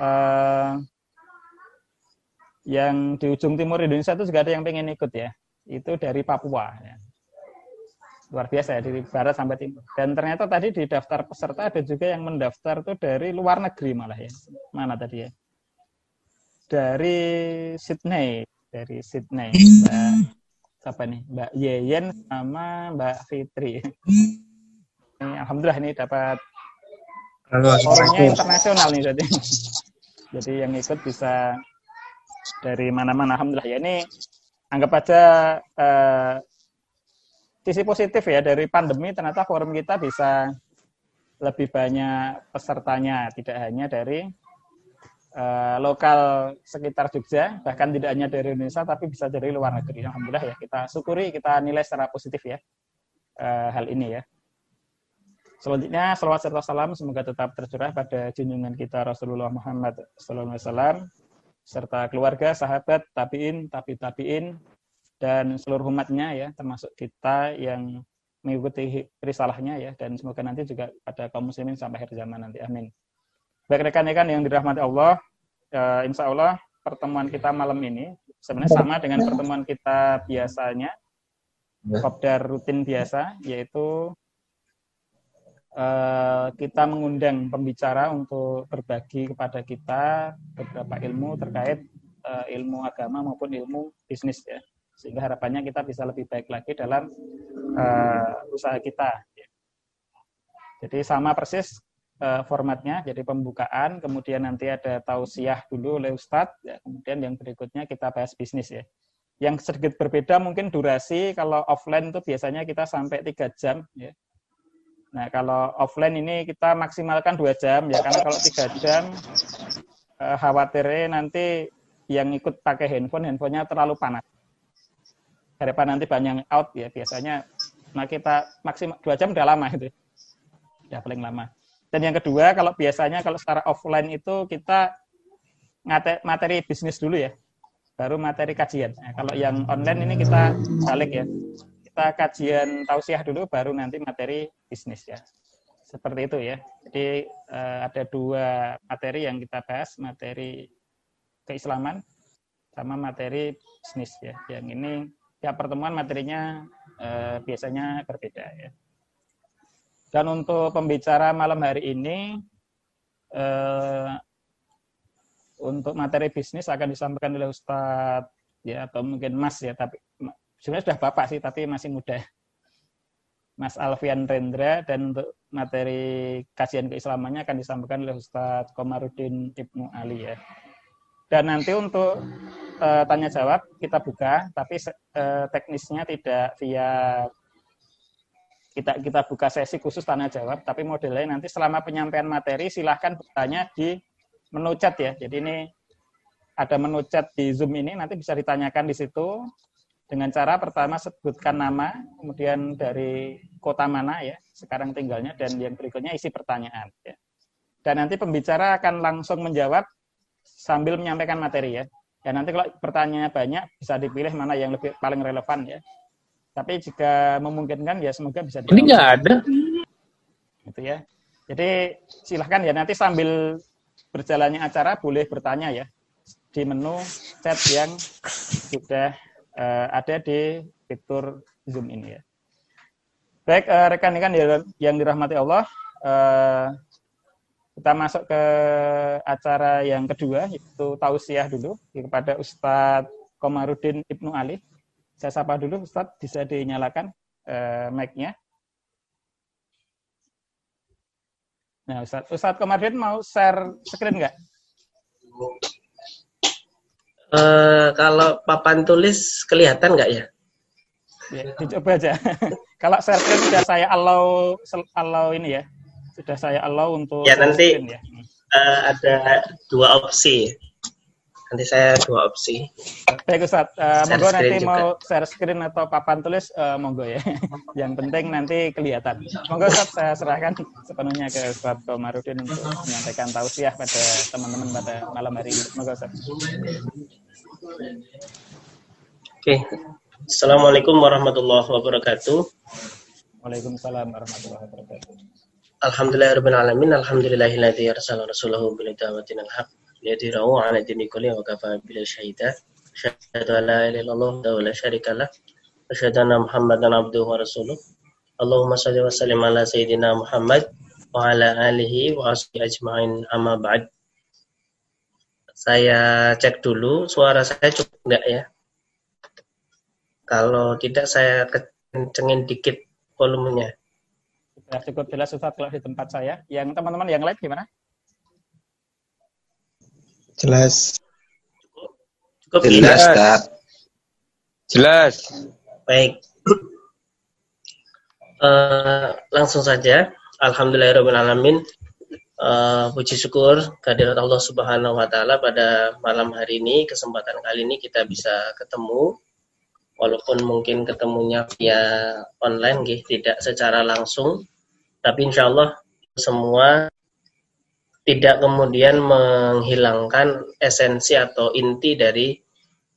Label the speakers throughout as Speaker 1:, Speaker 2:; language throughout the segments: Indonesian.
Speaker 1: uh, yang di ujung timur Indonesia itu juga ada yang pengen ikut ya. Itu dari Papua. Ya. Luar biasa ya, dari barat sampai timur. Dan ternyata tadi di daftar peserta ada juga yang mendaftar tuh dari luar negeri malah ya. Mana tadi ya? Dari Sydney. Dari Sydney. Mbak, siapa nih? Mbak Yeyen sama Mbak Fitri. Ini, Alhamdulillah ini dapat orangnya internasional nih jadi. Jadi yang ikut bisa dari mana-mana. Alhamdulillah. Ya ini anggap aja uh, sisi positif ya dari pandemi ternyata forum kita bisa lebih banyak pesertanya. Tidak hanya dari uh, lokal sekitar Jogja bahkan tidak hanya dari Indonesia tapi bisa dari luar negeri. Alhamdulillah ya kita syukuri kita nilai secara positif ya uh, hal ini ya selanjutnya salawat serta salam semoga tetap tercurah pada junjungan kita Rasulullah Muhammad SAW serta keluarga sahabat tabiin tabi tabiin dan seluruh umatnya ya termasuk kita yang mengikuti risalahnya ya dan semoga nanti juga pada kaum muslimin sampai akhir zaman nanti. Amin. Baik rekan-rekan yang dirahmati Allah uh, insya Allah pertemuan kita malam ini sebenarnya sama dengan pertemuan kita biasanya kopdar rutin biasa yaitu uh, kita mengundang pembicara untuk berbagi kepada kita beberapa ilmu terkait uh, ilmu agama maupun ilmu bisnis ya sehingga harapannya kita bisa lebih baik lagi dalam uh, usaha kita. Jadi sama persis formatnya, jadi pembukaan, kemudian nanti ada tausiah dulu oleh Ustadz, ya, kemudian yang berikutnya kita bahas bisnis ya. Yang sedikit berbeda mungkin durasi, kalau offline itu biasanya kita sampai tiga jam ya. Nah kalau offline ini kita maksimalkan dua jam ya, karena kalau tiga jam uh, khawatirnya nanti yang ikut pakai handphone, handphonenya terlalu panas. Daripada nanti banyak out ya biasanya nah kita maksimal dua jam udah lama itu. Ya paling lama. Dan yang kedua kalau biasanya kalau secara offline itu kita ngate materi bisnis dulu ya baru materi kajian. Nah, kalau yang online ini kita balik ya. Kita kajian tausiah dulu baru nanti materi bisnis ya seperti itu ya jadi uh, ada dua materi yang kita bahas materi keislaman sama materi bisnis ya yang ini tiap pertemuan materinya eh, biasanya berbeda ya. Dan untuk pembicara malam hari ini eh, untuk materi bisnis akan disampaikan oleh Ustadz ya atau mungkin Mas ya tapi sebenarnya sudah bapak sih tapi masih muda. Mas Alfian Rendra dan untuk materi kajian keislamannya akan disampaikan oleh Ustadz Komarudin Ibnu Ali ya. Dan nanti untuk uh, tanya jawab kita buka, tapi uh, teknisnya tidak via kita kita buka sesi khusus tanya jawab, tapi modelnya nanti selama penyampaian materi silahkan bertanya di menu chat ya. Jadi ini ada menu chat di Zoom ini nanti bisa ditanyakan di situ dengan cara pertama sebutkan nama, kemudian dari kota mana ya, sekarang tinggalnya dan yang berikutnya isi pertanyaan ya. Dan nanti pembicara akan langsung menjawab sambil menyampaikan materi ya. Ya nanti kalau pertanyaannya banyak bisa dipilih mana yang lebih paling relevan ya. Tapi jika memungkinkan ya semoga bisa.
Speaker 2: Ini nggak ada.
Speaker 1: Itu ya. Jadi silahkan ya nanti sambil berjalannya acara boleh bertanya ya di menu chat yang sudah uh, ada di fitur Zoom ini ya. Baik uh, rekan-rekan yang dirahmati Allah, uh, kita masuk ke acara yang kedua, yaitu tausiah dulu kepada Ustadz Komarudin Ibnu Ali. Saya sapa dulu, Ustadz, bisa dinyalakan uh, mic-nya. Nah, Ustadz, Ustadz Komarudin mau share screen nggak?
Speaker 2: Uh, kalau papan tulis kelihatan nggak ya?
Speaker 1: Ya, dicoba aja. kalau share screen sudah saya allow, allow ini ya, sudah saya allow untuk
Speaker 2: ya nanti ya. Uh, ada dua opsi nanti saya dua opsi
Speaker 1: baik Ustaz uh, monggo nanti juga. mau share screen atau papan tulis uh, monggo ya yang penting nanti kelihatan monggo Ustaz saya serahkan sepenuhnya ke Ustaz Komarudin untuk menyampaikan tausiah pada teman-teman pada malam hari ini monggo Ustaz
Speaker 2: Oke, Assalamualaikum warahmatullahi wabarakatuh.
Speaker 1: Waalaikumsalam warahmatullahi wabarakatuh.
Speaker 2: Alhamdulillahirabbil alamin. Alhamdulillahilladzi arsala rasulahu bil haq. على دين وكفى بلا شهيدا أشهد أن لا إله إلا الله شريك له. أشهد أن محمدا عبده ورسوله. اللهم صل وسلم على سيدنا محمد وعلى saya cek dulu suara saya cukup enggak ya? Kalau tidak saya kencengin dikit volumenya.
Speaker 1: Sudah cukup jelas Ustaz kalau di tempat saya. Yang teman-teman yang lain gimana?
Speaker 3: Jelas.
Speaker 2: cukup
Speaker 3: Jelas? Kak. Jelas.
Speaker 2: Baik. Eh, langsung saja. Alhamdulillahirrahmanirrahim. Uh, puji syukur kehadirat Allah Subhanahu wa taala pada malam hari ini kesempatan kali ini kita bisa ketemu walaupun mungkin ketemunya via online gitu, tidak secara langsung tapi insya Allah semua tidak kemudian menghilangkan esensi atau inti dari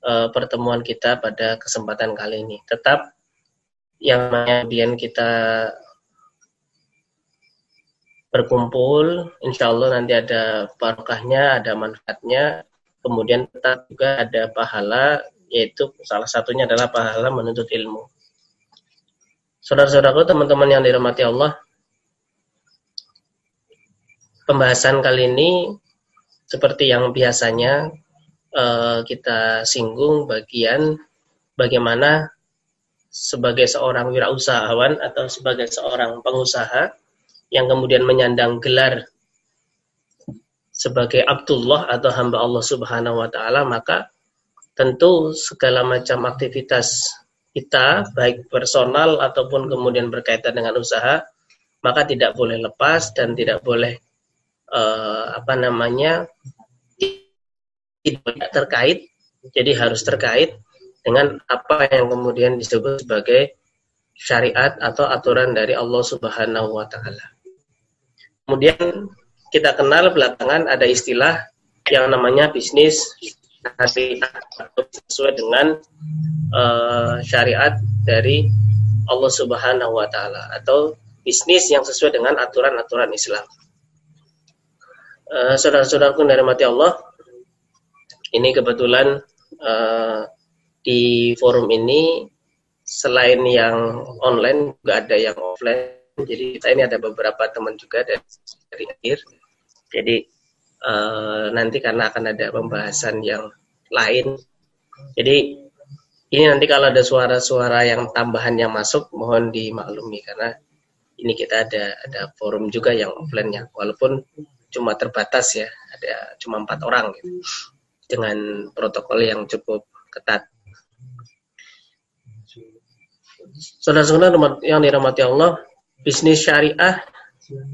Speaker 2: uh, pertemuan kita pada kesempatan kali ini tetap yang kemudian kita berkumpul, insya Allah nanti ada barokahnya, ada manfaatnya, kemudian tetap juga ada pahala, yaitu salah satunya adalah pahala menuntut ilmu. Saudara-saudaraku, teman-teman yang dirahmati Allah, pembahasan kali ini seperti yang biasanya eh, kita singgung bagian bagaimana sebagai seorang wirausahawan atau sebagai seorang pengusaha yang kemudian menyandang gelar sebagai Abdullah atau hamba Allah Subhanahu wa taala maka tentu segala macam aktivitas kita baik personal ataupun kemudian berkaitan dengan usaha maka tidak boleh lepas dan tidak boleh uh, apa namanya tidak terkait jadi harus terkait dengan apa yang kemudian disebut sebagai syariat atau aturan dari Allah Subhanahu wa taala. Kemudian kita kenal belakangan ada istilah yang namanya bisnis syariat sesuai dengan uh, syariat dari Allah Subhanahu wa taala atau bisnis yang sesuai dengan aturan-aturan Islam. Uh, Saudara-saudaraku dari mati Allah, ini kebetulan uh, di forum ini selain yang online juga ada yang offline jadi kita ini ada beberapa teman juga dari, dari akhir. Jadi uh, nanti karena akan ada pembahasan yang lain. Jadi ini nanti kalau ada suara-suara yang tambahan yang masuk mohon dimaklumi karena ini kita ada ada forum juga yang offline-nya walaupun cuma terbatas ya ada cuma empat orang gitu, dengan protokol yang cukup ketat. Saudara-saudara yang dirahmati Allah, Bisnis syariah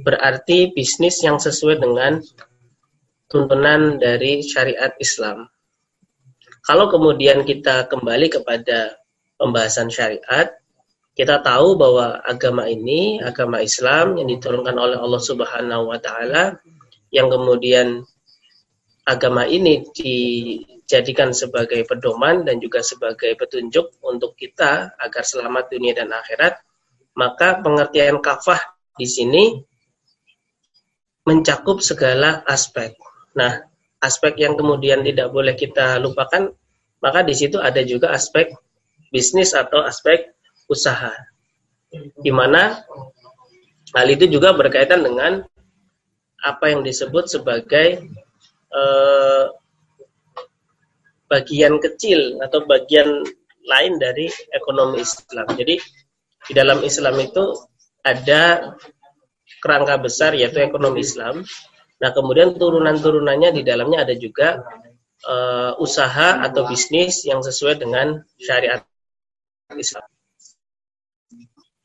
Speaker 2: berarti bisnis yang sesuai dengan tuntunan dari syariat Islam. Kalau kemudian kita kembali kepada pembahasan syariat, kita tahu bahwa agama ini, agama Islam yang diturunkan oleh Allah Subhanahu wa taala yang kemudian agama ini dijadikan sebagai pedoman dan juga sebagai petunjuk untuk kita agar selamat dunia dan akhirat maka pengertian kafah di sini mencakup segala aspek. Nah, aspek yang kemudian tidak boleh kita lupakan, maka di situ ada juga aspek bisnis atau aspek usaha. Di mana hal itu juga berkaitan dengan apa yang disebut sebagai eh, bagian kecil atau bagian lain dari ekonomi Islam. Jadi di dalam Islam itu ada kerangka besar yaitu ekonomi Islam. Nah, kemudian turunan-turunannya di dalamnya ada juga uh, usaha atau bisnis yang sesuai dengan syariat Islam.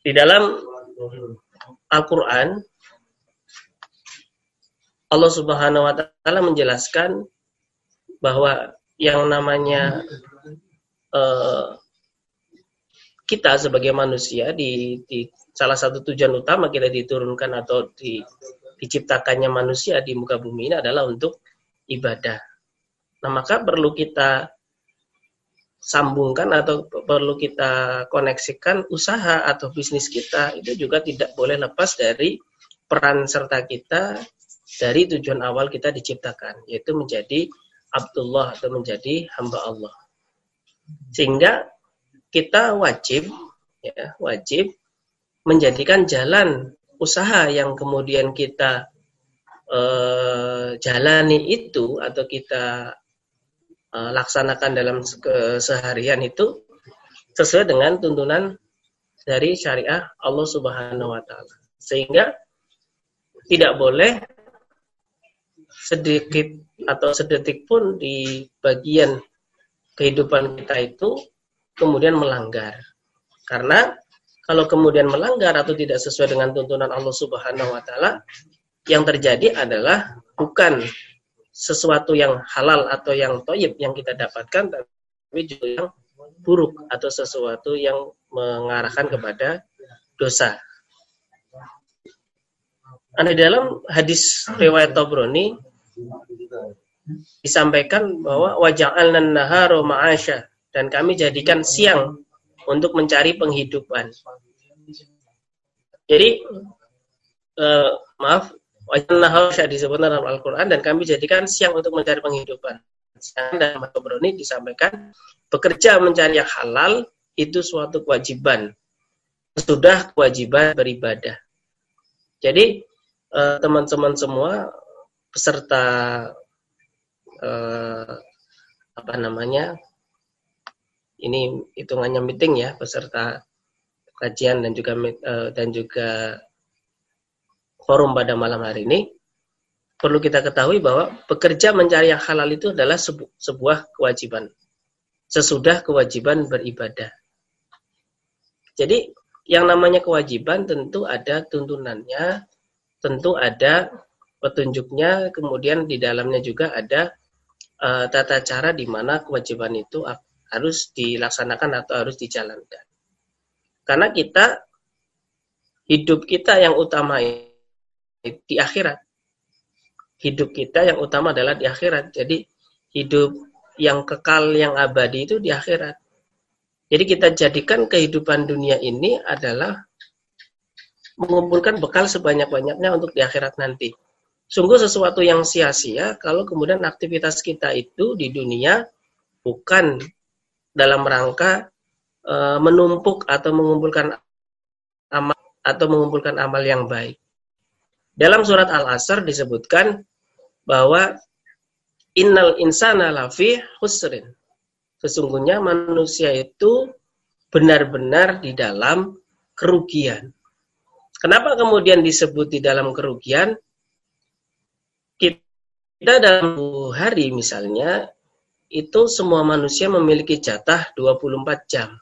Speaker 2: Di dalam Al-Qur'an Allah Subhanahu wa taala menjelaskan bahwa yang namanya uh, kita sebagai manusia di, di salah satu tujuan utama kita diturunkan atau di, diciptakannya manusia di muka bumi ini adalah untuk ibadah. Nah, maka perlu kita sambungkan atau perlu kita koneksikan usaha atau bisnis kita itu juga tidak boleh lepas dari peran serta kita dari tujuan awal kita diciptakan, yaitu menjadi Abdullah atau menjadi hamba Allah. Sehingga kita wajib ya, wajib menjadikan jalan usaha yang kemudian kita eh, jalani itu atau kita eh, laksanakan dalam keseharian itu sesuai dengan tuntunan dari syariah Allah Subhanahu wa taala. Sehingga tidak boleh sedikit atau sedetik pun di bagian kehidupan kita itu kemudian melanggar. Karena kalau kemudian melanggar atau tidak sesuai dengan tuntunan Allah Subhanahu wa taala, yang terjadi adalah bukan sesuatu yang halal atau yang toyib yang kita dapatkan, tapi juga yang buruk atau sesuatu yang mengarahkan kepada dosa. Ada dalam hadis riwayat Tabrani disampaikan bahwa waja'alna naharu ma'asya dan kami jadikan siang untuk mencari penghidupan. Jadi eh, maaf waja'alna naharu disebutkan dalam Al-Qur'an dan kami jadikan siang untuk mencari penghidupan. Siang dalam Tabrani disampaikan bekerja mencari yang halal itu suatu kewajiban. Sudah kewajiban beribadah. Jadi eh, teman-teman semua peserta eh, apa namanya ini hitungannya meeting ya peserta kajian dan juga eh, dan juga forum pada malam hari ini perlu kita ketahui bahwa bekerja mencari yang halal itu adalah sebu sebuah kewajiban sesudah kewajiban beribadah. Jadi yang namanya kewajiban tentu ada tuntunannya, tentu ada petunjuknya, kemudian di dalamnya juga ada uh, tata cara di mana kewajiban itu harus dilaksanakan atau harus dijalankan. Karena kita hidup kita yang utama di akhirat. Hidup kita yang utama adalah di akhirat. Jadi hidup yang kekal yang abadi itu di akhirat. Jadi kita jadikan kehidupan dunia ini adalah mengumpulkan bekal sebanyak-banyaknya untuk di akhirat nanti sungguh sesuatu yang sia-sia kalau kemudian aktivitas kita itu di dunia bukan dalam rangka e, menumpuk atau mengumpulkan amal atau mengumpulkan amal yang baik. Dalam surat Al-Asr disebutkan bahwa innal insana lafi husrin. Sesungguhnya manusia itu benar-benar di dalam kerugian. Kenapa kemudian disebut di dalam kerugian? Kita dalam hari misalnya, itu semua manusia memiliki jatah 24 jam.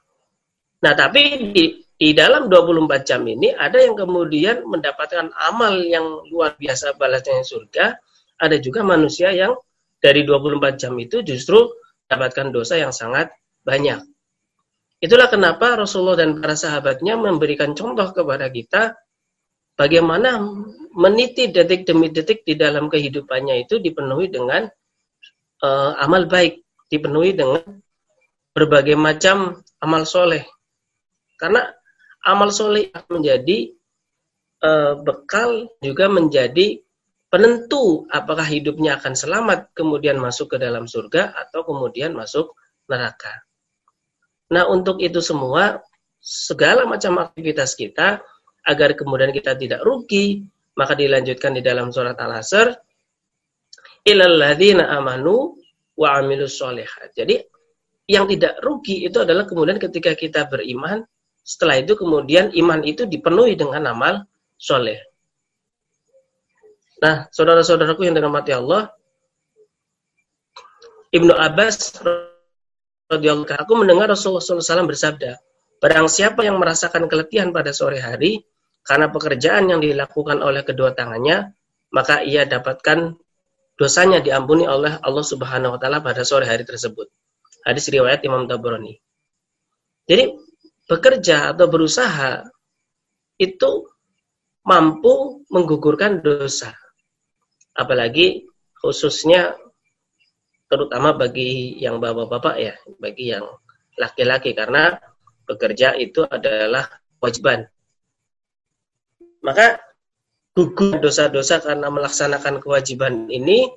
Speaker 2: Nah, tapi di, di dalam 24 jam ini ada yang kemudian mendapatkan amal yang luar biasa balasnya surga, ada juga manusia yang dari 24 jam itu justru mendapatkan dosa yang sangat banyak. Itulah kenapa Rasulullah dan para sahabatnya memberikan contoh kepada kita bagaimana meniti detik demi detik di dalam kehidupannya itu dipenuhi dengan uh, amal baik, dipenuhi dengan berbagai macam amal soleh. Karena amal soleh menjadi uh, bekal juga menjadi penentu apakah hidupnya akan selamat kemudian masuk ke dalam surga atau kemudian masuk neraka. Nah untuk itu semua segala macam aktivitas kita agar kemudian kita tidak rugi maka dilanjutkan di dalam surat Al-Asr, ilal ladzina amanu wa amilus solihat. Jadi yang tidak rugi itu adalah kemudian ketika kita beriman, setelah itu kemudian iman itu dipenuhi dengan amal soleh. Nah, saudara-saudaraku yang dirahmati Allah, Ibnu Abbas radhiyallahu aku mendengar Rasulullah SAW bersabda, barang siapa yang merasakan keletihan pada sore hari, karena pekerjaan yang dilakukan oleh kedua tangannya, maka ia dapatkan dosanya diampuni oleh Allah Subhanahu wa taala pada sore hari tersebut. Hadis riwayat Imam Tabrani. Jadi bekerja atau berusaha itu mampu menggugurkan dosa. Apalagi khususnya terutama bagi yang bapak-bapak ya, bagi yang laki-laki karena bekerja itu adalah kewajiban maka gugur dosa-dosa karena melaksanakan kewajiban ini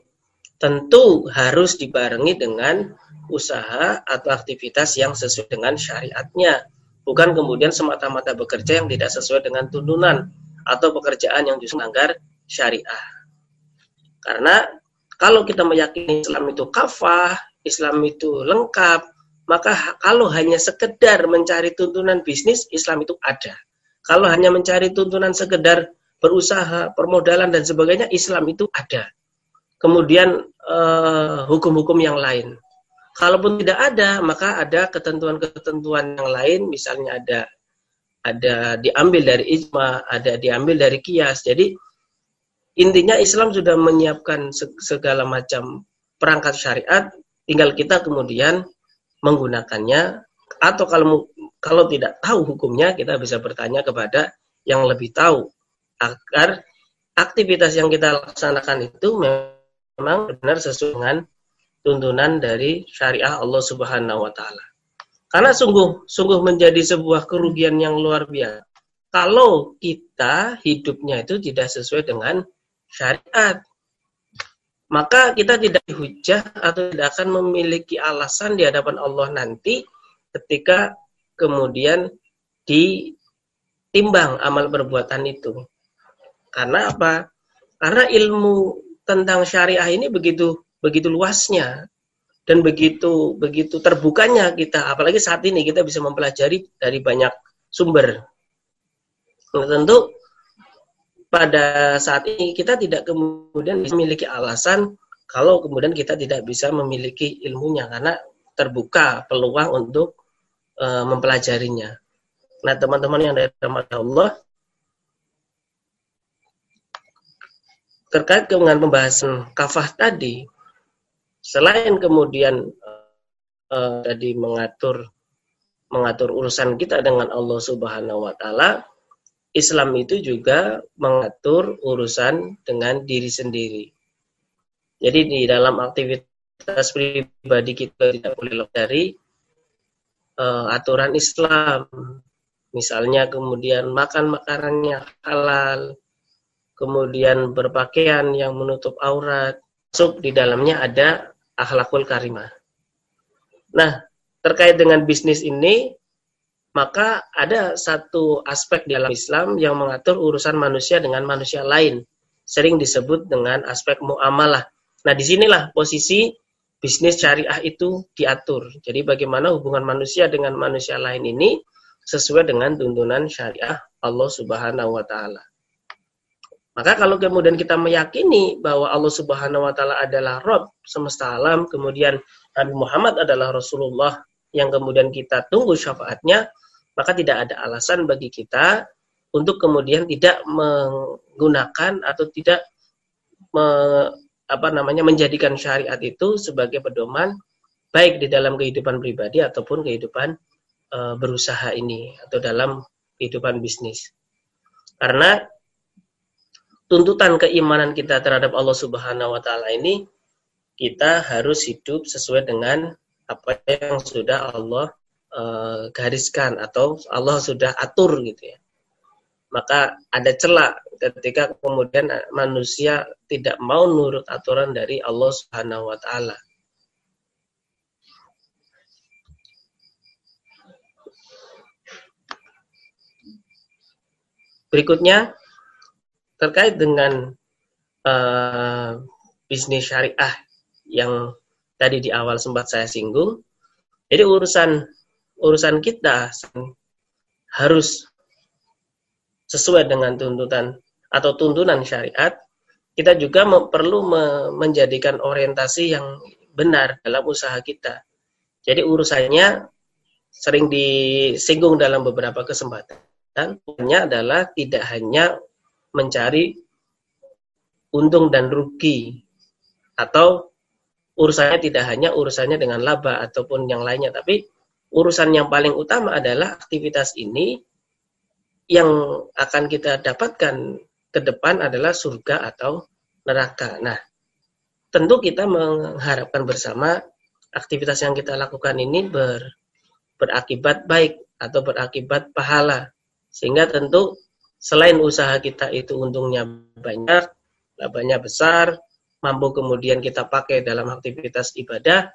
Speaker 2: tentu harus dibarengi dengan usaha atau aktivitas yang sesuai dengan syariatnya. Bukan kemudian semata-mata bekerja yang tidak sesuai dengan tuntunan atau pekerjaan yang justru melanggar syariah. Karena kalau kita meyakini Islam itu kafah, Islam itu lengkap, maka kalau hanya sekedar mencari tuntunan bisnis, Islam itu ada. Kalau hanya mencari tuntunan sekedar berusaha, permodalan dan sebagainya, Islam itu ada. Kemudian eh, hukum-hukum yang lain. Kalaupun tidak ada, maka ada ketentuan-ketentuan yang lain, misalnya ada ada diambil dari ijma, ada diambil dari kias. Jadi intinya Islam sudah menyiapkan segala macam perangkat syariat, tinggal kita kemudian menggunakannya atau kalau kalau tidak tahu hukumnya kita bisa bertanya kepada yang lebih tahu agar aktivitas yang kita laksanakan itu memang benar sesuai dengan tuntunan dari syariah Allah Subhanahu wa taala. Karena sungguh sungguh menjadi sebuah kerugian yang luar biasa kalau kita hidupnya itu tidak sesuai dengan syariat. Maka kita tidak dihujah atau tidak akan memiliki alasan di hadapan Allah nanti ketika kemudian ditimbang amal perbuatan itu. Karena apa? Karena ilmu tentang syariah ini begitu begitu luasnya dan begitu begitu terbukanya kita apalagi saat ini kita bisa mempelajari dari banyak sumber nah, tentu pada saat ini kita tidak kemudian memiliki alasan kalau kemudian kita tidak bisa memiliki ilmunya karena terbuka peluang untuk e, mempelajarinya. Nah, teman-teman yang dari rahmat Allah terkait dengan pembahasan kafah tadi, selain kemudian uh, tadi mengatur mengatur urusan kita dengan Allah Subhanahu wa taala, Islam itu juga mengatur urusan dengan diri sendiri. Jadi di dalam aktivitas pribadi kita tidak boleh lepas dari uh, aturan Islam. Misalnya kemudian makan makanan halal, kemudian berpakaian yang menutup aurat, masuk di dalamnya ada akhlakul karimah. Nah, terkait dengan bisnis ini, maka ada satu aspek di dalam Islam yang mengatur urusan manusia dengan manusia lain. Sering disebut dengan aspek muamalah. Nah, di sinilah posisi bisnis syariah itu diatur. Jadi bagaimana hubungan manusia dengan manusia lain ini sesuai dengan tuntunan syariah Allah Subhanahu wa taala. Maka kalau kemudian kita meyakini bahwa Allah Subhanahu wa taala adalah Rob semesta alam, kemudian Nabi Muhammad adalah Rasulullah yang kemudian kita tunggu syafaatnya, maka tidak ada alasan bagi kita untuk kemudian tidak menggunakan atau tidak apa namanya menjadikan syariat itu sebagai pedoman baik di dalam kehidupan pribadi ataupun kehidupan e, berusaha ini atau dalam kehidupan bisnis. Karena tuntutan keimanan kita terhadap Allah Subhanahu wa taala ini kita harus hidup sesuai dengan apa yang sudah Allah uh, gariskan atau Allah sudah atur gitu ya. Maka ada celah ketika kemudian manusia tidak mau nurut aturan dari Allah Subhanahu wa taala. Berikutnya terkait dengan uh, bisnis syariah yang tadi di awal sempat saya singgung. Jadi urusan urusan kita harus sesuai dengan tuntutan atau tuntunan syariat. Kita juga perlu me menjadikan orientasi yang benar dalam usaha kita. Jadi urusannya sering disinggung dalam beberapa kesempatan. Dan adalah tidak hanya mencari untung dan rugi atau urusannya tidak hanya urusannya dengan laba ataupun yang lainnya tapi urusan yang paling utama adalah aktivitas ini yang akan kita dapatkan ke depan adalah surga atau neraka. Nah, tentu kita mengharapkan bersama aktivitas yang kita lakukan ini ber, berakibat baik atau berakibat pahala. Sehingga tentu selain usaha kita itu untungnya banyak, labanya besar, mampu kemudian kita pakai dalam aktivitas ibadah,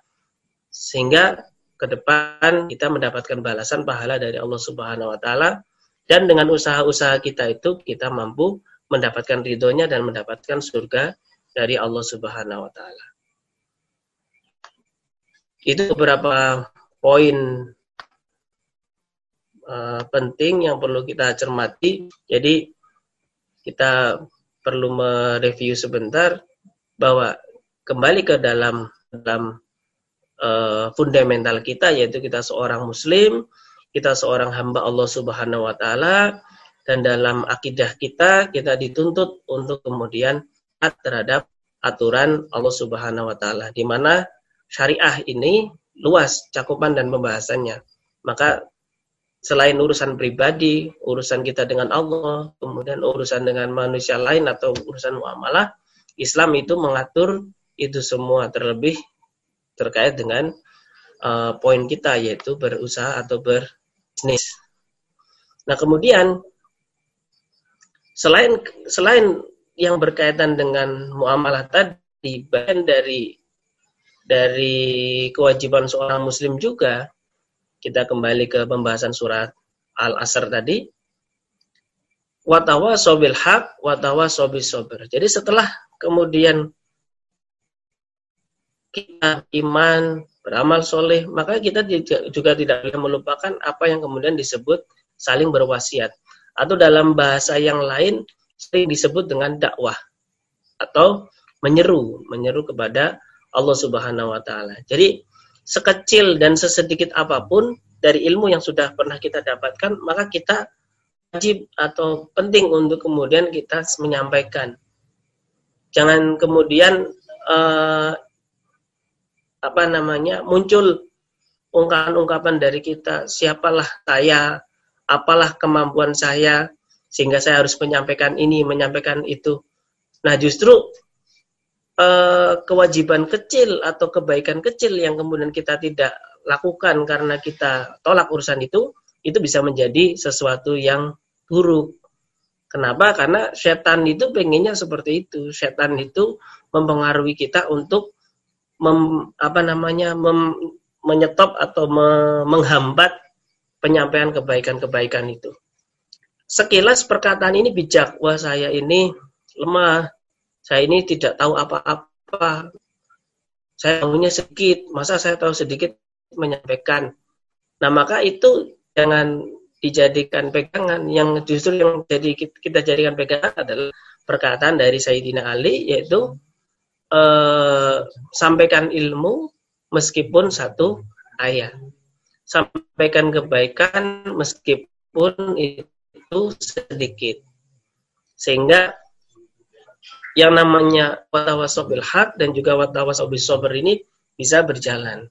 Speaker 2: sehingga ke depan kita mendapatkan balasan pahala dari Allah Subhanahu wa taala dan dengan usaha-usaha kita itu kita mampu mendapatkan ridhonya dan mendapatkan surga dari Allah Subhanahu wa taala. Itu beberapa poin uh, penting yang perlu kita cermati. Jadi kita perlu mereview sebentar bahwa kembali ke dalam dalam uh, fundamental kita yaitu kita seorang muslim kita seorang hamba Allah Subhanahu wa taala dan dalam akidah kita kita dituntut untuk kemudian taat terhadap aturan Allah Subhanahu wa taala di mana syariah ini luas cakupan dan pembahasannya. Maka selain urusan pribadi, urusan kita dengan Allah, kemudian urusan dengan manusia lain atau urusan muamalah, Islam itu mengatur itu semua terlebih terkait dengan uh, poin kita yaitu berusaha atau ber bisnis. Nah, kemudian selain selain yang berkaitan dengan muamalah tadi, bagian dari dari kewajiban seorang muslim juga kita kembali ke pembahasan surat Al-Asr tadi. Watawa sobil hak, watawa sobil sober. Jadi setelah kemudian kita iman, beramal soleh, maka kita juga tidak boleh melupakan apa yang kemudian disebut saling berwasiat. Atau dalam bahasa yang lain sering disebut dengan dakwah. Atau menyeru, menyeru kepada Allah Subhanahu wa taala. Jadi sekecil dan sesedikit apa pun dari ilmu yang sudah pernah kita dapatkan, maka kita wajib atau penting untuk kemudian kita menyampaikan. Jangan kemudian uh, apa namanya muncul ungkapan-ungkapan dari kita siapalah saya? Apalah kemampuan saya sehingga saya harus menyampaikan ini menyampaikan itu? Nah justru eh, kewajiban kecil atau kebaikan kecil yang kemudian kita tidak lakukan karena kita tolak urusan itu itu bisa menjadi sesuatu yang buruk. Kenapa? Karena setan itu pengennya seperti itu. Setan itu mempengaruhi kita untuk mem, apa namanya mem, menyetop atau me, menghambat penyampaian kebaikan-kebaikan itu. Sekilas perkataan ini bijak, wah saya ini lemah, saya ini tidak tahu apa-apa, saya tahunya sedikit, masa saya tahu sedikit menyampaikan. Nah maka itu jangan dijadikan pegangan, yang justru yang jadi kita jadikan pegangan adalah perkataan dari Sayyidina Ali yaitu eh, sampaikan ilmu meskipun satu ayat. Sampaikan kebaikan meskipun itu sedikit. Sehingga yang namanya watawasobil hak dan juga watawasobil sober ini bisa berjalan.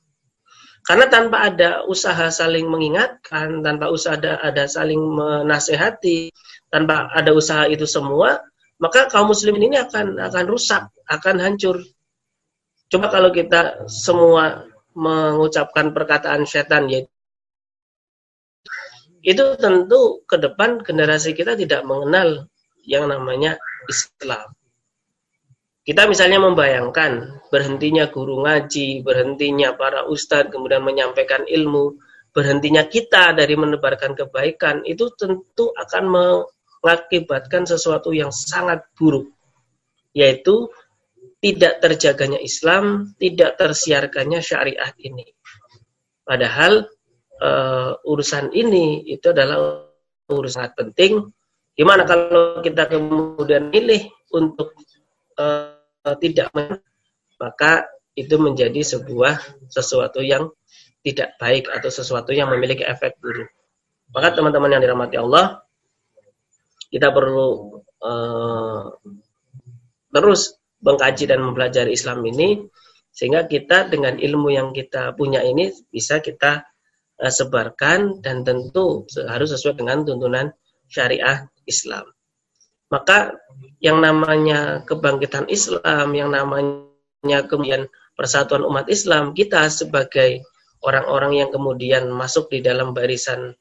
Speaker 2: Karena tanpa ada usaha saling mengingatkan, tanpa usaha ada, ada saling menasehati, tanpa ada usaha itu semua, maka kaum muslimin ini akan akan rusak, akan hancur. Coba kalau kita semua mengucapkan perkataan setan ya itu tentu ke depan generasi kita tidak mengenal yang namanya Islam. Kita misalnya membayangkan berhentinya guru ngaji, berhentinya para ustadz, kemudian menyampaikan ilmu, berhentinya kita dari menebarkan kebaikan, itu tentu akan mengakibatkan sesuatu yang sangat buruk, yaitu tidak terjaganya Islam, tidak tersiarkannya syariat ini. Padahal uh, urusan ini itu adalah urusan sangat penting. Gimana kalau kita kemudian pilih untuk uh, tidak, maka itu menjadi sebuah sesuatu yang tidak baik atau sesuatu yang memiliki efek buruk. Maka teman-teman yang dirahmati Allah, kita perlu uh, terus mengkaji dan mempelajari Islam ini sehingga kita dengan ilmu yang kita punya ini bisa kita uh, sebarkan dan tentu harus sesuai dengan tuntunan syariah Islam. Maka yang namanya kebangkitan Islam, yang namanya kemudian persatuan umat Islam, kita sebagai orang-orang yang kemudian masuk di dalam barisan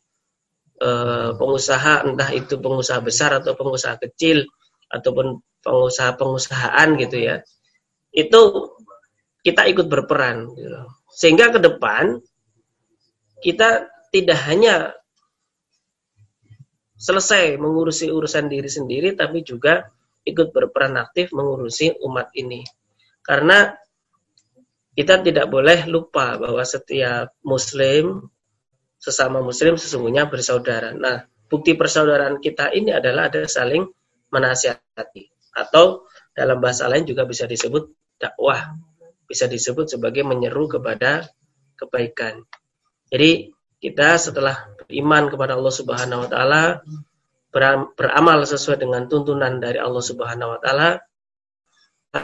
Speaker 2: eh, pengusaha entah itu pengusaha besar atau pengusaha kecil ataupun pengusaha-pengusahaan gitu ya itu kita ikut berperan gitu. sehingga ke depan kita tidak hanya selesai mengurusi urusan diri sendiri tapi juga ikut berperan aktif mengurusi umat ini karena kita tidak boleh lupa bahwa setiap muslim sesama muslim sesungguhnya bersaudara. Nah, bukti persaudaraan kita ini adalah ada saling menasihati atau dalam bahasa lain juga bisa disebut dakwah. Bisa disebut sebagai menyeru kepada kebaikan. Jadi kita setelah beriman kepada Allah Subhanahu wa taala beramal sesuai dengan tuntunan dari Allah Subhanahu wa taala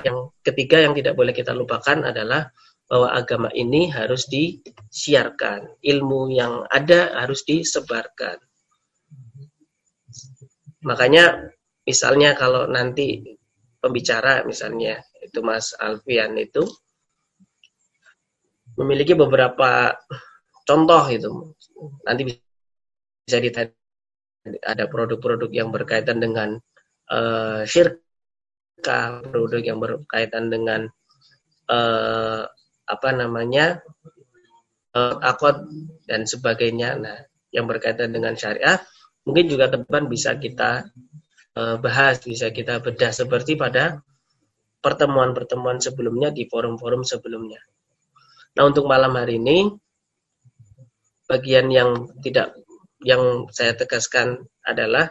Speaker 2: yang ketiga yang tidak boleh kita lupakan adalah bahwa agama ini harus disiarkan, ilmu yang ada harus disebarkan. Makanya misalnya kalau nanti pembicara misalnya itu Mas Alfian itu memiliki beberapa contoh itu nanti bisa ditanya ada produk-produk yang berkaitan dengan uh, syirka, produk yang berkaitan dengan uh, apa namanya uh, akad dan sebagainya. Nah, yang berkaitan dengan syariah mungkin juga depan bisa kita uh, bahas, bisa kita bedah seperti pada pertemuan-pertemuan sebelumnya di forum-forum sebelumnya. Nah, untuk malam hari ini bagian yang tidak yang saya tegaskan adalah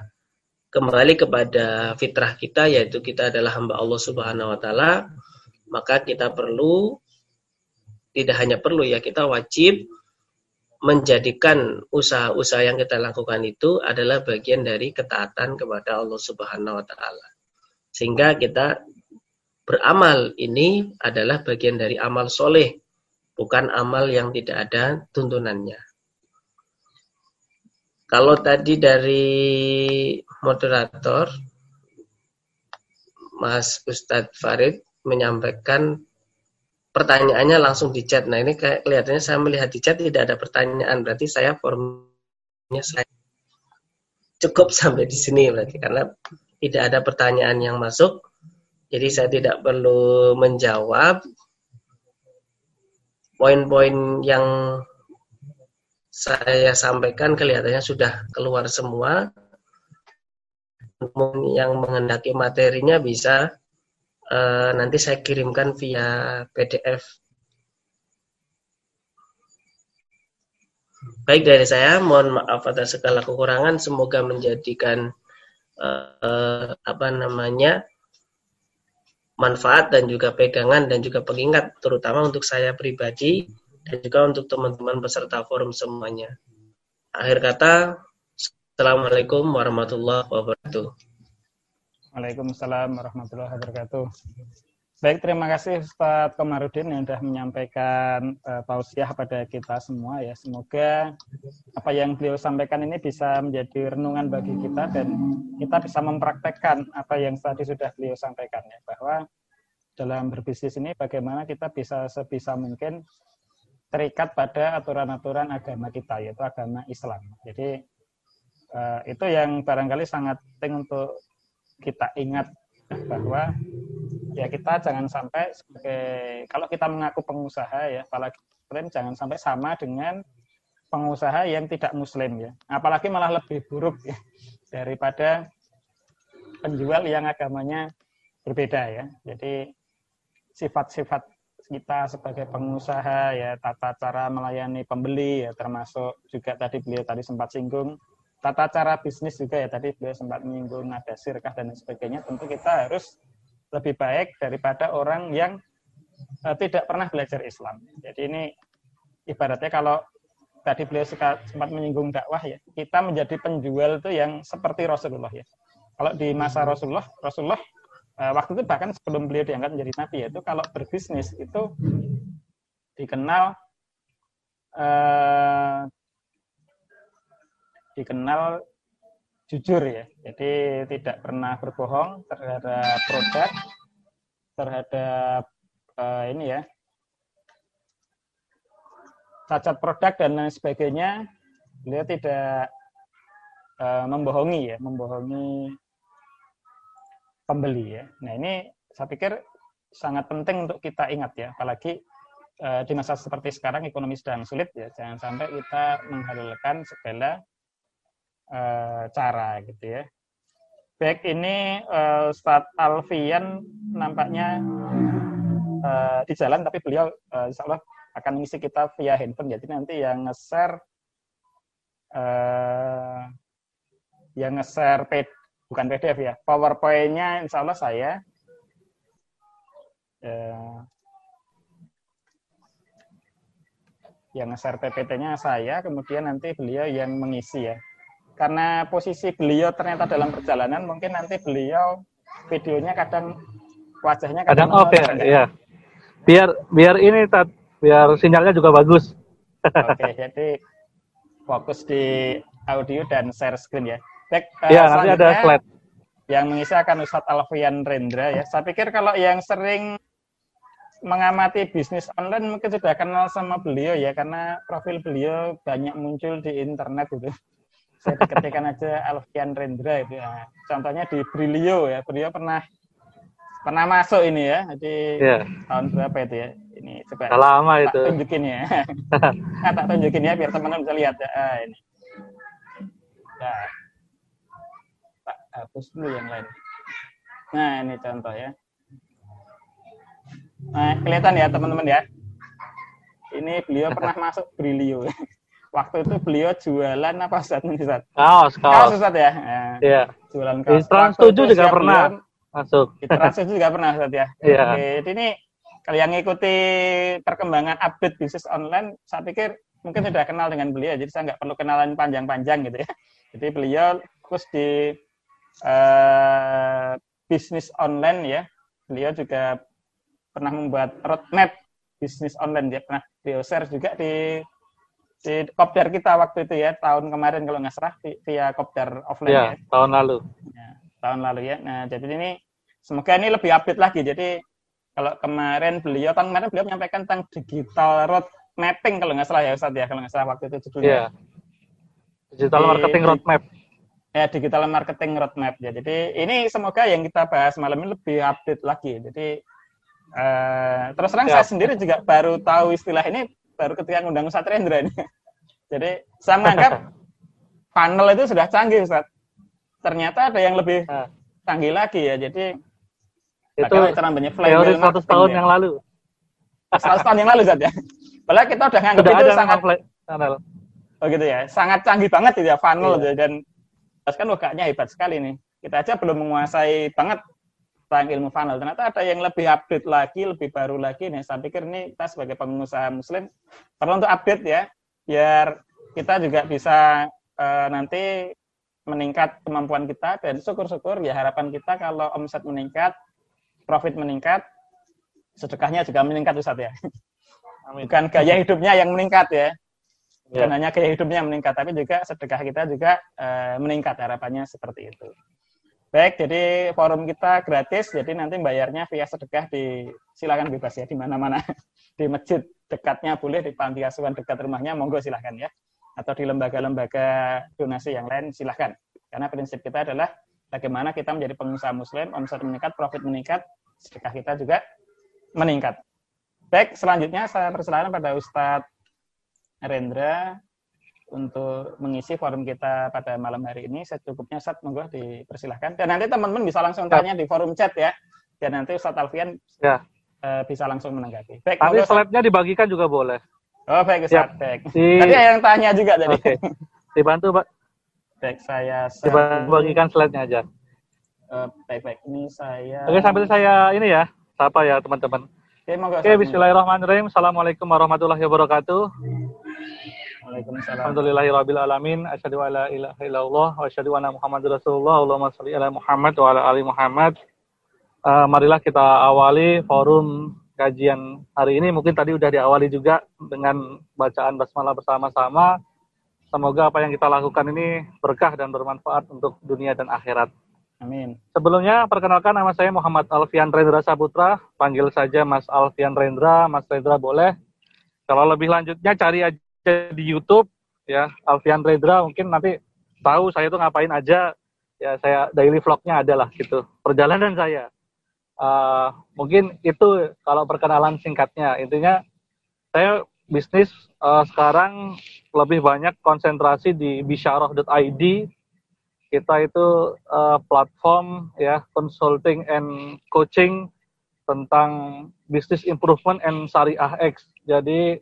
Speaker 2: kembali kepada fitrah kita yaitu kita adalah hamba Allah Subhanahu wa taala maka kita perlu tidak hanya perlu ya kita wajib menjadikan usaha-usaha yang kita lakukan itu adalah bagian dari ketaatan kepada Allah Subhanahu wa taala. Sehingga kita beramal ini adalah bagian dari amal soleh, bukan amal yang tidak ada tuntunannya. Kalau tadi dari moderator Mas Ustadz Farid menyampaikan pertanyaannya langsung di chat. Nah ini kayak kelihatannya saya melihat di chat tidak ada pertanyaan, berarti saya formnya saya cukup sampai di sini berarti karena tidak ada pertanyaan yang masuk, jadi saya tidak perlu menjawab poin-poin yang saya sampaikan kelihatannya sudah keluar semua. Yang menghendaki materinya bisa uh, nanti saya kirimkan via PDF. Baik dari saya, mohon maaf atas segala kekurangan. Semoga menjadikan uh, apa namanya manfaat dan juga pegangan dan juga pengingat, terutama untuk saya pribadi dan juga untuk teman-teman peserta forum semuanya. Akhir kata, Assalamualaikum warahmatullahi wabarakatuh.
Speaker 1: Waalaikumsalam warahmatullahi wabarakatuh. Baik, terima kasih Ustaz Komarudin yang sudah menyampaikan uh, pada kita semua ya. Semoga apa yang beliau sampaikan ini bisa menjadi renungan bagi kita dan kita bisa mempraktekkan apa yang tadi sudah beliau sampaikan ya bahwa dalam berbisnis ini bagaimana kita bisa sebisa mungkin terikat pada aturan-aturan agama kita yaitu agama Islam. Jadi uh, itu yang barangkali sangat penting untuk kita ingat bahwa ya kita jangan sampai sebagai kalau kita mengaku pengusaha ya apalagi muslim jangan sampai sama dengan pengusaha yang tidak muslim ya. Apalagi malah lebih buruk ya daripada penjual yang agamanya berbeda ya. Jadi sifat-sifat kita sebagai pengusaha ya tata cara melayani pembeli ya termasuk juga tadi beliau tadi sempat singgung tata cara bisnis juga ya tadi beliau sempat menyinggung ada sirkah dan sebagainya tentu kita harus lebih baik daripada orang yang uh, tidak pernah belajar Islam. Jadi ini ibaratnya kalau tadi beliau sempat menyinggung dakwah ya, kita menjadi penjual itu yang seperti Rasulullah ya. Kalau di masa Rasulullah, Rasulullah uh, waktu itu bahkan sebelum beliau diangkat menjadi nabi ya, itu kalau berbisnis itu dikenal uh, dikenal jujur ya. Jadi tidak pernah berbohong terhadap produk, terhadap uh, ini ya cacat produk dan lain sebagainya. Beliau tidak uh, membohongi ya, membohongi pembeli ya. Nah ini saya pikir sangat penting untuk kita ingat ya, apalagi uh, di masa seperti sekarang ekonomi sedang sulit ya, jangan sampai kita menghalalkan segala uh, cara gitu ya. Baik ini uh, Ustadz Alfian nampaknya uh, di jalan, tapi beliau uh, insya Allah akan mengisi kita via handphone. Jadi nanti yang nge-share uh, yang nge-share bukan PDF ya, PowerPoint-nya insya Allah saya. Uh, yang nge-share PPT-nya saya, kemudian nanti beliau yang mengisi ya. Karena posisi beliau ternyata dalam perjalanan, mungkin nanti beliau videonya kadang wajahnya
Speaker 4: kadang, kadang off ya, ya. Biar biar ini tat, biar sinyalnya juga bagus.
Speaker 1: Oke, jadi fokus di audio dan share screen ya.
Speaker 4: Baik, ya, nanti ada slide.
Speaker 1: Yang mengisi akan Ustadz Alfian Rendra ya. Saya pikir kalau yang sering mengamati bisnis online mungkin sudah kenal sama beliau ya karena profil beliau banyak muncul di internet gitu. Saya ketikkan aja Alfian Rendra itu ya. Contohnya di Brilio ya. Beliau pernah pernah masuk ini ya. Jadi yeah. tahun berapa itu ya? Ini coba.
Speaker 4: lama itu.
Speaker 1: Tunjukin ya. nah, tak tunjukin ya biar teman-teman bisa lihat ya. Ah, ini. Nah, tak hapus dulu yang lain. Nah, ini contoh ya. Nah, kelihatan ya teman-teman ya. Ini beliau pernah masuk Brilio. Waktu itu beliau jualan apa Ustaz? Ustaz?
Speaker 4: Kaos, kaos.
Speaker 1: Kaos Ustaz ya?
Speaker 4: Nah, iya.
Speaker 1: Jualan kaos.
Speaker 4: Di Trans 7 juga pernah masuk.
Speaker 1: Di Trans 7 juga pernah Ustaz ya?
Speaker 4: Iya.
Speaker 1: Oke, jadi ini kalau yang ngikuti perkembangan update bisnis online, saya pikir mungkin sudah kenal dengan beliau, jadi saya nggak perlu kenalan panjang-panjang gitu ya. Jadi beliau fokus di uh, bisnis online ya. Beliau juga pernah membuat roadmap bisnis online dia pernah beliau share juga di di kopdar kita waktu itu ya tahun kemarin kalau nggak salah via kopdar offline ya,
Speaker 4: ya. tahun lalu.
Speaker 1: Ya, tahun lalu ya. Nah jadi ini semoga ini lebih update lagi. Jadi kalau kemarin beliau tahun kemarin beliau menyampaikan tentang digital road mapping kalau nggak salah ya Ustadz ya kalau nggak salah waktu itu judulnya.
Speaker 4: Ya. digital marketing roadmap
Speaker 1: ya digital marketing roadmap ya. Jadi ini semoga yang kita bahas malam ini lebih update lagi. Jadi Uh, terus terang ya. saya sendiri juga baru tahu istilah ini baru ketika ngundang Ustaz Rendra ini. Jadi saya menganggap panel itu sudah canggih Ustaz. Ternyata ada yang lebih nah. canggih lagi ya. Jadi
Speaker 4: itu teori 100 tahun ya. yang lalu.
Speaker 1: 100 tahun yang lalu Ustaz ya. Padahal kita udah nganggap itu sangat
Speaker 4: panel.
Speaker 1: Oh gitu ya. Sangat canggih banget itu ya funnel iya. dan kan wakanya hebat sekali nih. Kita aja belum menguasai banget tentang ilmu funnel. Ternyata ada yang lebih update lagi, lebih baru lagi. Nih, saya pikir ini kita sebagai pengusaha muslim perlu untuk update ya, biar kita juga bisa uh, nanti meningkat kemampuan kita dan syukur-syukur ya harapan kita kalau omset meningkat, profit meningkat, sedekahnya juga meningkat Ustaz ya. Amin. Bukan gaya hidupnya yang meningkat ya. Bukan ya. hanya gaya hidupnya yang meningkat, tapi juga sedekah kita juga uh, meningkat harapannya seperti itu. Baik, jadi forum kita gratis, jadi nanti bayarnya via sedekah di silakan bebas ya di mana-mana. Di masjid dekatnya boleh, di panti asuhan dekat rumahnya monggo silahkan ya. Atau di lembaga-lembaga donasi yang lain silahkan. Karena prinsip kita adalah bagaimana kita menjadi pengusaha muslim, omset meningkat, profit meningkat, sedekah kita juga meningkat. Baik, selanjutnya saya persilakan pada Ustadz Rendra untuk mengisi forum kita pada malam hari ini. Secukupnya Ustaz, monggo dipersilahkan. Dan nanti teman-teman bisa langsung tanya di forum chat ya. Dan nanti Ustaz Alfian ya. uh, bisa langsung menanggapi.
Speaker 4: Baik, Tapi slide-nya dibagikan juga boleh.
Speaker 1: Oh, baik Ustaz. Baik. Di... Tadi ada yang tanya juga tadi. Okay.
Speaker 4: Dibantu, Pak.
Speaker 1: Baik, saya
Speaker 4: dibagikan slide-nya aja.
Speaker 1: Uh, baik, baik. Ini saya
Speaker 4: Oke, sambil saya ini ya, sapa ya teman-teman. Oke, Oke, bismillahirrahmanirrahim. Assalamualaikum warahmatullahi wabarakatuh. Alhamdulillahirabbil alamin. Asyhadu alla ilaha illallah wa asyhadu anna Muhammadar Rasulullah. Allahumma shalli ala Muhammad wa ala ali Muhammad. Uh, marilah kita awali forum kajian hari ini. Mungkin tadi sudah diawali juga dengan bacaan basmalah bersama-sama. Semoga apa yang kita lakukan ini berkah dan bermanfaat untuk dunia dan akhirat.
Speaker 1: Amin.
Speaker 4: Sebelumnya perkenalkan nama saya Muhammad Alfian Rendra Saputra. Panggil saja Mas Alfian Rendra. Mas Rendra boleh. Kalau lebih lanjutnya cari aja di YouTube ya Alfian Redra mungkin nanti tahu saya itu ngapain aja. Ya saya daily vlognya adalah gitu. Perjalanan saya. Uh, mungkin itu kalau perkenalan singkatnya. Intinya saya bisnis uh, sekarang lebih banyak konsentrasi di bisharoh.id kita itu uh, platform ya consulting and coaching tentang business improvement and syariah X. Jadi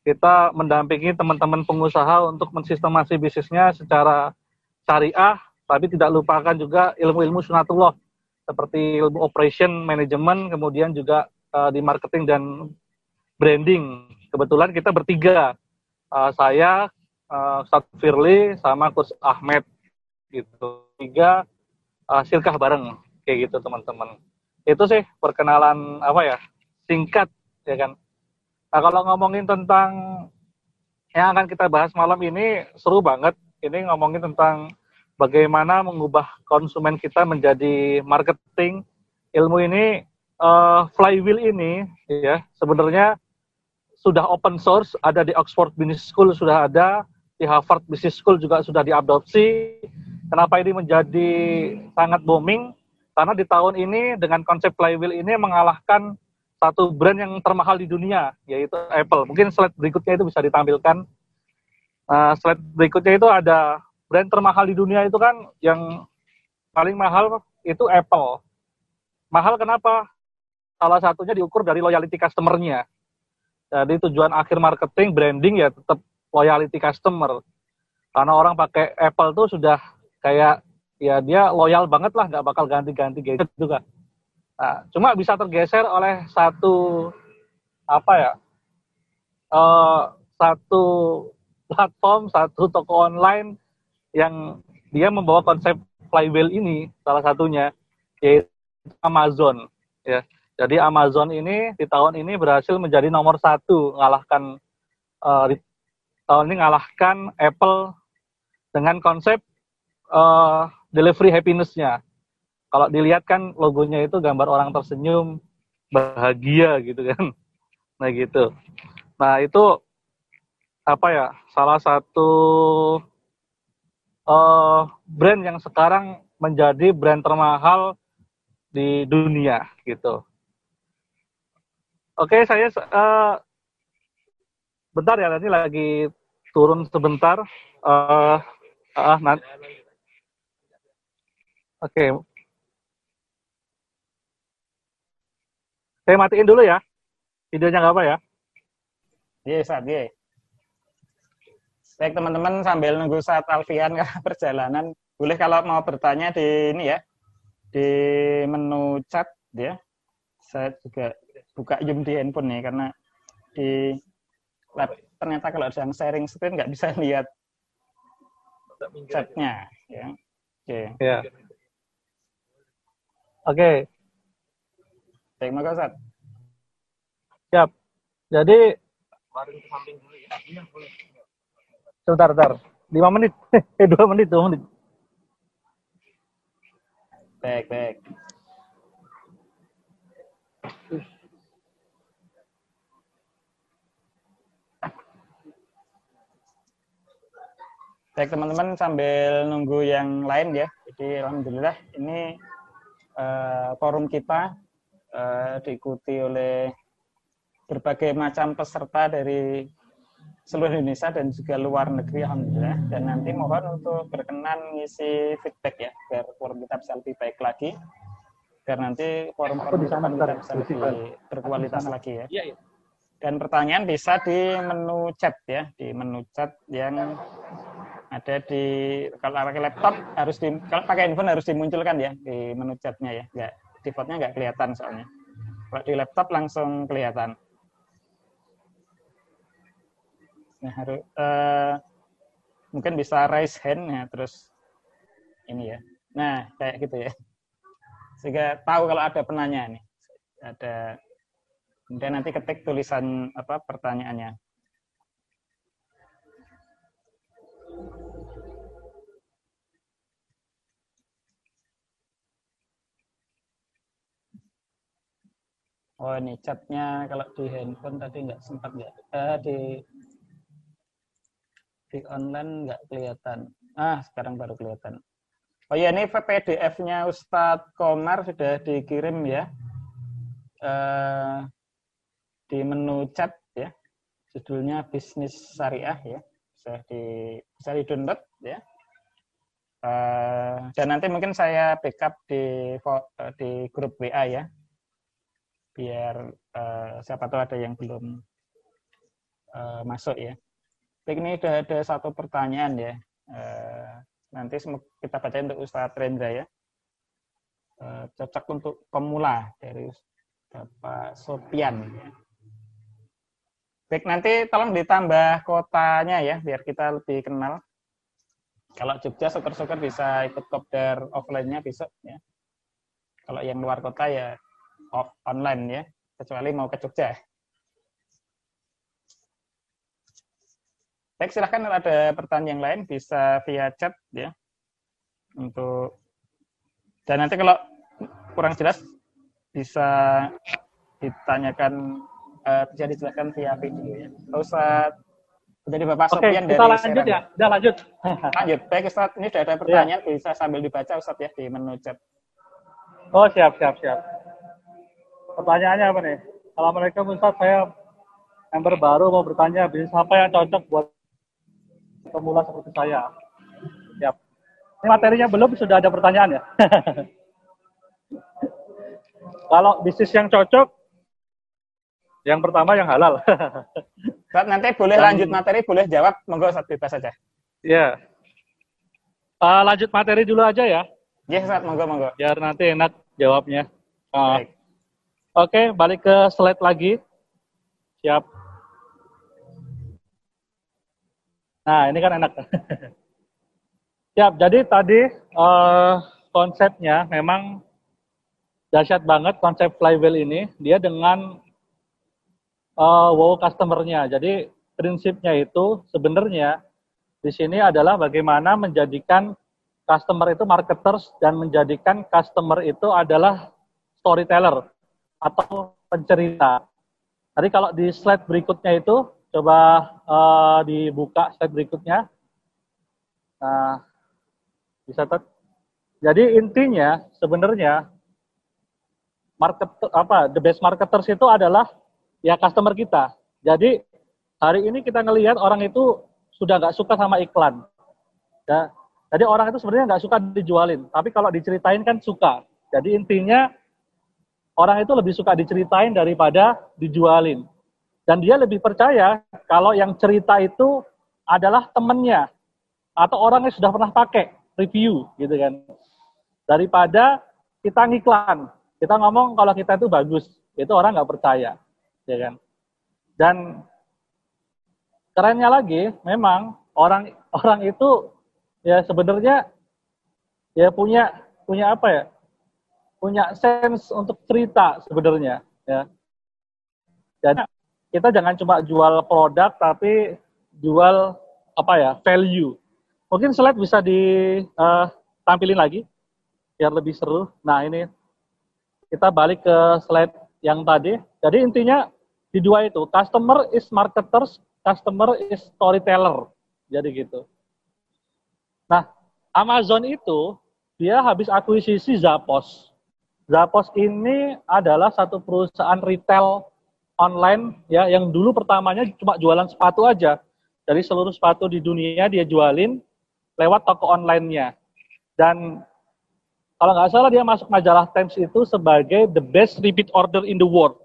Speaker 4: kita mendampingi teman-teman pengusaha untuk mensistemasi bisnisnya secara syariah, tapi tidak lupakan juga ilmu-ilmu sunatullah seperti ilmu operation, manajemen, kemudian juga uh, di marketing dan branding. Kebetulan kita bertiga, uh, saya, uh, Firly, sama Kus Ahmed, gitu. Tiga uh, silkah bareng, kayak gitu teman-teman. Itu sih perkenalan apa ya, singkat, ya kan Nah, kalau ngomongin tentang yang akan kita bahas malam ini seru banget. Ini ngomongin tentang bagaimana mengubah konsumen kita menjadi marketing. Ilmu ini uh, flywheel ini ya sebenarnya sudah open source, ada di Oxford Business School sudah ada, di Harvard Business School juga sudah diadopsi. Kenapa ini menjadi sangat booming? Karena di tahun ini dengan konsep flywheel ini mengalahkan satu brand yang termahal di dunia yaitu Apple. Mungkin slide berikutnya itu bisa ditampilkan. Uh, slide berikutnya itu ada brand termahal di dunia itu kan yang paling mahal itu Apple. Mahal kenapa? Salah satunya diukur dari loyalty customer-nya. Jadi tujuan akhir marketing, branding ya tetap loyalty customer. Karena orang pakai Apple tuh sudah kayak ya dia loyal banget lah, nggak bakal ganti-ganti gadget juga. Nah, cuma bisa tergeser oleh satu apa ya? Uh, satu platform, satu toko online yang dia membawa konsep flywheel ini salah satunya yaitu Amazon ya. Jadi Amazon ini di tahun ini berhasil menjadi nomor satu mengalahkan uh, di tahun ini mengalahkan Apple dengan konsep uh, delivery happiness-nya kalau dilihat kan logonya itu gambar orang tersenyum bahagia gitu kan. Nah gitu. Nah itu apa ya salah satu uh, brand yang sekarang menjadi brand termahal di dunia gitu. Oke saya uh, bentar ya nanti lagi turun sebentar. Uh, uh, nanti oke Saya matiin dulu ya. Videonya nggak apa ya?
Speaker 1: Iya, saat iya. Baik teman-teman sambil nunggu saat Alfian ke perjalanan, boleh kalau mau bertanya di ini ya, di menu chat ya. Saya juga buka Zoom di handphone nih karena di lab, ternyata kalau ada yang sharing screen nggak bisa lihat chatnya ya. Oke. Okay.
Speaker 4: Ya. Oke, okay.
Speaker 1: Baik, maka Ustaz.
Speaker 4: Siap. Jadi Sebentar, sebentar. Lima menit. Eh, dua menit, dua menit.
Speaker 1: Baik, baik. Baik teman-teman sambil nunggu yang lain ya. Jadi alhamdulillah ini uh, forum kita uh, diikuti oleh berbagai macam peserta dari seluruh Indonesia dan juga luar negeri alhamdulillah. Dan nanti mohon untuk berkenan ngisi feedback ya biar forum kita bisa lebih baik lagi. Biar nanti forum-forum kita bisa lebih berkualitas lagi ya. Iya, iya. Dan pertanyaan bisa di menu chat ya, di menu chat yang ada di kalau pakai laptop harus di kalau pakai handphone harus dimunculkan ya di menu chatnya ya, enggak defaultnya nggak kelihatan soalnya. Kalau di laptop langsung kelihatan. Nah, harus uh, mungkin bisa raise hand ya terus ini ya. Nah, kayak gitu ya. Sehingga tahu kalau ada penanya nih. Ada kemudian nanti ketik tulisan apa pertanyaannya. Oh ini chatnya kalau di handphone tadi nggak sempat nggak eh, di di online nggak kelihatan. Ah, sekarang baru kelihatan. Oh ya, ini PDF-nya Ustadz Komar sudah dikirim ya. Eh, di menu chat ya. Judulnya bisnis syariah ya. Bisa di bisa di download ya. Uh, dan nanti mungkin saya backup di di grup WA ya biar uh, siapa tahu ada yang belum uh, masuk ya. Baik, ini ada, ada satu pertanyaan ya. Uh, nanti kita baca untuk Ustadz Rendra ya. Uh, cocok untuk pemula dari Bapak Sopian. Ya. Baik, nanti tolong ditambah kotanya ya, biar kita lebih kenal. Kalau Jogja, syukur-syukur bisa ikut kopdar offline-nya besok ya. Kalau yang luar kota ya online ya, kecuali mau ke Jogja. Baik, silahkan ada pertanyaan yang lain bisa via chat ya. Untuk dan nanti kalau kurang jelas bisa ditanyakan uh, bisa dijelaskan via video ya. Ustaz jadi Bapak
Speaker 4: Oke,
Speaker 1: Sofian
Speaker 4: kita
Speaker 1: dari
Speaker 4: lanjut
Speaker 1: Serang.
Speaker 4: ya. Udah lanjut.
Speaker 1: Lanjut. Baik Ustaz, ini sudah ada pertanyaan bisa sambil dibaca Ustaz ya di menu chat.
Speaker 4: Oh, siap, siap, siap. Pertanyaannya apa nih? Assalamualaikum Ustaz, saya member baru mau bertanya bisnis apa yang cocok buat pemula seperti saya. Siap. Ini materinya belum, sudah ada pertanyaan ya? Kalau bisnis yang cocok, yang pertama yang halal.
Speaker 1: Ustaz, nanti boleh
Speaker 4: Dan-
Speaker 1: lanjut materi, boleh jawab, monggo Ustaz bebas saja.
Speaker 4: Ya. Eh, lanjut materi dulu aja ya,
Speaker 1: Ya Ustaz, monggo monggo.
Speaker 4: biar nanti enak jawabnya. Eh,
Speaker 1: Baik.
Speaker 4: Oke, balik ke slide lagi. Siap. Nah, ini kan enak. Siap, jadi tadi eh, konsepnya memang dahsyat banget konsep flywheel ini. Dia dengan eh, wow customer-nya. Jadi prinsipnya itu sebenarnya di sini adalah bagaimana menjadikan customer itu marketers dan menjadikan customer itu adalah storyteller atau pencerita. Tadi kalau di slide berikutnya itu coba eh, dibuka slide berikutnya. Nah, bisa tet. Jadi intinya sebenarnya market apa the best marketers itu adalah ya customer kita. Jadi hari ini kita ngelihat orang itu sudah nggak suka sama iklan. Ya, jadi orang itu sebenarnya nggak suka dijualin, tapi kalau diceritain kan suka. Jadi intinya orang itu lebih suka diceritain daripada dijualin. Dan dia lebih percaya kalau yang cerita itu adalah temennya atau orang yang sudah pernah pakai review gitu kan. Daripada kita ngiklan, kita ngomong kalau kita itu bagus, itu orang nggak percaya, ya kan. Dan kerennya lagi, memang orang orang itu ya sebenarnya ya punya punya apa ya? Punya sense untuk cerita sebenarnya, ya. Jadi kita jangan cuma jual produk tapi jual apa ya? value. Mungkin slide bisa ditampilin lagi biar lebih seru. Nah, ini kita balik ke slide yang tadi. Jadi intinya di dua itu, customer is marketers, customer is storyteller. Jadi gitu. Nah, Amazon itu dia habis akuisisi Zappos. Zappos ini adalah satu perusahaan retail online ya yang dulu pertamanya cuma jualan sepatu aja. Dari seluruh sepatu di dunia dia jualin lewat toko online-nya. Dan kalau nggak salah dia masuk majalah Times itu sebagai the best repeat order in the world.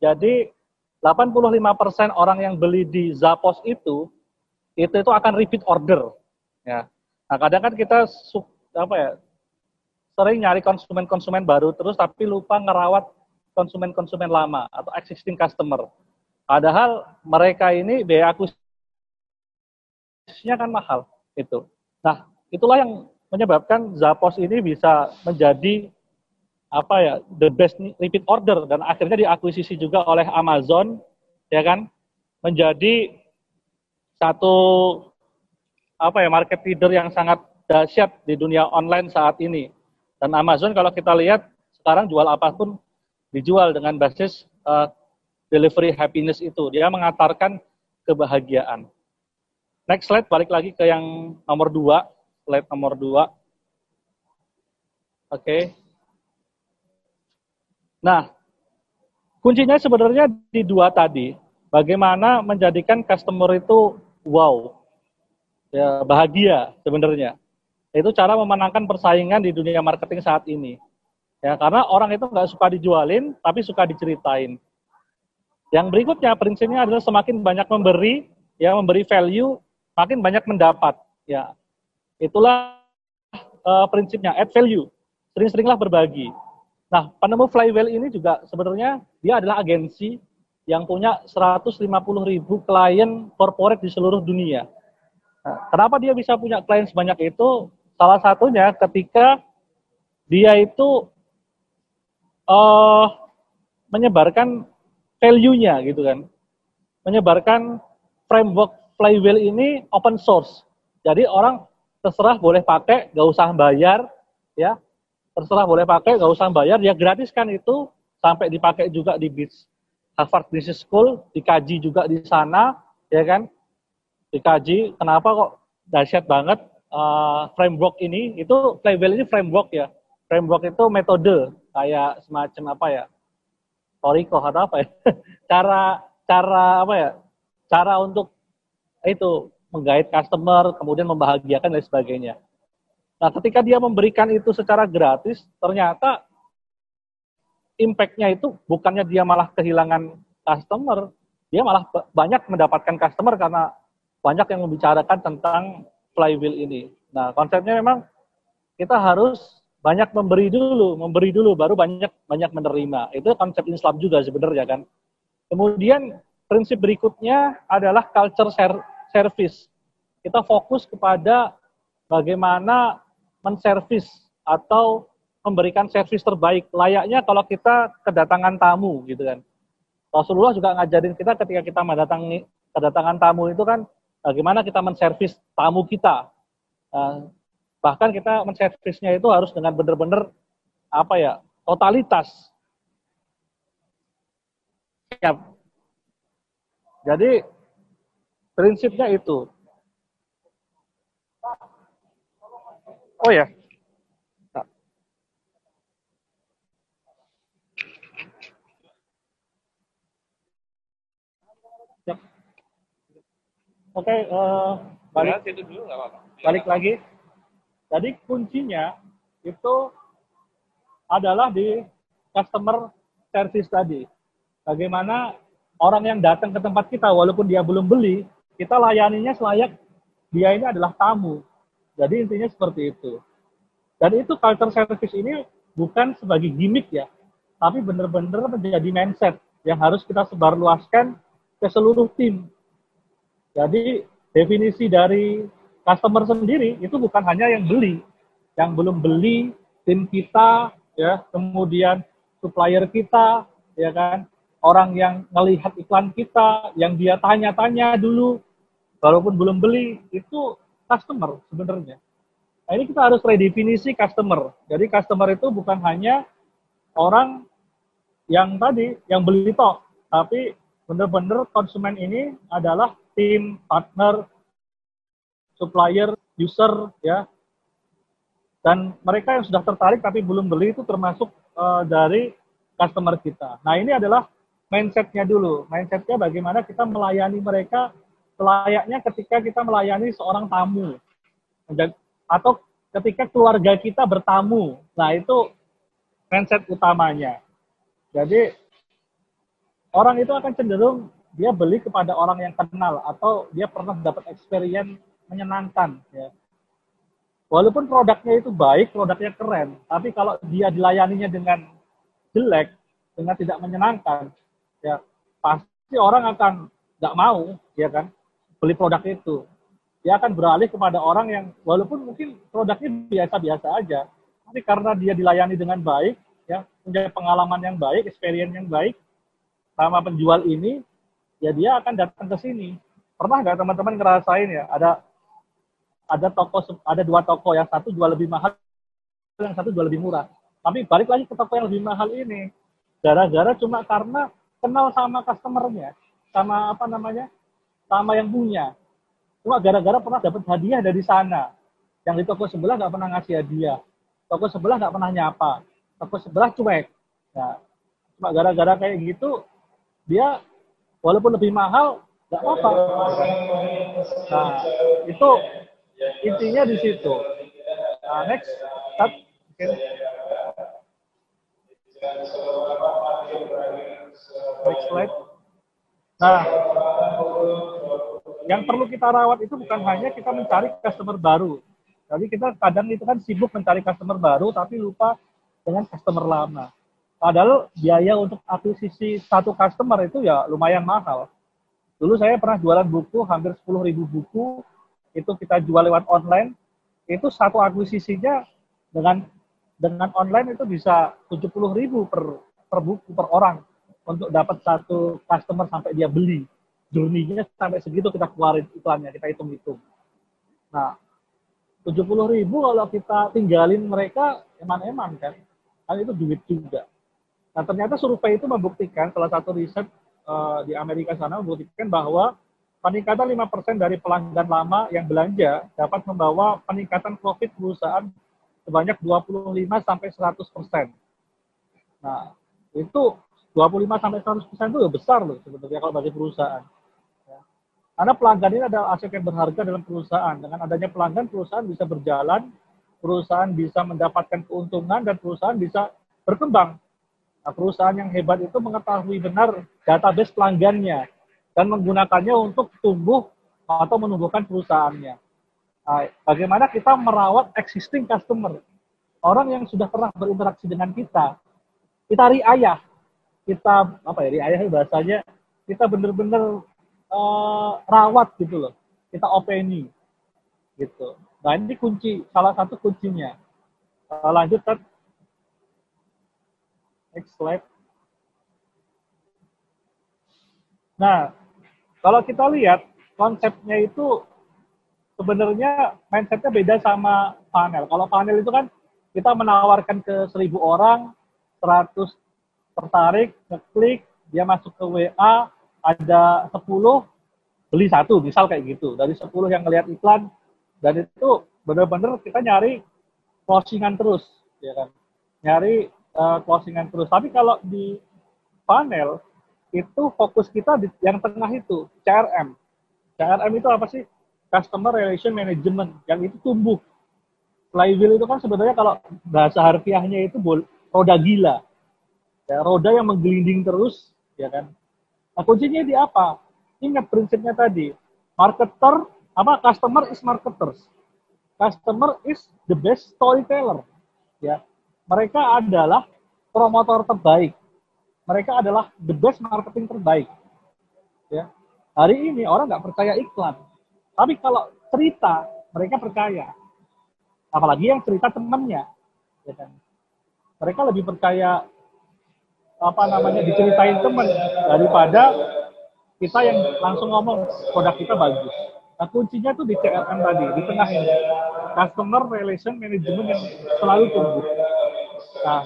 Speaker 4: Jadi 85% orang yang beli di Zappos itu itu itu akan repeat order. Ya. Nah, kadang kan kita apa ya? Sering nyari konsumen-konsumen baru terus tapi lupa ngerawat konsumen-konsumen lama atau existing customer. Padahal mereka ini biaya akuisisinya kan mahal itu. Nah, itulah yang menyebabkan Zappos ini bisa menjadi apa ya the best repeat order dan akhirnya diakuisisi juga oleh Amazon ya kan menjadi satu apa ya market leader yang sangat dahsyat di dunia online saat ini dan Amazon kalau kita lihat sekarang jual apa pun dijual dengan basis uh, delivery happiness itu dia mengantarkan kebahagiaan next slide balik lagi ke yang nomor dua, slide nomor dua. Oke. Okay. Nah, kuncinya sebenarnya di dua tadi. Bagaimana menjadikan customer itu wow, ya bahagia sebenarnya. Itu cara memenangkan persaingan di dunia marketing saat ini. Ya, karena orang itu nggak suka dijualin, tapi suka diceritain. Yang berikutnya prinsipnya adalah semakin banyak memberi, ya memberi value, makin banyak mendapat. Ya, itulah uh, prinsipnya add value sering-seringlah berbagi. Nah, penemu Flywheel ini juga sebenarnya dia adalah agensi yang punya 150 ribu klien corporate di seluruh dunia. Nah, kenapa dia bisa punya klien sebanyak itu? Salah satunya ketika dia itu uh, menyebarkan value-nya gitu kan. Menyebarkan framework Flywheel ini open source. Jadi orang terserah boleh pakai, gak usah bayar, ya terserah boleh pakai, nggak usah bayar, dia gratiskan itu sampai dipakai juga di BITS. Harvard Business School dikaji juga di sana, ya kan? Dikaji, kenapa kok dahsyat banget uh, framework ini? Itu Flywheel ini framework ya. Framework itu metode kayak semacam apa ya? Toriko atau apa ya? cara cara apa ya? Cara untuk itu menggait customer, kemudian membahagiakan dan sebagainya. Nah, ketika dia memberikan itu secara gratis, ternyata impact-nya itu bukannya dia malah kehilangan customer, dia malah banyak mendapatkan customer karena banyak yang membicarakan tentang flywheel ini. Nah, konsepnya memang kita harus banyak memberi dulu, memberi dulu baru banyak banyak menerima. Itu konsep Islam juga sebenarnya kan. Kemudian prinsip berikutnya adalah culture service. Kita fokus kepada bagaimana menservis atau memberikan servis terbaik layaknya kalau kita kedatangan tamu gitu kan. Rasulullah juga ngajarin kita ketika kita mendatangi kedatangan tamu itu kan bagaimana kita menservis tamu kita. Uh, bahkan kita menservisnya itu harus dengan benar-benar apa ya totalitas. Siap. Jadi prinsipnya itu Oh ya. Oke, okay, uh, eh, balik ya, dulu, apa -apa. balik lagi. Jadi kuncinya itu adalah di customer service tadi. Bagaimana orang yang datang ke tempat kita walaupun dia belum beli, kita layaninya selayak dia ini adalah tamu. Jadi intinya seperti itu. Dan itu culture service ini bukan sebagai gimmick ya, tapi benar-benar menjadi mindset yang harus kita sebarluaskan ke seluruh tim. Jadi definisi dari customer sendiri itu bukan hanya yang beli, yang belum beli, tim kita, ya, kemudian supplier kita, ya kan, orang yang melihat iklan kita, yang dia tanya-tanya dulu, walaupun belum beli, itu customer sebenarnya. Nah, ini kita harus redefinisi customer. Jadi customer itu bukan hanya orang yang tadi yang beli tok, tapi benar-benar konsumen ini adalah tim, partner, supplier, user, ya. Dan mereka yang sudah tertarik tapi belum beli itu termasuk uh, dari customer kita. Nah ini adalah mindsetnya dulu. Mindsetnya bagaimana kita melayani mereka selayaknya ketika kita melayani seorang tamu atau ketika keluarga kita bertamu. Nah, itu mindset utamanya. Jadi orang itu akan cenderung dia beli kepada orang yang kenal atau dia pernah dapat experience menyenangkan ya. Walaupun produknya itu baik, produknya keren, tapi kalau dia dilayaninya dengan jelek, dengan tidak menyenangkan, ya pasti orang akan nggak mau, ya kan? beli produk itu. Dia akan beralih kepada orang yang walaupun mungkin produknya biasa-biasa aja, tapi karena dia dilayani dengan baik, ya punya pengalaman yang baik, experience yang baik sama penjual ini, ya dia akan datang ke sini. Pernah nggak teman-teman ngerasain ya ada ada toko ada dua toko yang satu jual lebih mahal, yang satu jual lebih murah. Tapi balik lagi ke toko yang lebih mahal ini, gara-gara cuma karena kenal sama customernya, sama apa namanya, sama yang punya. Cuma gara-gara pernah dapat hadiah dari sana. Yang di toko sebelah nggak pernah ngasih hadiah. Toko sebelah nggak pernah nyapa. Toko sebelah cuek. Nah, cuma gara-gara kayak gitu, dia walaupun lebih mahal, nggak apa-apa. Nah, itu intinya di situ. Nah, next, start. Okay. Next slide. Nah, yang perlu kita rawat itu bukan hanya kita mencari customer baru. Jadi kita kadang itu kan sibuk mencari customer baru tapi lupa dengan customer lama. Padahal biaya untuk akuisisi satu customer itu ya lumayan mahal. Dulu saya pernah jualan buku, hampir 10 ribu buku, itu kita jual lewat online, itu satu akuisisinya dengan dengan online itu bisa 70 ribu per, per buku per orang untuk dapat satu customer sampai dia beli journey-nya sampai segitu kita keluarin iklannya, kita hitung-hitung. Nah, 70 ribu kalau kita tinggalin mereka eman-eman kan, kan itu duit juga. Nah, ternyata survei itu membuktikan, salah satu riset uh, di Amerika sana membuktikan bahwa peningkatan 5% dari pelanggan lama yang belanja dapat membawa peningkatan profit perusahaan sebanyak 25 sampai 100%. Nah, itu 25 sampai 100% itu ya besar loh sebetulnya kalau bagi perusahaan. Karena pelanggan ini adalah aset yang berharga dalam perusahaan. Dengan adanya pelanggan, perusahaan bisa berjalan, perusahaan bisa mendapatkan keuntungan, dan perusahaan bisa berkembang. Nah, perusahaan yang hebat itu mengetahui benar database pelanggannya dan menggunakannya untuk tumbuh atau menumbuhkan perusahaannya. Nah, bagaimana kita merawat existing customer, orang yang sudah pernah berinteraksi dengan kita, kita riayah, kita apa ya riayah bahasanya kita benar-benar uh, rawat gitu loh. Kita openi gitu. Nah ini kunci, salah satu kuncinya. Uh, lanjut kan. Next slide. Nah, kalau kita lihat konsepnya itu sebenarnya mindsetnya beda sama panel. Kalau panel itu kan kita menawarkan ke seribu orang, 100 tertarik, ngeklik, dia masuk ke WA, ada 10 beli satu misal kayak gitu dari 10 yang ngelihat iklan dan itu benar-benar kita nyari closingan terus ya kan nyari uh, closingan terus tapi kalau di panel itu fokus kita di yang tengah itu CRM CRM itu apa sih customer relation management yang itu tumbuh flywheel itu kan sebenarnya kalau bahasa harfiahnya itu roda gila ya roda yang menggelinding terus ya kan Nah, kuncinya di apa? Ingat prinsipnya tadi. Marketer, apa? Customer is marketers. Customer is the best storyteller. Ya. Mereka adalah promotor terbaik. Mereka adalah the best marketing terbaik. Ya. Hari ini orang nggak percaya iklan. Tapi kalau cerita, mereka percaya. Apalagi yang cerita temannya. Ya kan? Mereka lebih percaya apa namanya diceritain teman daripada kita yang langsung ngomong produk kita bagus. Nah kuncinya tuh di CRM tadi, di tengah ini. Customer Relation Management yang selalu tumbuh. Nah,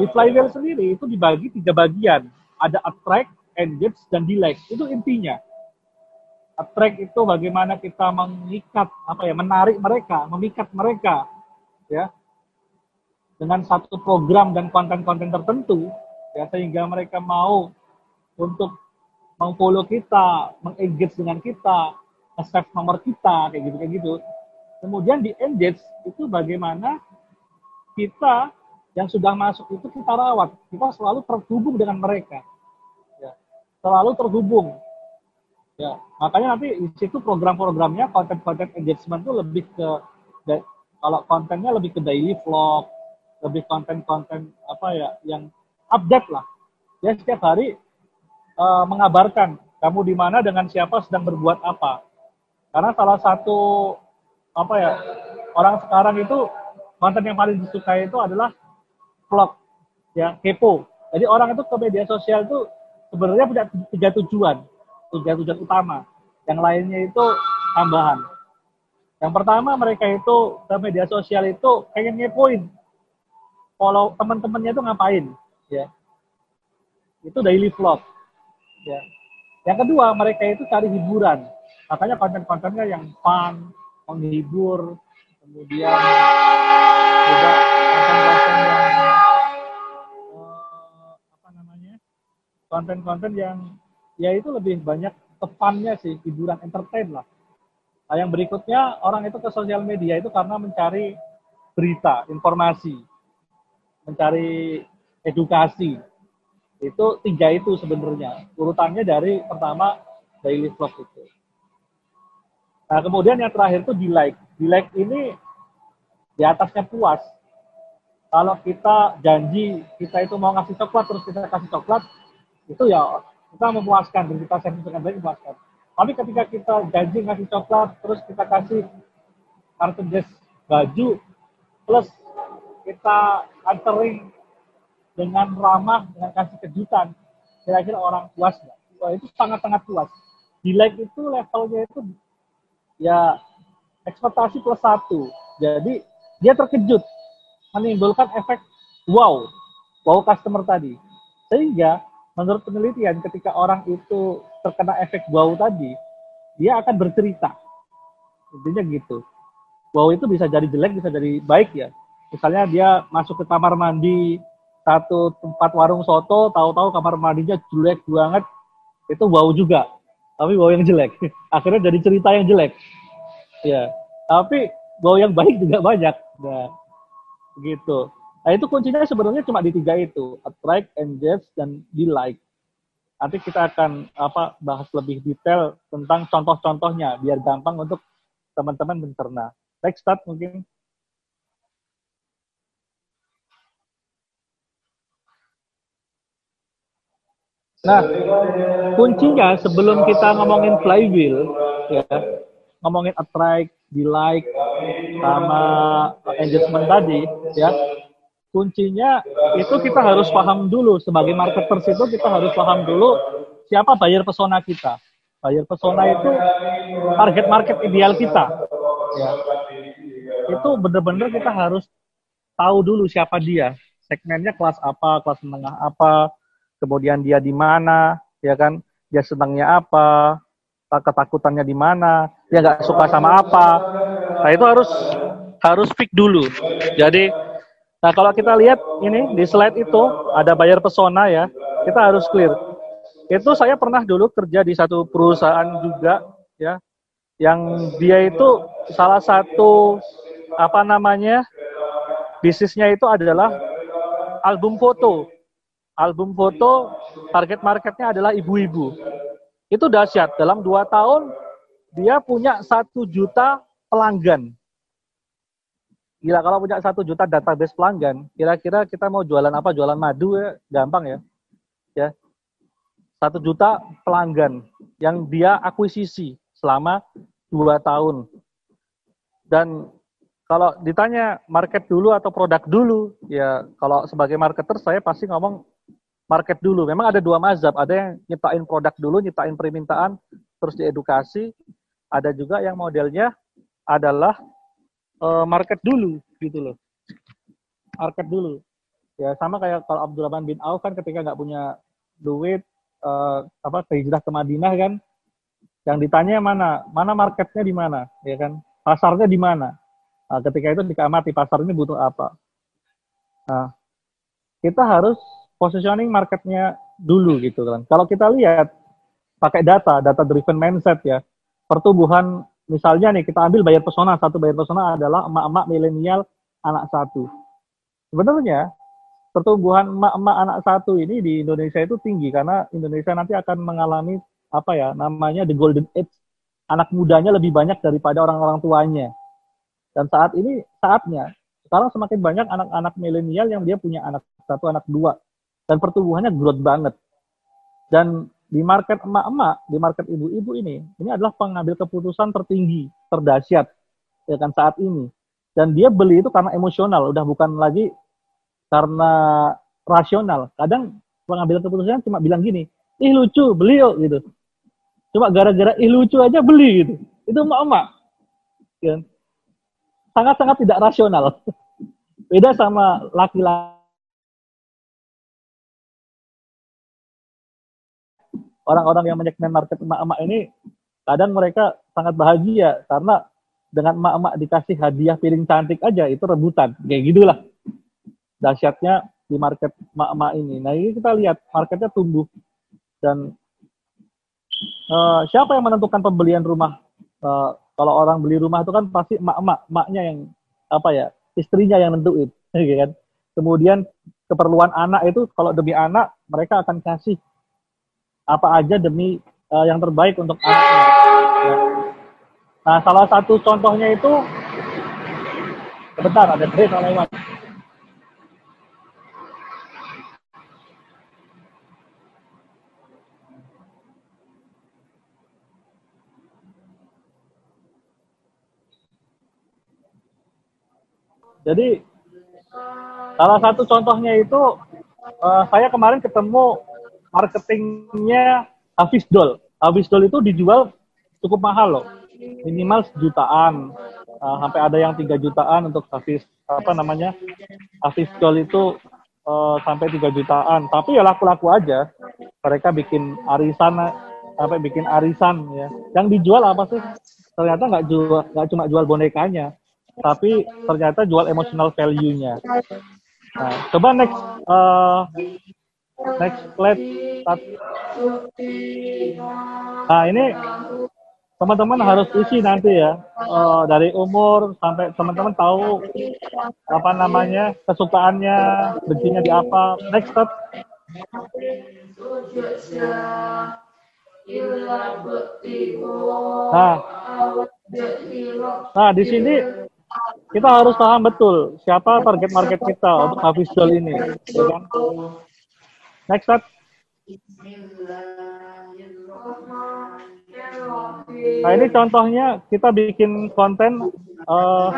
Speaker 4: di flywheel sendiri itu dibagi tiga bagian. Ada attract, engage, dan delay. Itu intinya. Attract itu bagaimana kita mengikat, apa ya, menarik mereka, memikat mereka, ya, dengan satu program dan konten-konten tertentu ya sehingga mereka mau untuk mengfollow kita, mengengage dengan kita, nge nomor kita kayak gitu kayak gitu. Kemudian di engage itu bagaimana kita yang sudah masuk itu kita rawat, kita selalu terhubung dengan mereka, ya, selalu terhubung. Ya, makanya nanti di situ program-programnya konten-konten engagement itu lebih ke kalau kontennya lebih ke daily vlog, lebih konten-konten apa ya yang update lah. Ya setiap hari uh, mengabarkan kamu di mana dengan siapa sedang berbuat apa. Karena salah satu apa ya orang sekarang itu konten yang paling disukai itu adalah vlog, ya kepo. Jadi orang itu ke media sosial itu sebenarnya punya tiga tujuan, tiga tujuan utama. Yang lainnya itu tambahan. Yang pertama mereka itu ke media sosial itu pengen ngepoin. Kalau teman-temannya itu ngapain, ya itu daily vlog ya yang kedua mereka itu cari hiburan makanya konten-kontennya yang fun menghibur kemudian juga konten-konten yang konten-konten yang ya itu lebih banyak ke fun-nya sih hiburan entertain lah. Nah, yang berikutnya orang itu ke sosial media itu karena mencari berita informasi mencari edukasi. Itu tiga itu sebenarnya. Urutannya dari pertama daily vlog itu. Nah kemudian yang terakhir itu di like di like ini di atasnya puas. Kalau kita janji kita itu mau ngasih coklat terus kita kasih coklat itu ya kita memuaskan dan kita servis dengan baik memuaskan tapi ketika kita janji ngasih coklat terus kita kasih kartu baju plus kita anterin dengan ramah, dengan kasih kejutan, kira-kira orang puas nggak? Wah, itu sangat-sangat puas. Di like itu levelnya itu ya ekspektasi plus satu. Jadi dia terkejut, menimbulkan efek wow, wow customer tadi. Sehingga menurut penelitian ketika orang itu terkena efek wow tadi, dia akan bercerita. Intinya gitu. Wow itu bisa jadi jelek, bisa jadi baik ya. Misalnya dia masuk ke kamar mandi, satu tempat warung soto tahu-tahu kamar mandinya jelek banget itu wow juga tapi wow yang jelek akhirnya jadi cerita yang jelek ya tapi wow yang baik juga banyak nah gitu nah itu kuncinya sebenarnya cuma di tiga itu attract engage dan like nanti kita akan apa bahas lebih detail tentang contoh-contohnya biar gampang untuk teman-teman mencerna. Next start mungkin. Nah, kuncinya sebelum kita ngomongin flywheel, ya, ngomongin attract, like, sama engagement tadi, ya, kuncinya itu kita harus paham dulu sebagai marketers itu kita harus paham dulu siapa buyer persona kita. Buyer persona itu target market ideal kita. Ya. Itu benar-benar kita harus tahu dulu siapa dia. Segmennya kelas apa, kelas menengah apa, kemudian dia di mana, ya kan? Dia senangnya apa, ketakutannya di mana, dia nggak suka sama apa. Nah itu harus harus pick dulu. Jadi, nah kalau kita lihat ini di slide itu ada bayar pesona ya, kita harus clear. Itu saya pernah dulu kerja di satu perusahaan juga, ya, yang dia itu salah satu apa namanya bisnisnya itu adalah album foto album foto target marketnya adalah ibu-ibu. Itu dahsyat. Dalam dua tahun dia punya satu juta pelanggan. Gila kalau punya satu juta database pelanggan, kira-kira kita mau jualan apa? Jualan madu ya, gampang ya. Ya, satu juta pelanggan yang dia akuisisi selama dua tahun. Dan kalau ditanya market dulu atau produk dulu, ya kalau sebagai marketer saya pasti ngomong market dulu. Memang ada dua mazhab, ada yang nyiptain produk dulu, nyiptain permintaan, terus diedukasi. Ada juga yang modelnya adalah uh, market dulu, gitu loh. Market dulu. Ya sama kayak kalau Abdurrahman bin Auf kan ketika nggak punya duit, uh, apa hijrah ke Madinah kan, yang ditanya mana, mana marketnya di mana, ya kan, pasarnya di mana. Nah, ketika itu dikamati pasar ini butuh apa. Nah, kita harus positioning marketnya dulu gitu kan. Kalau kita lihat pakai data, data driven mindset ya, pertumbuhan misalnya nih kita ambil bayar pesona, satu bayar pesona adalah emak-emak milenial anak satu. Sebenarnya pertumbuhan emak-emak anak satu ini di Indonesia itu tinggi karena Indonesia nanti akan mengalami apa ya namanya the golden age anak mudanya lebih banyak daripada orang-orang tuanya dan saat ini saatnya sekarang semakin banyak anak-anak milenial yang dia punya anak satu anak dua dan pertumbuhannya growth banget. Dan di market emak-emak, di market ibu-ibu ini, ini adalah pengambil keputusan tertinggi, terdahsyat ya kan saat ini. Dan dia beli itu karena emosional, udah bukan lagi karena rasional. Kadang pengambil keputusan cuma bilang gini, ih lucu, beli yuk gitu. Cuma gara-gara ih lucu aja beli gitu. Itu emak-emak. Ya. Sangat-sangat tidak rasional. Beda sama laki-laki orang-orang yang menyegmen market emak-emak ini kadang mereka sangat bahagia karena dengan emak-emak dikasih hadiah piring cantik aja itu rebutan. Kayak gitulah dahsyatnya di market emak-emak ini. Nah ini kita lihat marketnya tumbuh. Dan uh, siapa yang menentukan pembelian rumah? Uh, kalau orang beli rumah itu kan pasti emak-emak emaknya yang apa ya istrinya yang nentuin gitu kan? Kemudian keperluan anak itu kalau demi anak mereka akan kasih apa aja demi uh, yang terbaik untuk anaknya. Ya. Nah, salah satu contohnya itu sebentar ada train lewat. Jadi salah satu contohnya itu uh, saya kemarin ketemu marketingnya Hafiz Dol. Hafiz Dol itu dijual cukup mahal loh. Minimal sejutaan. Uh, sampai ada yang tiga jutaan untuk Hafiz apa namanya Hafiz Gold itu uh, sampai tiga jutaan. Tapi ya laku-laku aja. Mereka bikin arisan sampai bikin arisan ya. Yang dijual apa sih? Ternyata nggak jual nggak cuma jual bonekanya tapi ternyata jual emotional value-nya. Nah coba next uh, next slide nah ini teman-teman harus isi nanti ya. Uh, dari umur sampai teman-teman tahu apa namanya kesukaannya bencinya di apa. Next step nah. Nah di sini kita harus paham betul siapa target market kita untuk Hafiz ini ya kan next step Nah ini contohnya kita bikin konten uh,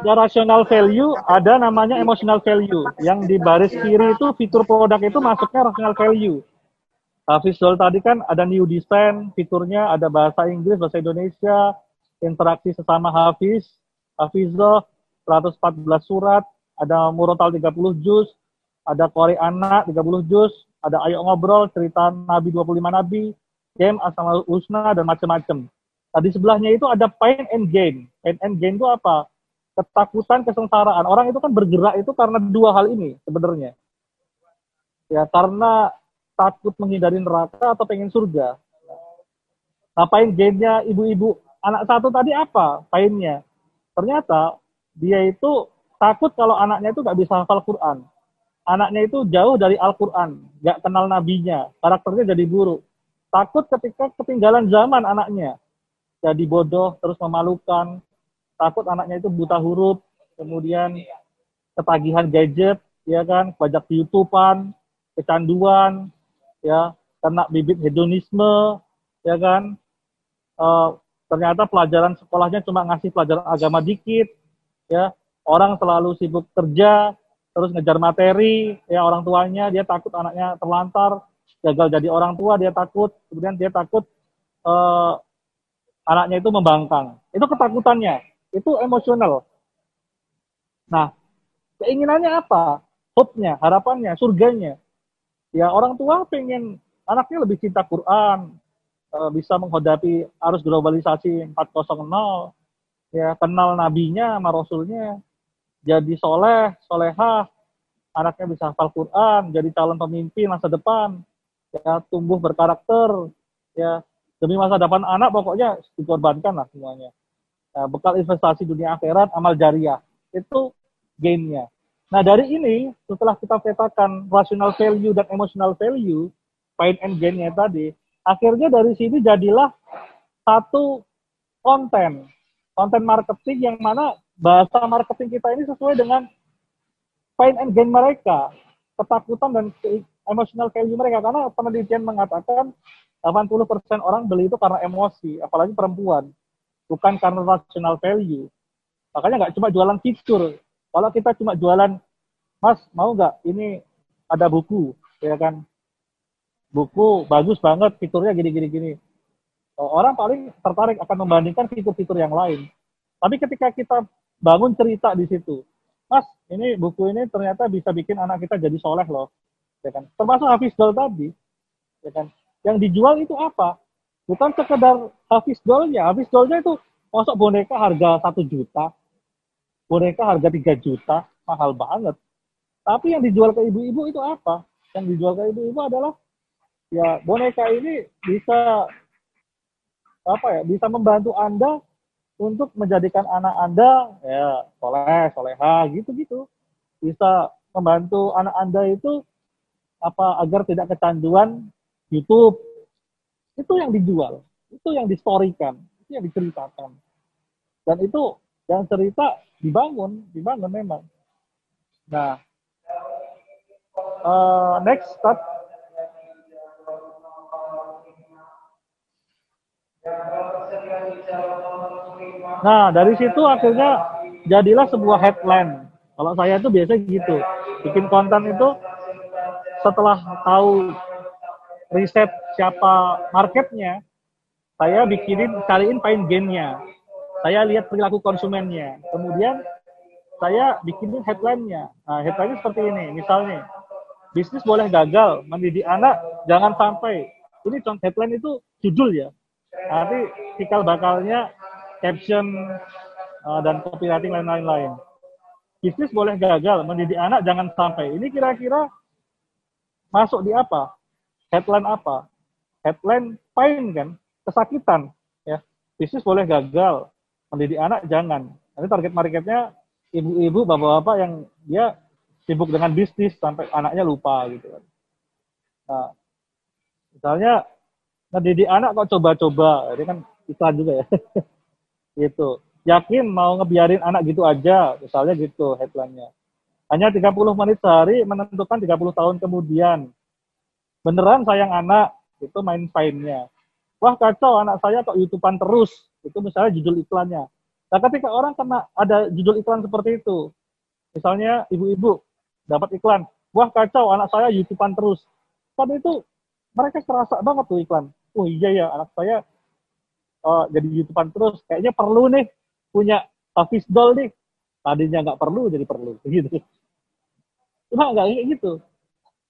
Speaker 4: ada rational value, ada namanya emotional value. Yang di baris kiri itu fitur produk itu masuknya rational value. Nah, visual tadi kan ada new design, fiturnya ada bahasa Inggris, bahasa Indonesia, interaksi sesama Hafiz, Hafizah, 114 surat, ada murotal 30 juz, ada kori anak 30 juz, ada ayo ngobrol, cerita Nabi 25 Nabi, game asal husna dan macam-macam. Nah, di sebelahnya itu ada pain and gain. Pain and gain itu apa? Ketakutan, kesengsaraan. Orang itu kan bergerak itu karena dua hal ini sebenarnya. Ya, karena takut menghindari neraka atau pengen surga. Nah, pain gainnya ibu-ibu anak satu tadi apa? Painnya. Ternyata dia itu takut kalau anaknya itu nggak bisa hafal Quran. Anaknya itu jauh dari Al-Quran, nggak kenal nabinya, karakternya jadi buruk Takut ketika ketinggalan zaman anaknya. Jadi bodoh, terus memalukan. Takut anaknya itu buta huruf, kemudian ketagihan gadget, ya kan, pajak YouTubean, kecanduan, ya, kena bibit hedonisme, ya kan. Uh, ternyata pelajaran sekolahnya cuma ngasih pelajaran agama dikit, ya. Orang selalu sibuk kerja, terus ngejar materi, ya orang tuanya dia takut anaknya terlantar, gagal jadi orang tua dia takut. Kemudian dia takut uh, anaknya itu membangkang. Itu ketakutannya. Itu emosional. Nah keinginannya apa? Hope-nya harapannya surganya. Ya orang tua pengen anaknya lebih cinta Quran uh, bisa menghadapi arus globalisasi 4.0 ya kenal nabinya sama rasulnya jadi soleh solehah anaknya bisa hafal Quran jadi calon pemimpin masa depan ya tumbuh berkarakter ya. Demi masa depan anak pokoknya dikorbankan lah semuanya. Nah, bekal investasi dunia akhirat amal jariah. Itu gainnya. Nah dari ini setelah kita petakan rational value dan emotional value pain and gainnya tadi akhirnya dari sini jadilah satu konten. Konten marketing yang mana bahasa marketing kita ini sesuai dengan pain and gain mereka ketakutan dan emotional value mereka karena penelitian mengatakan 80% orang beli itu karena emosi, apalagi perempuan, bukan karena rational value. Makanya nggak cuma jualan fitur. Kalau kita cuma jualan, Mas mau nggak ini ada buku, ya kan? Buku bagus banget, fiturnya gini-gini gini. Orang paling tertarik akan membandingkan fitur-fitur yang lain. Tapi ketika kita bangun cerita di situ, Mas, ini buku ini ternyata bisa bikin anak kita jadi soleh loh. Ya kan? Termasuk Hafiz Dal tadi. Ya kan? Yang dijual itu apa? Bukan sekedar habis dolnya. Habis dolnya itu masuk boneka harga satu juta. Boneka harga 3 juta. Mahal banget. Tapi yang dijual ke ibu-ibu itu apa? Yang dijual ke ibu-ibu adalah ya boneka ini bisa apa ya bisa membantu anda untuk menjadikan anak anda ya soleh soleha gitu gitu bisa membantu anak anda itu apa agar tidak kecanduan YouTube. Itu yang dijual. Itu yang distorikan. Itu yang diceritakan. Dan itu yang cerita dibangun dibangun memang. Nah uh, next start Nah, dari situ akhirnya jadilah sebuah headline. Kalau saya itu biasa gitu. Bikin konten itu setelah tahu riset siapa marketnya, saya bikinin, cariin pain gainnya. Saya lihat perilaku konsumennya. Kemudian saya bikinin headline-nya. Nah, headline seperti ini. Misalnya, bisnis boleh gagal, mendidik anak jangan sampai. Ini contoh headline itu judul ya. Nanti cikal bakalnya caption uh, dan copywriting lain-lain. Bisnis boleh gagal, mendidik anak jangan sampai. Ini kira-kira masuk di apa? Headline apa? Headline pain kan, kesakitan. Ya, bisnis boleh gagal, mendidik anak jangan. Ini target marketnya ibu-ibu, bapak-bapak yang dia sibuk dengan bisnis sampai anaknya lupa gitu kan. Nah, misalnya mendidik anak kok coba-coba, ini kan iklan juga ya. gitu. Yakin mau ngebiarin anak gitu aja misalnya gitu headline-nya. Hanya 30 menit sehari menentukan 30 tahun kemudian. Beneran sayang anak itu main fine-nya. Wah kacau anak saya kok youtubean terus. Itu misalnya judul iklannya. Nah ketika orang kena ada judul iklan seperti itu misalnya ibu-ibu dapat iklan wah kacau anak saya youtubean terus. Kan itu mereka kerasa banget tuh iklan. Oh iya ya anak saya uh, jadi youtuber terus. Kayaknya perlu nih punya Hafiz Doll nih. Tadinya nggak perlu jadi perlu. Gitu. Cuma nggak kayak gitu.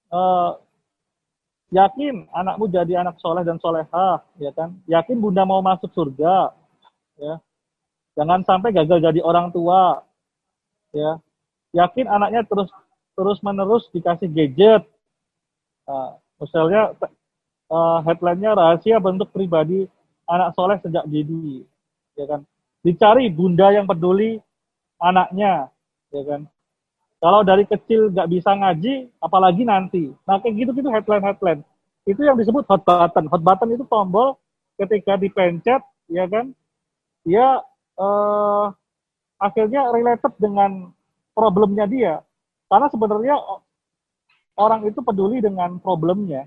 Speaker 4: Uh, yakin anakmu jadi anak soleh dan solehah ya kan? Yakin bunda mau masuk surga ya. Jangan sampai gagal jadi orang tua ya. Yakin anaknya terus terus menerus dikasih gadget. Uh, misalnya uh, headline-nya rahasia bentuk pribadi anak soleh sejak dini, ya kan? Dicari bunda yang peduli anaknya, ya kan? Kalau dari kecil nggak bisa ngaji, apalagi nanti. Nah kayak gitu-gitu headline-headline. Itu yang disebut hot button. Hot button itu tombol ketika dipencet, ya kan? Dia eh, akhirnya related dengan problemnya dia. Karena sebenarnya orang itu peduli dengan problemnya,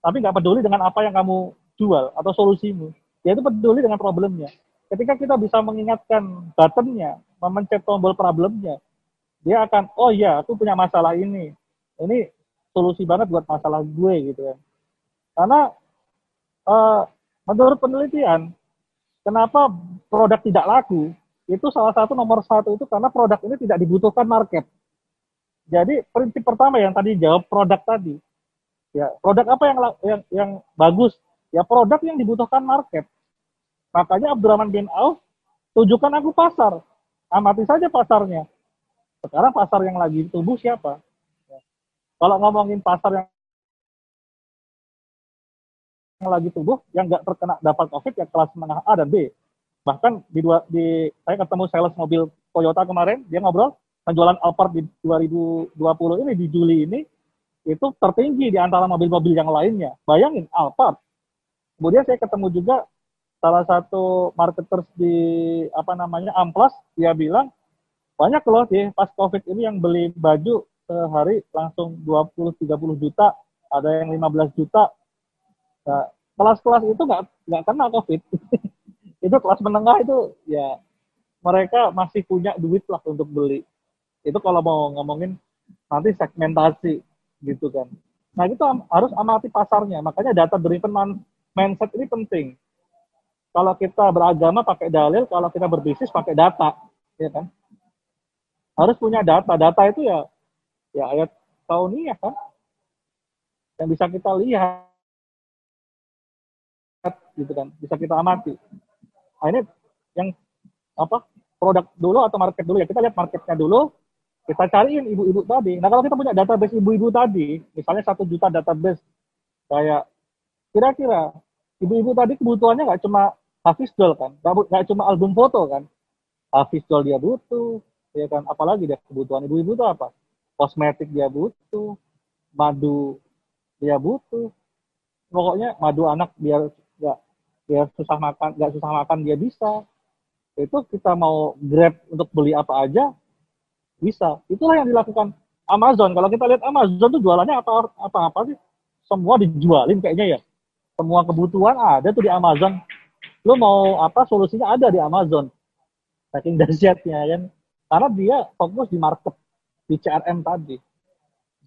Speaker 4: tapi nggak peduli dengan apa yang kamu jual atau solusimu, yaitu peduli dengan problemnya. Ketika kita bisa mengingatkan buttonnya, memencet tombol problemnya, dia akan, oh iya, aku punya masalah ini. Ini solusi banget buat masalah gue gitu kan. Karena uh, menurut penelitian, kenapa produk tidak laku, itu salah satu nomor satu itu karena produk ini tidak dibutuhkan market. Jadi prinsip pertama yang tadi jawab produk tadi, ya produk apa yang yang yang bagus ya produk yang dibutuhkan market. Makanya Abdurrahman bin Auf tunjukkan aku pasar. Amati saja pasarnya. Sekarang pasar yang lagi tumbuh siapa? Ya. Kalau ngomongin pasar yang yang lagi tumbuh, yang nggak terkena dapat COVID ya kelas menengah A dan B. Bahkan di dua di saya ketemu sales mobil Toyota kemarin, dia ngobrol penjualan Alphard di 2020 ini di Juli ini itu tertinggi di antara mobil-mobil yang lainnya. Bayangin Alphard Kemudian saya ketemu juga salah satu marketers di apa namanya Amplas, dia bilang banyak loh di pas Covid ini yang beli baju sehari langsung 20 30 juta, ada yang 15 juta. Nah, kelas-kelas itu nggak nggak kena Covid. itu kelas menengah itu ya mereka masih punya duit lah untuk beli. Itu kalau mau ngomongin nanti segmentasi gitu kan. Nah itu harus amati pasarnya. Makanya data driven mindset ini penting. Kalau kita beragama pakai dalil, kalau kita berbisnis pakai data, ya kan? Harus punya data. Data itu ya ya ayat kauniyah kan? Yang bisa kita lihat gitu kan bisa kita amati nah ini yang apa produk dulu atau market dulu ya kita lihat marketnya dulu kita cariin ibu-ibu tadi nah kalau kita punya database ibu-ibu tadi misalnya satu juta database kayak kira-kira ibu-ibu tadi kebutuhannya nggak cuma Hafiz doll kan? Nggak cuma album foto kan? Hafiz doll dia butuh ya kan? Apalagi dia kebutuhan ibu-ibu itu apa? Kosmetik dia butuh madu dia butuh. Pokoknya madu anak biar nggak biar susah makan nggak susah makan dia bisa. Itu kita mau grab untuk beli apa aja bisa. Itulah yang dilakukan Amazon. Kalau kita lihat Amazon tuh jualannya apa apa apa sih? Semua dijualin kayaknya ya semua kebutuhan ada tuh di Amazon. Lu mau apa solusinya ada di Amazon. Saking dahsyatnya kan? Karena dia fokus di market di CRM tadi.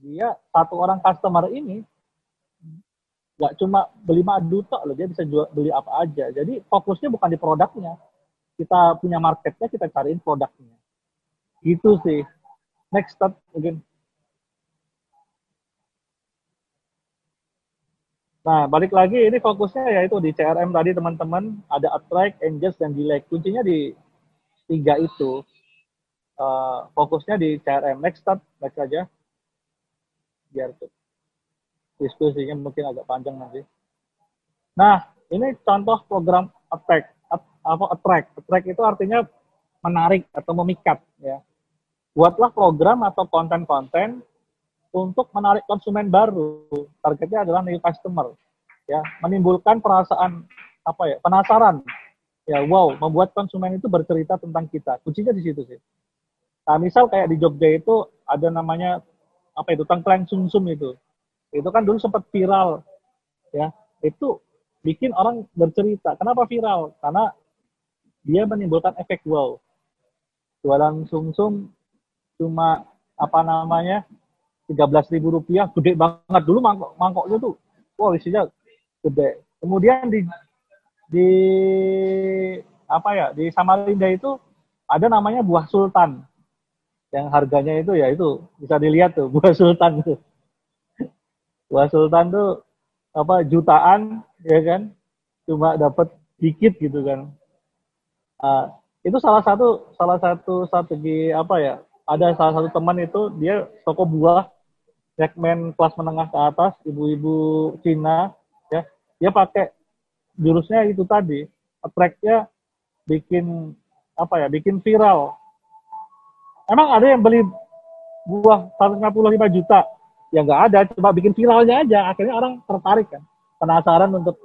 Speaker 4: Dia satu orang customer ini nggak cuma beli madu tok loh dia bisa jual beli apa aja. Jadi fokusnya bukan di produknya. Kita punya marketnya kita cariin produknya. Gitu sih. Next step mungkin Nah, balik lagi ini fokusnya yaitu di CRM tadi teman-teman ada attract, engage, dan delay. Kuncinya di tiga itu. Uh, fokusnya di CRM. Next step, next aja. Biar tuh diskusinya mungkin agak panjang nanti. Nah, ini contoh program attract. Apa attract? Attract itu artinya menarik atau memikat ya. Buatlah program atau konten-konten untuk menarik konsumen baru. Targetnya adalah new customer. Ya, menimbulkan perasaan apa ya? penasaran. Ya, wow, membuat konsumen itu bercerita tentang kita. Kuncinya di situ sih. Nah, misal kayak di Jogja itu ada namanya apa itu tengkleng sumsum itu itu kan dulu sempat viral ya itu bikin orang bercerita kenapa viral karena dia menimbulkan efek wow jualan sumsum cuma apa namanya tiga belas ribu rupiah gede banget. Dulu mangkok mangkoknya tuh wow isinya gede. Kemudian di di apa ya di Samarinda itu ada namanya buah sultan. Yang harganya itu ya itu bisa dilihat tuh buah sultan itu. Wah Sultan tuh apa jutaan ya kan? Cuma dapat dikit gitu kan. Uh, itu salah satu salah satu strategi apa ya ada salah satu teman itu dia toko buah segmen kelas menengah ke atas ibu-ibu Cina ya. Dia pakai jurusnya itu tadi attract-nya bikin apa ya bikin viral. Emang ada yang beli buah 155 juta? Ya nggak ada cuma bikin viralnya aja. Akhirnya orang tertarik kan penasaran untuk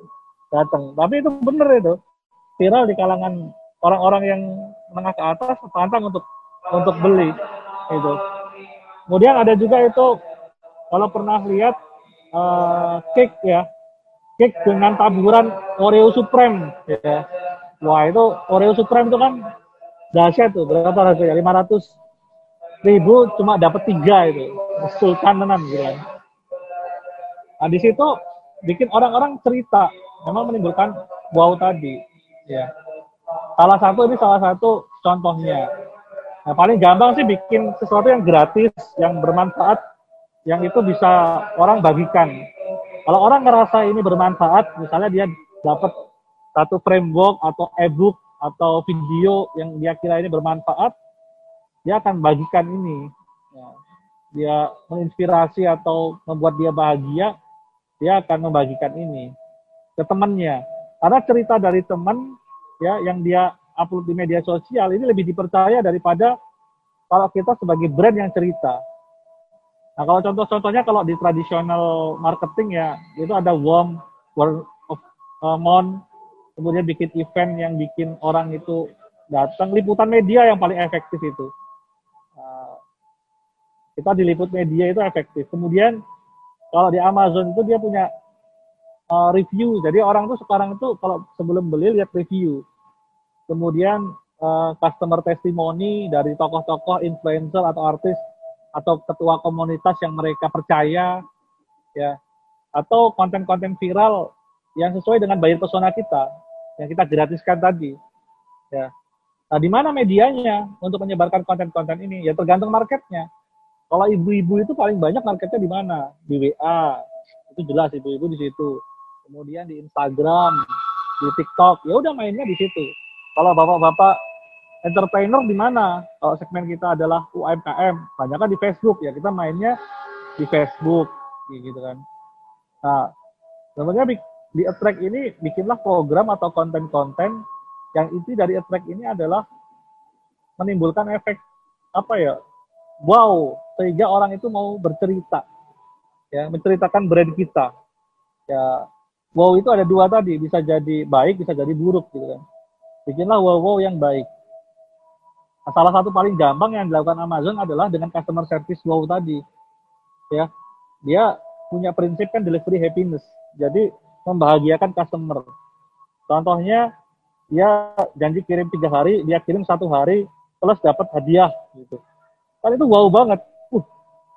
Speaker 4: datang. Tapi itu bener itu viral di kalangan orang-orang yang menengah ke atas pantang untuk untuk beli itu. Kemudian ada juga itu kalau pernah lihat uh, cake ya cake dengan taburan Oreo Supreme ya wah itu Oreo Supreme itu kan dahsyat tuh berapa harganya 500 ribu cuma dapat tiga itu sultan tenan gitu kan. Nah di situ bikin orang-orang cerita, memang menimbulkan wow tadi, ya. Salah satu ini salah satu contohnya. Nah paling gampang sih bikin sesuatu yang gratis, yang bermanfaat, yang itu bisa orang bagikan. Kalau orang ngerasa ini bermanfaat, misalnya dia dapat satu framework atau ebook atau video yang dia kira ini bermanfaat, dia akan bagikan ini. Dia menginspirasi atau membuat dia bahagia, dia akan membagikan ini ke temannya. Karena cerita dari teman ya yang dia upload di media sosial ini lebih dipercaya daripada kalau kita sebagai brand yang cerita. Nah kalau contoh-contohnya kalau di tradisional marketing ya itu ada warm word of uh, month, kemudian bikin event yang bikin orang itu datang, liputan media yang paling efektif itu kita diliput media itu efektif. Kemudian kalau di Amazon itu dia punya uh, review. Jadi orang tuh sekarang itu kalau sebelum beli lihat review. Kemudian uh, customer testimoni dari tokoh-tokoh influencer atau artis atau ketua komunitas yang mereka percaya ya atau konten-konten viral yang sesuai dengan bayar pesona kita yang kita gratiskan tadi ya nah di mana medianya untuk menyebarkan konten-konten ini ya tergantung marketnya kalau ibu-ibu itu paling banyak marketnya di mana? Di WA. Itu jelas ibu-ibu di situ. Kemudian di Instagram, di TikTok, ya udah mainnya di situ. Kalau bapak-bapak entrepreneur di mana? Kalau segmen kita adalah UMKM, banyak kan di Facebook ya kita mainnya di Facebook, gitu kan. Nah, sebenarnya di, di attract ini bikinlah program atau konten-konten yang inti dari attract ini adalah menimbulkan efek apa ya? Wow, sehingga orang itu mau bercerita, ya menceritakan brand kita. Ya, wow itu ada dua tadi, bisa jadi baik, bisa jadi buruk gitu kan. Bikinlah wow wow yang baik. Salah satu paling gampang yang dilakukan Amazon adalah dengan customer service wow tadi. Ya, dia punya prinsip kan delivery happiness. Jadi membahagiakan customer. Contohnya dia janji kirim tiga hari, dia kirim satu hari plus dapat hadiah gitu. Kan itu wow banget. Uh,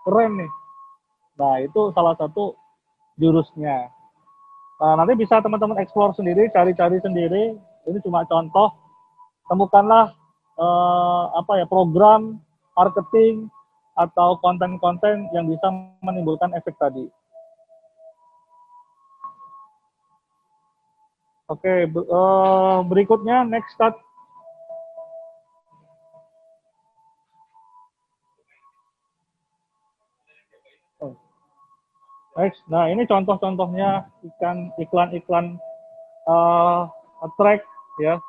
Speaker 4: keren nih. Nah, itu salah satu jurusnya. Nah, nanti bisa teman-teman explore sendiri, cari-cari sendiri. Ini cuma contoh. Temukanlah uh, apa ya program marketing atau konten-konten yang bisa menimbulkan efek tadi. Oke, okay, uh, berikutnya next start. Oh. Next, nah ini contoh-contohnya ikan iklan-iklan uh, attract ya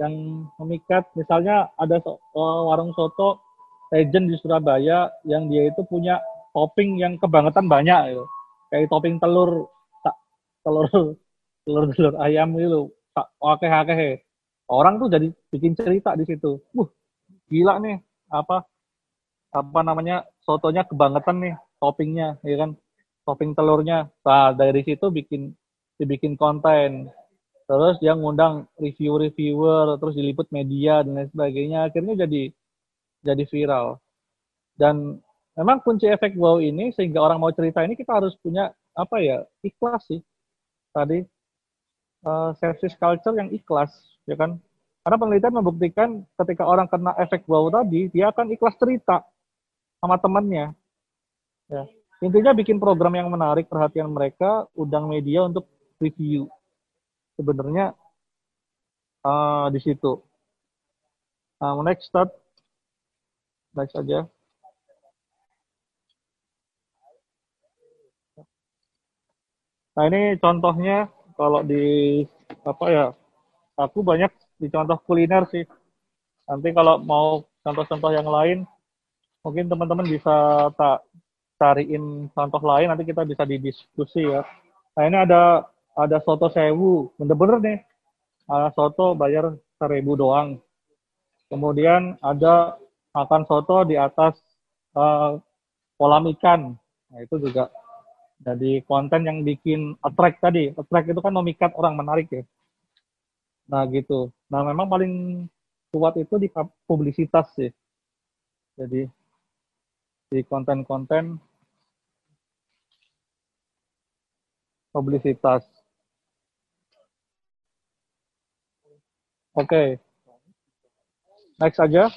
Speaker 4: yang memikat. Misalnya ada uh, warung soto legend di Surabaya yang dia itu punya topping yang kebangetan banyak gitu. kayak topping telur telur telur telur ayam gitu oke oke orang tuh jadi bikin cerita di situ. Uh gila nih apa apa namanya sotonya kebangetan nih toppingnya ya kan? Topping telurnya. Nah dari situ bikin dibikin konten terus dia ngundang review-reviewer terus diliput media dan lain sebagainya. Akhirnya jadi jadi viral. Dan memang kunci efek wow ini sehingga orang mau cerita ini kita harus punya apa ya ikhlas sih. Tadi uh, service culture yang ikhlas ya kan? Karena penelitian membuktikan ketika orang kena efek wow tadi dia akan ikhlas cerita sama temannya. Ya. Intinya bikin program yang menarik perhatian mereka undang media untuk review sebenarnya uh, di situ. Uh, next start, next saja. Nah ini contohnya kalau di apa ya, aku banyak di contoh kuliner sih. Nanti kalau mau contoh-contoh yang lain, mungkin teman-teman bisa tak cariin contoh lain, nanti kita bisa didiskusi ya. Nah ini ada ada soto sewu bener-bener nih ada soto bayar seribu doang. Kemudian ada makan soto di atas uh, kolam ikan. Nah itu juga jadi konten yang bikin attract tadi. Attract itu kan memikat orang menarik ya. Nah gitu. Nah memang paling kuat itu di publisitas sih. Jadi di konten-konten publisitas Oke. Okay. Next aja.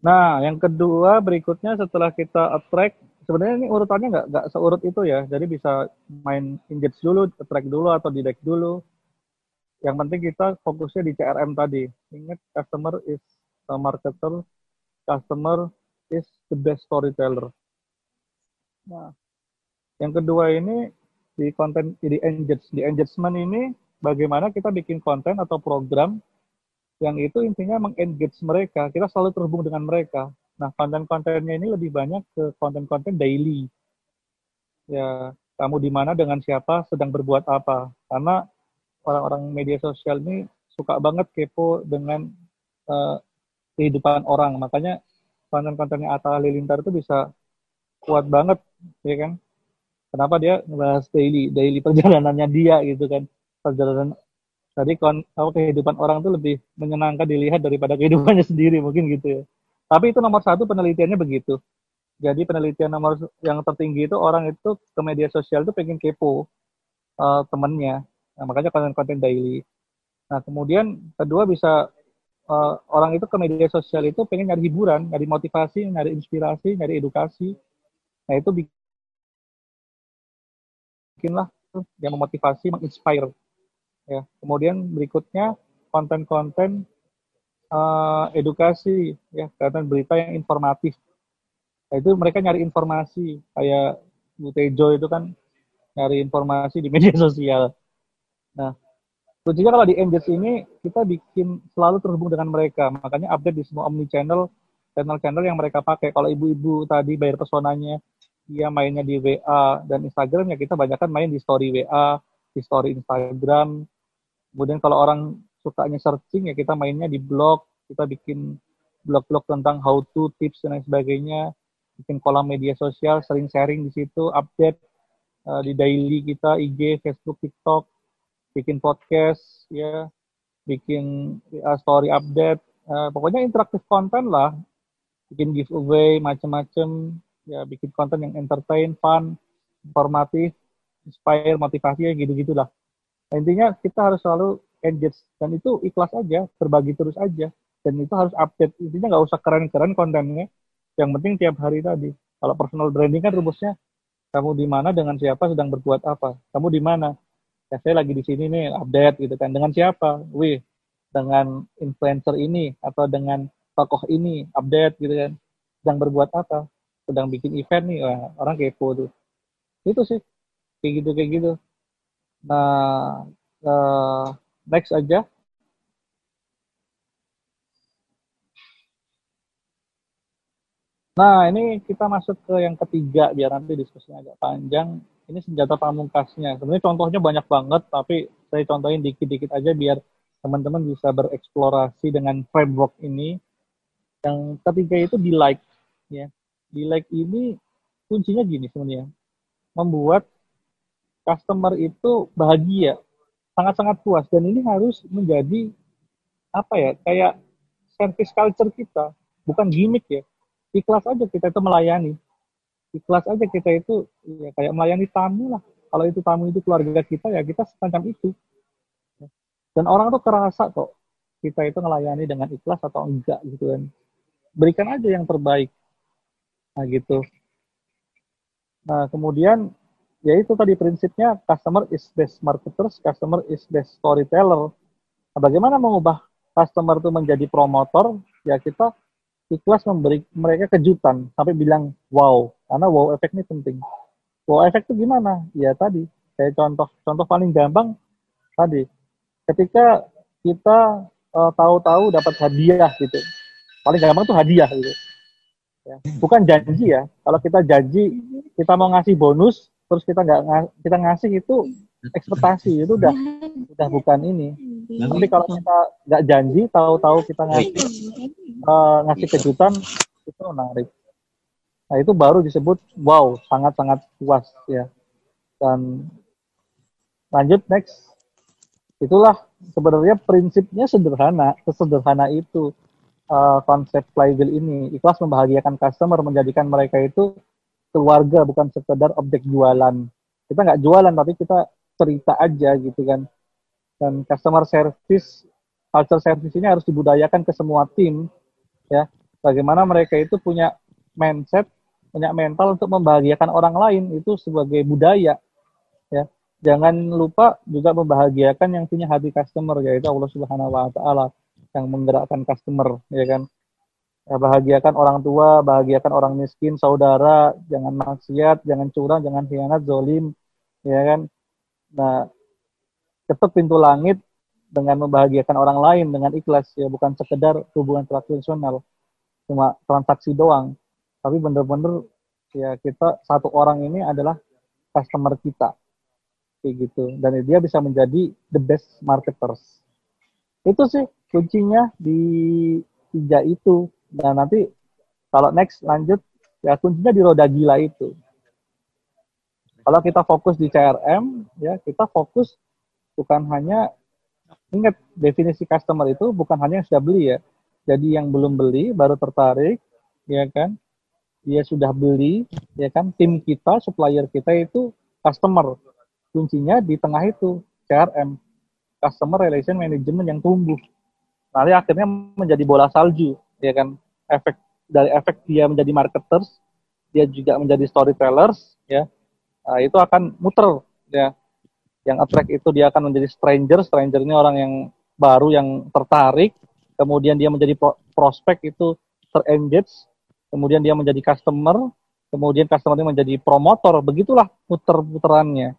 Speaker 4: Nah, yang kedua berikutnya setelah kita attract, sebenarnya ini urutannya nggak nggak seurut itu ya. Jadi bisa main engage dulu, attract dulu atau direct dulu. Yang penting kita fokusnya di CRM tadi. Ingat customer is the marketer, customer is the best storyteller. Nah, yang kedua ini di konten di engage di engagement ini bagaimana kita bikin konten atau program yang itu intinya mengengage mereka kita selalu terhubung dengan mereka. Nah konten-kontennya ini lebih banyak ke konten-konten daily. Ya kamu di mana dengan siapa sedang berbuat apa. Karena orang-orang media sosial ini suka banget kepo dengan uh, kehidupan orang. Makanya konten-kontennya Atta Halilintar itu bisa kuat banget ya kan kenapa dia ngebahas daily daily perjalanannya dia gitu kan? Perjalanan tadi kon kalau kehidupan orang tuh lebih menyenangkan dilihat daripada kehidupannya sendiri mungkin gitu ya. Tapi itu nomor satu penelitiannya begitu. Jadi penelitian nomor yang tertinggi itu orang itu ke media sosial itu pengen kepo uh, temennya. Nah, makanya konten-konten daily. Nah kemudian kedua bisa uh, orang itu ke media sosial itu pengen nyari hiburan nyari motivasi nyari inspirasi nyari edukasi. Nah itu bikinlah yang memotivasi, menginspire. Ya. Kemudian berikutnya konten-konten uh, edukasi, ya, konten berita yang informatif. Nah, itu mereka nyari informasi, kayak Bu Tejo itu kan nyari informasi di media sosial. Nah, kuncinya kalau di Engage ini kita bikin selalu terhubung dengan mereka, makanya update di semua omni channel, channel-channel yang mereka pakai. Kalau ibu-ibu tadi bayar pesonanya, dia mainnya di WA dan Instagram ya kita banyak kan main di story WA, di story Instagram. Kemudian kalau orang sukanya searching ya kita mainnya di blog, kita bikin blog-blog tentang how to tips dan lain sebagainya, bikin kolam media sosial, sering sharing di situ, update uh, di daily kita IG, Facebook, TikTok, bikin podcast ya, bikin uh, story update, uh, pokoknya interaktif konten lah, bikin giveaway macam-macam ya bikin konten yang entertain, fun, informatif, inspire, motivasi ya gitu-gitulah. Nah, intinya kita harus selalu engage dan itu ikhlas aja, berbagi terus aja dan itu harus update. Intinya nggak usah keren-keren kontennya, yang penting tiap hari tadi. Kalau personal branding kan rumusnya kamu di mana dengan siapa sedang berbuat apa. Kamu di mana? Ya saya lagi di sini nih update gitu kan. Dengan siapa? Wih, dengan influencer ini atau dengan tokoh ini update gitu kan. Sedang berbuat apa? Sedang bikin event nih wah, orang kepo tuh itu sih kayak gitu kayak gitu nah uh, next aja Nah, ini kita masuk ke yang ketiga, biar nanti diskusinya agak panjang. Ini senjata pamungkasnya. Sebenarnya contohnya banyak banget, tapi saya contohin dikit-dikit aja biar teman-teman bisa bereksplorasi dengan framework ini. Yang ketiga itu di like. Ya di like ini kuncinya gini sebenarnya. Membuat customer itu bahagia sangat-sangat puas dan ini harus menjadi apa ya kayak service culture kita. Bukan gimmick ya. Ikhlas aja kita itu melayani. Ikhlas aja kita itu ya kayak melayani tamu lah. Kalau itu tamu itu keluarga kita ya kita semacam itu. Dan orang tuh kerasa kok kita itu melayani dengan ikhlas atau enggak gitu kan. Berikan aja yang terbaik Nah, gitu. Nah, kemudian ya itu tadi prinsipnya customer is best marketers, customer is best storyteller. Nah, bagaimana mengubah customer itu menjadi promotor? Ya kita ikhlas memberi mereka kejutan sampai bilang wow, karena wow efek ini penting. Wow efek itu gimana? Ya tadi, saya contoh contoh paling gampang tadi. Ketika kita uh, tahu-tahu dapat hadiah gitu. Paling gampang tuh hadiah gitu ya. bukan janji ya. Kalau kita janji kita mau ngasih bonus terus kita nggak kita ngasih itu ekspektasi itu udah udah bukan ini. Tapi kalau kita nggak janji tahu-tahu kita ngasih uh, ngasih kejutan itu menarik. Nah itu baru disebut wow sangat-sangat puas ya. Dan lanjut next. Itulah sebenarnya prinsipnya sederhana sesederhana itu uh, konsep flywheel ini. Ikhlas membahagiakan customer, menjadikan mereka itu keluarga, bukan sekedar objek jualan. Kita nggak jualan, tapi kita cerita aja gitu kan. Dan customer service, culture service ini harus dibudayakan ke semua tim, ya. Bagaimana mereka itu punya mindset, punya mental untuk membahagiakan orang lain itu sebagai budaya, ya. Jangan lupa juga membahagiakan yang punya hati customer yaitu Allah Subhanahu wa taala yang menggerakkan customer ya kan? Ya, bahagiakan orang tua bahagiakan orang miskin saudara jangan maksiat jangan curang jangan khianat zolim ya kan? Nah ketuk pintu langit dengan membahagiakan orang lain dengan ikhlas ya bukan sekedar hubungan transaksional cuma transaksi doang. Tapi bener-bener ya kita satu orang ini adalah customer kita kayak gitu. Dan dia bisa menjadi the best marketers. Itu sih kuncinya di tiga itu. Nah nanti kalau next lanjut ya kuncinya di roda gila itu. Kalau kita fokus di CRM ya kita fokus bukan hanya ingat definisi customer itu bukan hanya yang sudah beli ya. Jadi yang belum beli baru tertarik ya kan. Dia sudah beli ya kan tim kita supplier kita itu customer. Kuncinya di tengah itu CRM customer relation management yang tumbuh nanti akhirnya menjadi bola salju ya kan? Efek dari efek dia menjadi marketers dia juga menjadi storytellers ya. Nah, itu akan muter ya. Yang attract itu dia akan menjadi stranger stranger ini orang yang baru yang tertarik. Kemudian dia menjadi pro prospek itu terengage kemudian dia menjadi customer kemudian customer ini menjadi promotor. Begitulah puter-puterannya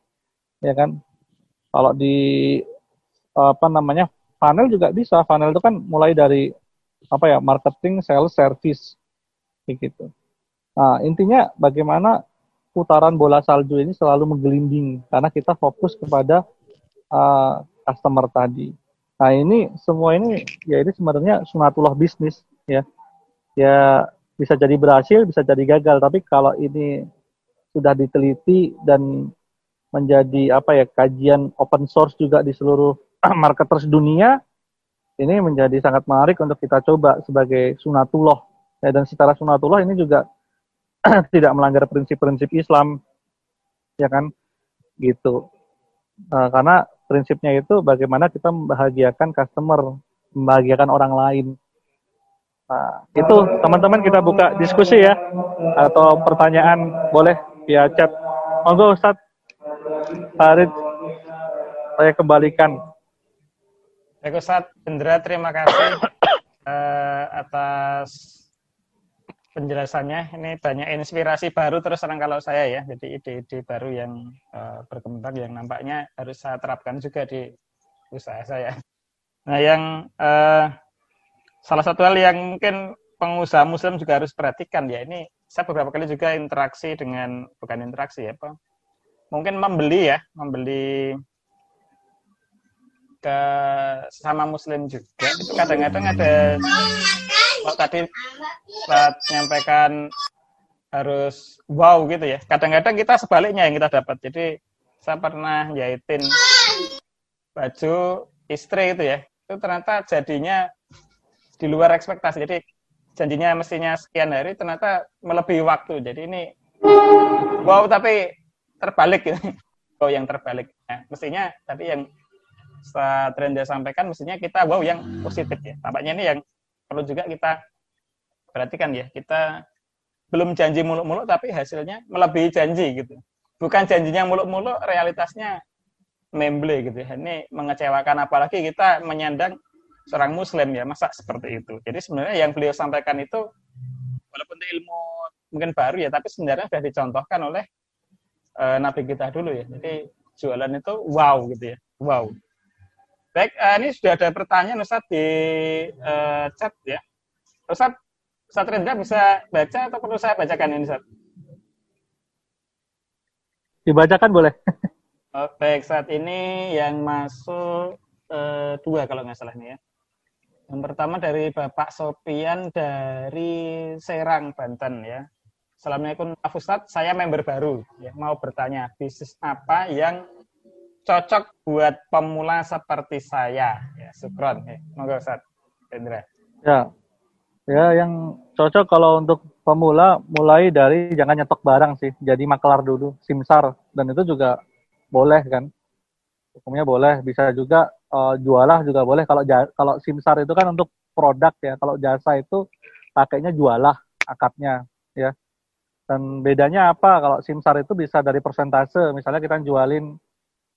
Speaker 4: ya kan? Kalau di apa namanya funnel juga bisa funnel itu kan mulai dari apa ya marketing sales service gitu nah intinya bagaimana putaran bola salju ini selalu menggelinding karena kita fokus kepada uh, customer tadi. Nah ini semua ini ya ini sebenarnya sunatullah bisnis ya. Ya bisa jadi berhasil, bisa jadi gagal. Tapi kalau ini sudah diteliti dan menjadi apa ya kajian open source juga di seluruh marketers dunia, ini menjadi sangat menarik untuk kita coba sebagai sunatullah. Ya, dan secara sunatullah ini juga tidak melanggar prinsip-prinsip Islam, ya kan? Gitu. Uh, karena prinsipnya itu bagaimana kita membahagiakan customer, membahagiakan orang lain. Nah, itu teman-teman kita buka diskusi ya atau pertanyaan boleh via chat. Monggo Ustaz Farid saya kembalikan.
Speaker 1: Baik Ustaz Indra, terima kasih uh, atas penjelasannya. Ini banyak inspirasi baru terus terang kalau saya ya. Jadi ide-ide baru yang uh, berkembang yang nampaknya harus saya terapkan juga di usaha saya. Nah, yang uh, salah satu hal yang mungkin pengusaha muslim juga harus perhatikan ya. Ini saya beberapa kali juga interaksi dengan bukan interaksi ya, Pak. Mungkin membeli ya, membeli ke sama muslim juga itu kadang-kadang ada kalau tadi saat menyampaikan harus wow gitu ya. Kadang-kadang kita sebaliknya yang kita dapat. Jadi saya pernah jahitin baju istri itu ya. Itu ternyata jadinya di luar ekspektasi. Jadi janjinya mestinya sekian hari ternyata melebihi waktu. Jadi ini wow tapi terbalik gitu. Wow yang terbalik. Nah, mestinya tapi yang Trenda sampaikan mestinya kita wow yang positif ya. Tampaknya ini yang perlu juga kita perhatikan ya, kita belum janji muluk-muluk tapi hasilnya melebihi janji gitu. Bukan janjinya muluk-muluk, realitasnya memble gitu ya. Ini mengecewakan apalagi kita menyandang seorang muslim ya, masa seperti itu. Jadi sebenarnya yang beliau sampaikan itu walaupun ilmu mungkin baru ya, tapi sebenarnya sudah dicontohkan oleh uh, nabi kita dulu ya. Jadi jualan itu wow gitu ya. Wow. Baik, uh, ini sudah ada pertanyaan Ustaz di uh, chat ya. Ustaz, Ustaz Rendra bisa baca atau perlu saya bacakan ini Ustaz?
Speaker 4: Dibacakan boleh.
Speaker 1: oh, baik, saat ini yang masuk uh, dua kalau nggak salah ini ya. Yang pertama dari Bapak Sopian dari Serang, Banten ya. Assalamualaikum Pak Ustadz, saya member baru ya, mau bertanya bisnis apa yang cocok buat pemula seperti saya. Ya, Sukron. Ya. Monggo Ustaz. Hendra.
Speaker 4: Ya. Ya, yang cocok kalau untuk pemula mulai dari jangan nyetok barang sih. Jadi maklar dulu, simsar dan itu juga boleh kan. Hukumnya boleh, bisa juga uh, jualah juga boleh. Kalau kalau simsar itu kan untuk produk ya. Kalau jasa itu pakainya jualah akadnya ya. Dan bedanya apa? Kalau simsar itu bisa dari persentase. Misalnya kita jualin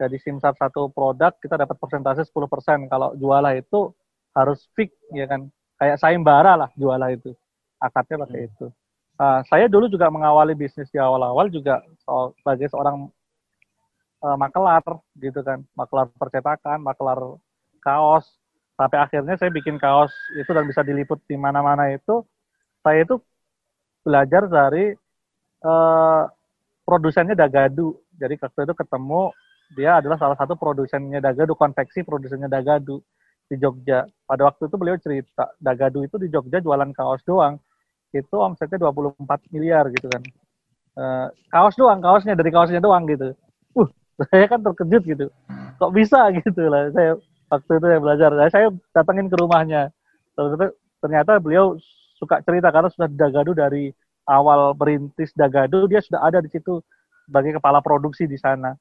Speaker 4: jadi simsar satu produk kita dapat persentase 10%. Kalau jualah itu harus fix ya kan. Kayak sayembara lah jualah itu. Akadnya pakai hmm. itu. Uh, saya dulu juga mengawali bisnis di awal-awal juga sebagai seorang uh, makelar gitu kan. Makelar percetakan, makelar kaos. Sampai akhirnya saya bikin kaos itu dan bisa diliput di mana-mana itu. Saya itu belajar dari uh, produsennya Dagadu. Jadi waktu itu ketemu dia adalah salah satu produsennya Dagadu, konveksi produsennya Dagadu di Jogja. Pada waktu itu beliau cerita, Dagadu itu di Jogja jualan kaos doang, itu omsetnya 24 miliar gitu kan. E, kaos doang, kaosnya dari kaosnya doang gitu. Uh, saya kan terkejut gitu. Kok bisa gitu lah. Saya waktu itu saya belajar, saya datangin ke rumahnya. Ternyata, ternyata beliau suka cerita karena sudah Dagadu dari awal merintis Dagadu, dia sudah ada di situ sebagai kepala produksi di sana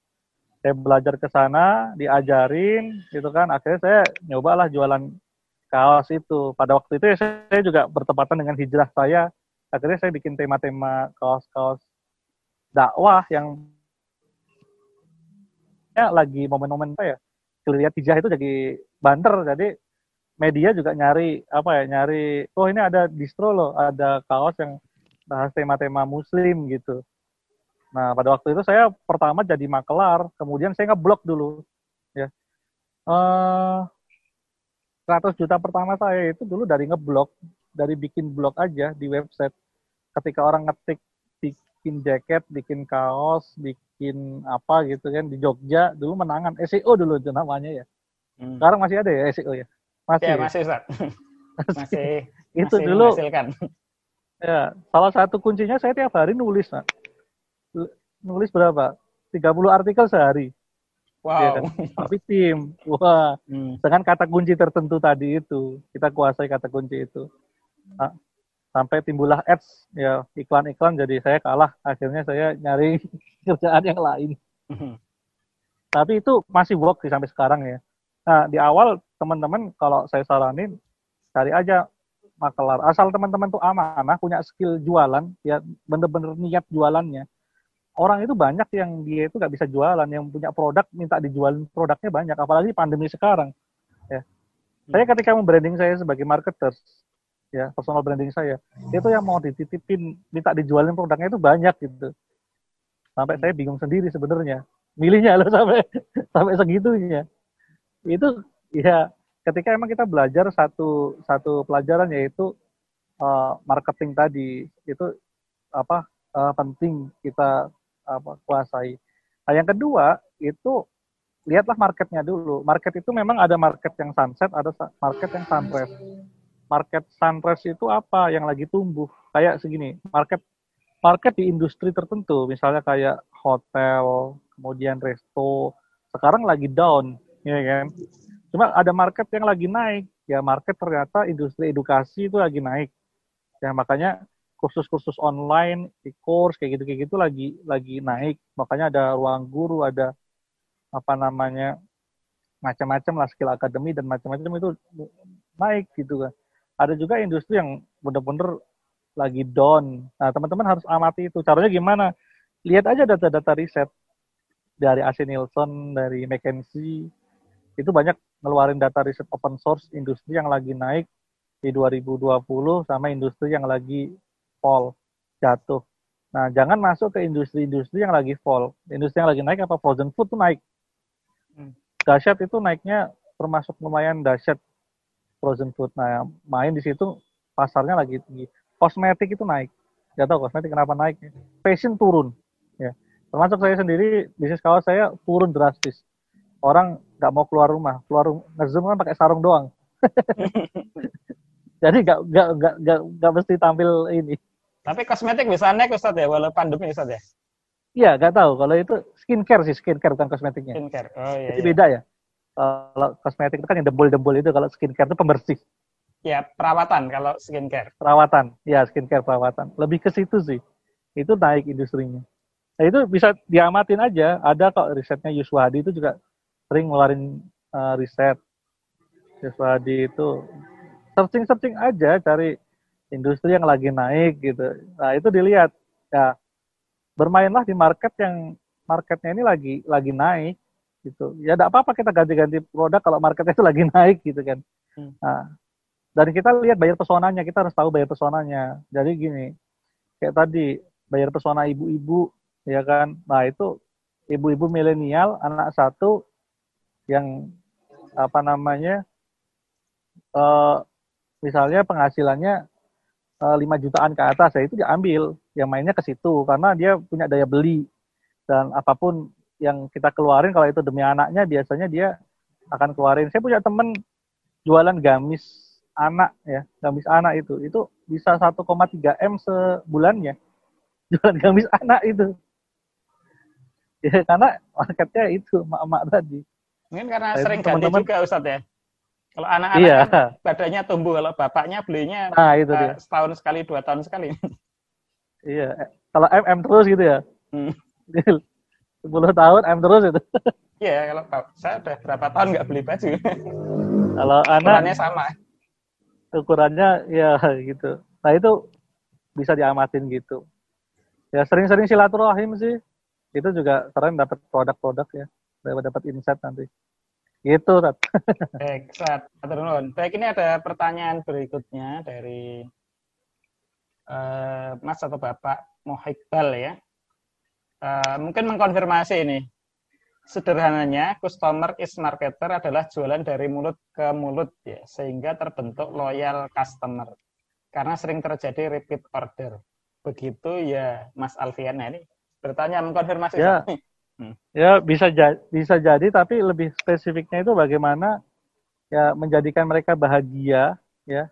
Speaker 4: saya belajar ke sana, diajarin, gitu kan. Akhirnya saya nyobalah jualan kaos itu. Pada waktu itu ya saya juga bertepatan dengan hijrah saya. Akhirnya saya bikin tema-tema kaos-kaos dakwah yang lagi momen-momen apa ya kelihatan hijah itu jadi banter jadi media juga nyari apa ya nyari oh ini ada distro loh ada kaos yang bahas tema-tema muslim gitu nah pada waktu itu saya pertama jadi makelar kemudian saya ngeblok dulu ya eh 100 juta pertama saya itu dulu dari ngeblok dari bikin blog aja di website ketika orang ngetik bikin jaket bikin kaos bikin apa gitu kan di Jogja dulu menangan SEO dulu itu namanya ya
Speaker 1: Hmm.
Speaker 4: sekarang masih ada ya SEO ya masih
Speaker 1: Ya,
Speaker 4: ya?
Speaker 1: masih Ustaz. masih
Speaker 4: itu
Speaker 1: masih
Speaker 4: dulu ya salah satu kuncinya saya tiap hari nulis Nak. Nulis berapa? 30 artikel sehari.
Speaker 1: Wow.
Speaker 4: ya kan? tapi tim. Wah.
Speaker 1: Hmm.
Speaker 4: dengan kata kunci tertentu tadi itu. Kita kuasai kata kunci itu. Nah, sampai timbullah ads. Ya iklan-iklan jadi saya kalah. Akhirnya saya nyari kerjaan yang lain.
Speaker 1: Hmm.
Speaker 4: tapi itu masih work sih sampai sekarang ya. Nah di awal teman-teman kalau saya saranin cari aja makelar. Asal teman-teman tuh amanah punya skill jualan ya bener-bener niat jualannya orang itu banyak yang dia itu nggak bisa jualan yang punya produk minta dijualin produknya banyak apalagi pandemi sekarang ya. Saya ketika membranding saya sebagai marketer ya personal branding saya itu yang mau dititipin minta dijualin produknya itu banyak gitu. Sampai saya bingung sendiri sebenarnya milihnya loh sampai sampai segitunya. Itu ya ketika emang kita belajar satu satu pelajaran yaitu uh, marketing tadi itu apa uh, penting kita apa kuasai. Nah, yang kedua itu lihatlah marketnya dulu. Market itu memang ada market yang sunset, ada market yang sunrise. Market sunrise itu apa yang lagi tumbuh? Kayak segini, market market di industri tertentu, misalnya kayak hotel, kemudian resto, sekarang lagi down, ya kan? Cuma ada market yang lagi naik, ya market ternyata industri edukasi itu lagi naik. Ya makanya kursus-kursus online, e-course kayak gitu kayak gitu lagi lagi naik. Makanya ada ruang guru, ada apa namanya macam-macam lah skill akademi dan macam-macam itu naik gitu kan. Ada juga industri yang bener-bener lagi down. Nah, teman-teman harus amati itu. Caranya gimana? Lihat aja data-data riset dari AC Nielsen, dari McKinsey. Itu banyak ngeluarin data riset open source industri yang lagi naik di 2020 sama industri yang lagi fall, jatuh. Nah, jangan masuk ke industri-industri yang lagi fall. Industri yang lagi naik apa frozen food tuh naik.
Speaker 1: Hmm.
Speaker 4: Dahsyat itu naiknya termasuk lumayan dahsyat frozen food. Nah, main di situ pasarnya lagi tinggi. Kosmetik itu naik. Gak tahu kosmetik kenapa naik. Fashion turun. Ya. Termasuk saya sendiri, bisnis kaos saya turun drastis. Orang nggak mau keluar rumah. Keluar rumah, nge-zoom kan pakai sarung doang. Jadi nggak nggak nggak nggak mesti tampil ini.
Speaker 1: Tapi kosmetik bisa naik Ustaz ya, walau pandemi Ustaz ya.
Speaker 4: Iya, nggak tahu. Kalau itu skincare sih, skincare bukan kosmetiknya.
Speaker 1: Skincare. Oh iya.
Speaker 4: Jadi
Speaker 1: iya.
Speaker 4: beda ya. Kalau kosmetik itu kan yang debol-debol itu, kalau skincare itu pembersih,
Speaker 1: Ya, perawatan kalau skincare.
Speaker 4: perawatan. Ya, skincare perawatan. Lebih ke situ sih. Itu naik industrinya. Nah, itu bisa diamatin aja. Ada kok risetnya Yuswadi itu juga sering ngeluarin eh, riset. Yuswadi itu searching-searching aja cari industri yang lagi naik gitu. Nah, itu dilihat. Ya, bermainlah di market yang marketnya ini lagi lagi naik gitu. Ya tidak apa-apa kita ganti-ganti produk kalau marketnya itu lagi naik gitu kan.
Speaker 1: Hmm.
Speaker 4: Nah, dan kita lihat bayar pesonanya, kita harus tahu bayar pesonanya. Jadi gini, kayak tadi bayar pesona ibu-ibu, ya kan. Nah itu ibu-ibu milenial, anak satu yang apa namanya, eh, misalnya penghasilannya 5 jutaan ke atas, ya itu diambil. Yang mainnya ke situ karena dia punya daya beli dan apa pun yang kita keluarin kalau itu demi anaknya biasanya dia akan keluarin. Saya punya temen jualan gamis anak ya, gamis anak itu itu bisa 1,3 m sebulannya jualan gamis anak itu. Ya karena marketnya itu emak-emak tadi.
Speaker 1: Mungkin karena
Speaker 4: Nah,
Speaker 1: sering ganti juga Ustaz ya. Kalau anak-anak
Speaker 4: Iya.
Speaker 1: kan badannya tumbuh, kalau bapaknya belinya
Speaker 4: Nah, itu
Speaker 1: eh,
Speaker 4: dia.
Speaker 1: setahun sekali, dua tahun sekali.
Speaker 4: Iya. Eh, Kalau M M terus gitu ya.
Speaker 1: Hmm.
Speaker 4: 10 tahun M terus itu.
Speaker 1: Iya, kalau saya udah berapa tahun nggak beli baju.
Speaker 4: Kalau anak
Speaker 1: Ukurannya sama.
Speaker 4: ukurannya ya gitu. Nah itu bisa diamatin gitu. Ya sering-sering silaturahim sih. Itu juga keren dapat produk-produk ya. dapat insight nanti. Gitu, Rat.
Speaker 1: Baik, saat Baik, ini ada pertanyaan berikutnya dari uh, Mas atau Bapak Mohikbal ya. Uh, mungkin mengkonfirmasi ini. Sederhananya, customer is marketer adalah jualan dari mulut ke mulut ya, sehingga terbentuk loyal customer. Karena sering terjadi repeat order. Begitu ya Mas Alfiana ini bertanya mengkonfirmasi.
Speaker 4: Ya, hmm. ya bisa jadi, bisa jadi tapi lebih spesifiknya itu bagaimana ya menjadikan mereka bahagia ya.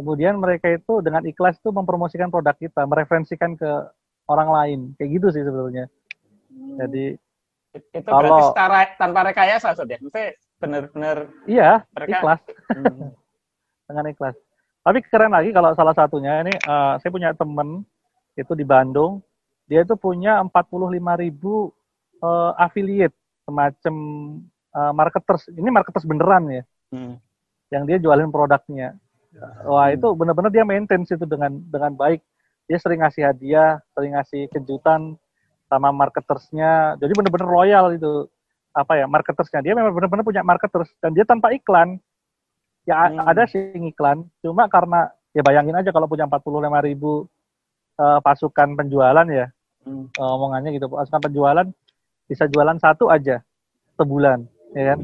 Speaker 4: Kemudian mereka itu dengan ikhlas itu mempromosikan produk kita mereferensikan ke orang lain. Kayak gitu sih sebetulnya. Jadi
Speaker 1: itu kalau, berarti secara tanpa rekayasa saja maksudnya benar-benar
Speaker 4: iya mereka, ikhlas. Hmm. dengan ikhlas. Tapi keren lagi kalau salah satunya ini uh, saya punya temen itu di Bandung. Dia itu punya 45 ribu uh, affiliate semacam uh, marketers ini marketers beneran ya hmm. yang dia jualin produknya Wah hmm. itu benar-benar dia maintain itu dengan dengan baik. Dia sering ngasih hadiah, sering ngasih kejutan sama marketersnya. Jadi benar-benar loyal itu apa ya marketersnya. Dia memang benar-benar punya marketers dan dia tanpa iklan. Ya hmm. ada sih iklan, cuma karena ya bayangin aja kalau punya 45 ribu uh, pasukan penjualan ya, hmm. uh, omongannya gitu. Pasukan penjualan bisa jualan satu aja sebulan, ya kan?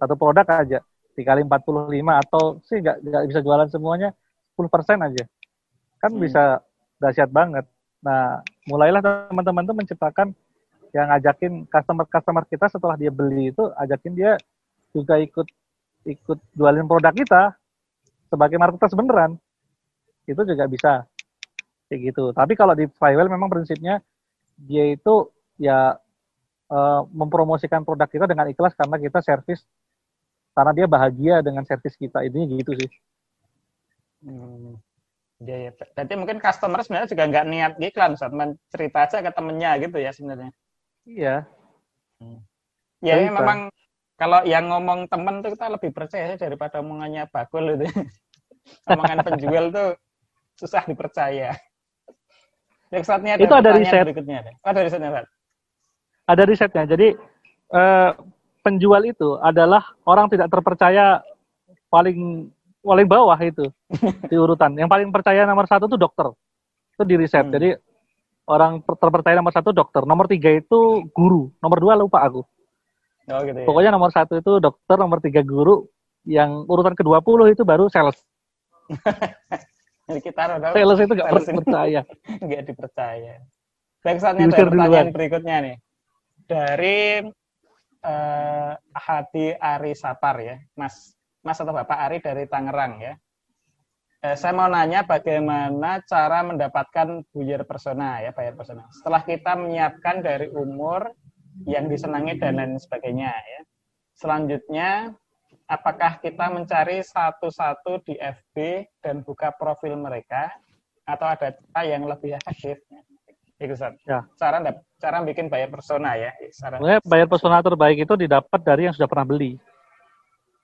Speaker 4: Satu produk aja dikali 45 atau sih nggak nggak bisa jualan semuanya 10% aja kan hmm. bisa dahsyat banget nah mulailah teman-teman tuh menciptakan yang ngajakin customer-customer kita setelah dia beli itu ajakin dia juga ikut ikut jualin produk kita sebagai marketer beneran itu juga bisa kayak gitu tapi kalau di Flywell memang prinsipnya dia itu ya uh, mempromosikan produk kita dengan ikhlas karena kita servis karena dia bahagia dengan servis kita ini gitu sih.
Speaker 1: Hmm. Ya, ya. Berarti mungkin customer sebenarnya juga nggak niat iklan, saat cerita aja ke temennya gitu ya sebenarnya.
Speaker 4: Iya.
Speaker 1: Hmm. Ya ini memang kalau yang ngomong temen tuh kita lebih percaya daripada omongannya bakul itu. Omongan penjual tuh susah dipercaya. Yang saatnya ada
Speaker 4: itu ada riset.
Speaker 1: berikutnya. Oh, ada risetnya,
Speaker 4: Ada risetnya. Jadi eh, penjual itu adalah orang tidak terpercaya paling paling bawah itu di urutan. Yang paling percaya nomor satu itu dokter. Itu di riset. Hmm. Jadi orang terpercaya nomor satu dokter. Nomor tiga itu guru. Nomor dua lupa aku. Oh, gitu ya. Pokoknya nomor satu itu dokter, nomor tiga guru. Yang urutan kedua puluh itu baru sales.
Speaker 1: Jadi kita
Speaker 4: sales itu gak sales percaya.
Speaker 1: Gak dipercaya. Baik, saatnya pertanyaan berikutnya nih. Dari uh, Hadi Ari Sapar ya, Mas Mas atau Bapak Ari dari Tangerang ya. Eh, saya mau nanya bagaimana cara mendapatkan buyer persona ya, bayar persona. Setelah kita menyiapkan dari umur yang disenangi dan lain sebagainya ya. Selanjutnya, apakah kita mencari satu-satu di FB dan buka profil mereka atau ada cara yang lebih efektif? Itu ya. Cara cara bikin bayar persona ya. Cara...
Speaker 4: bayar persona terbaik itu didapat dari yang sudah pernah beli.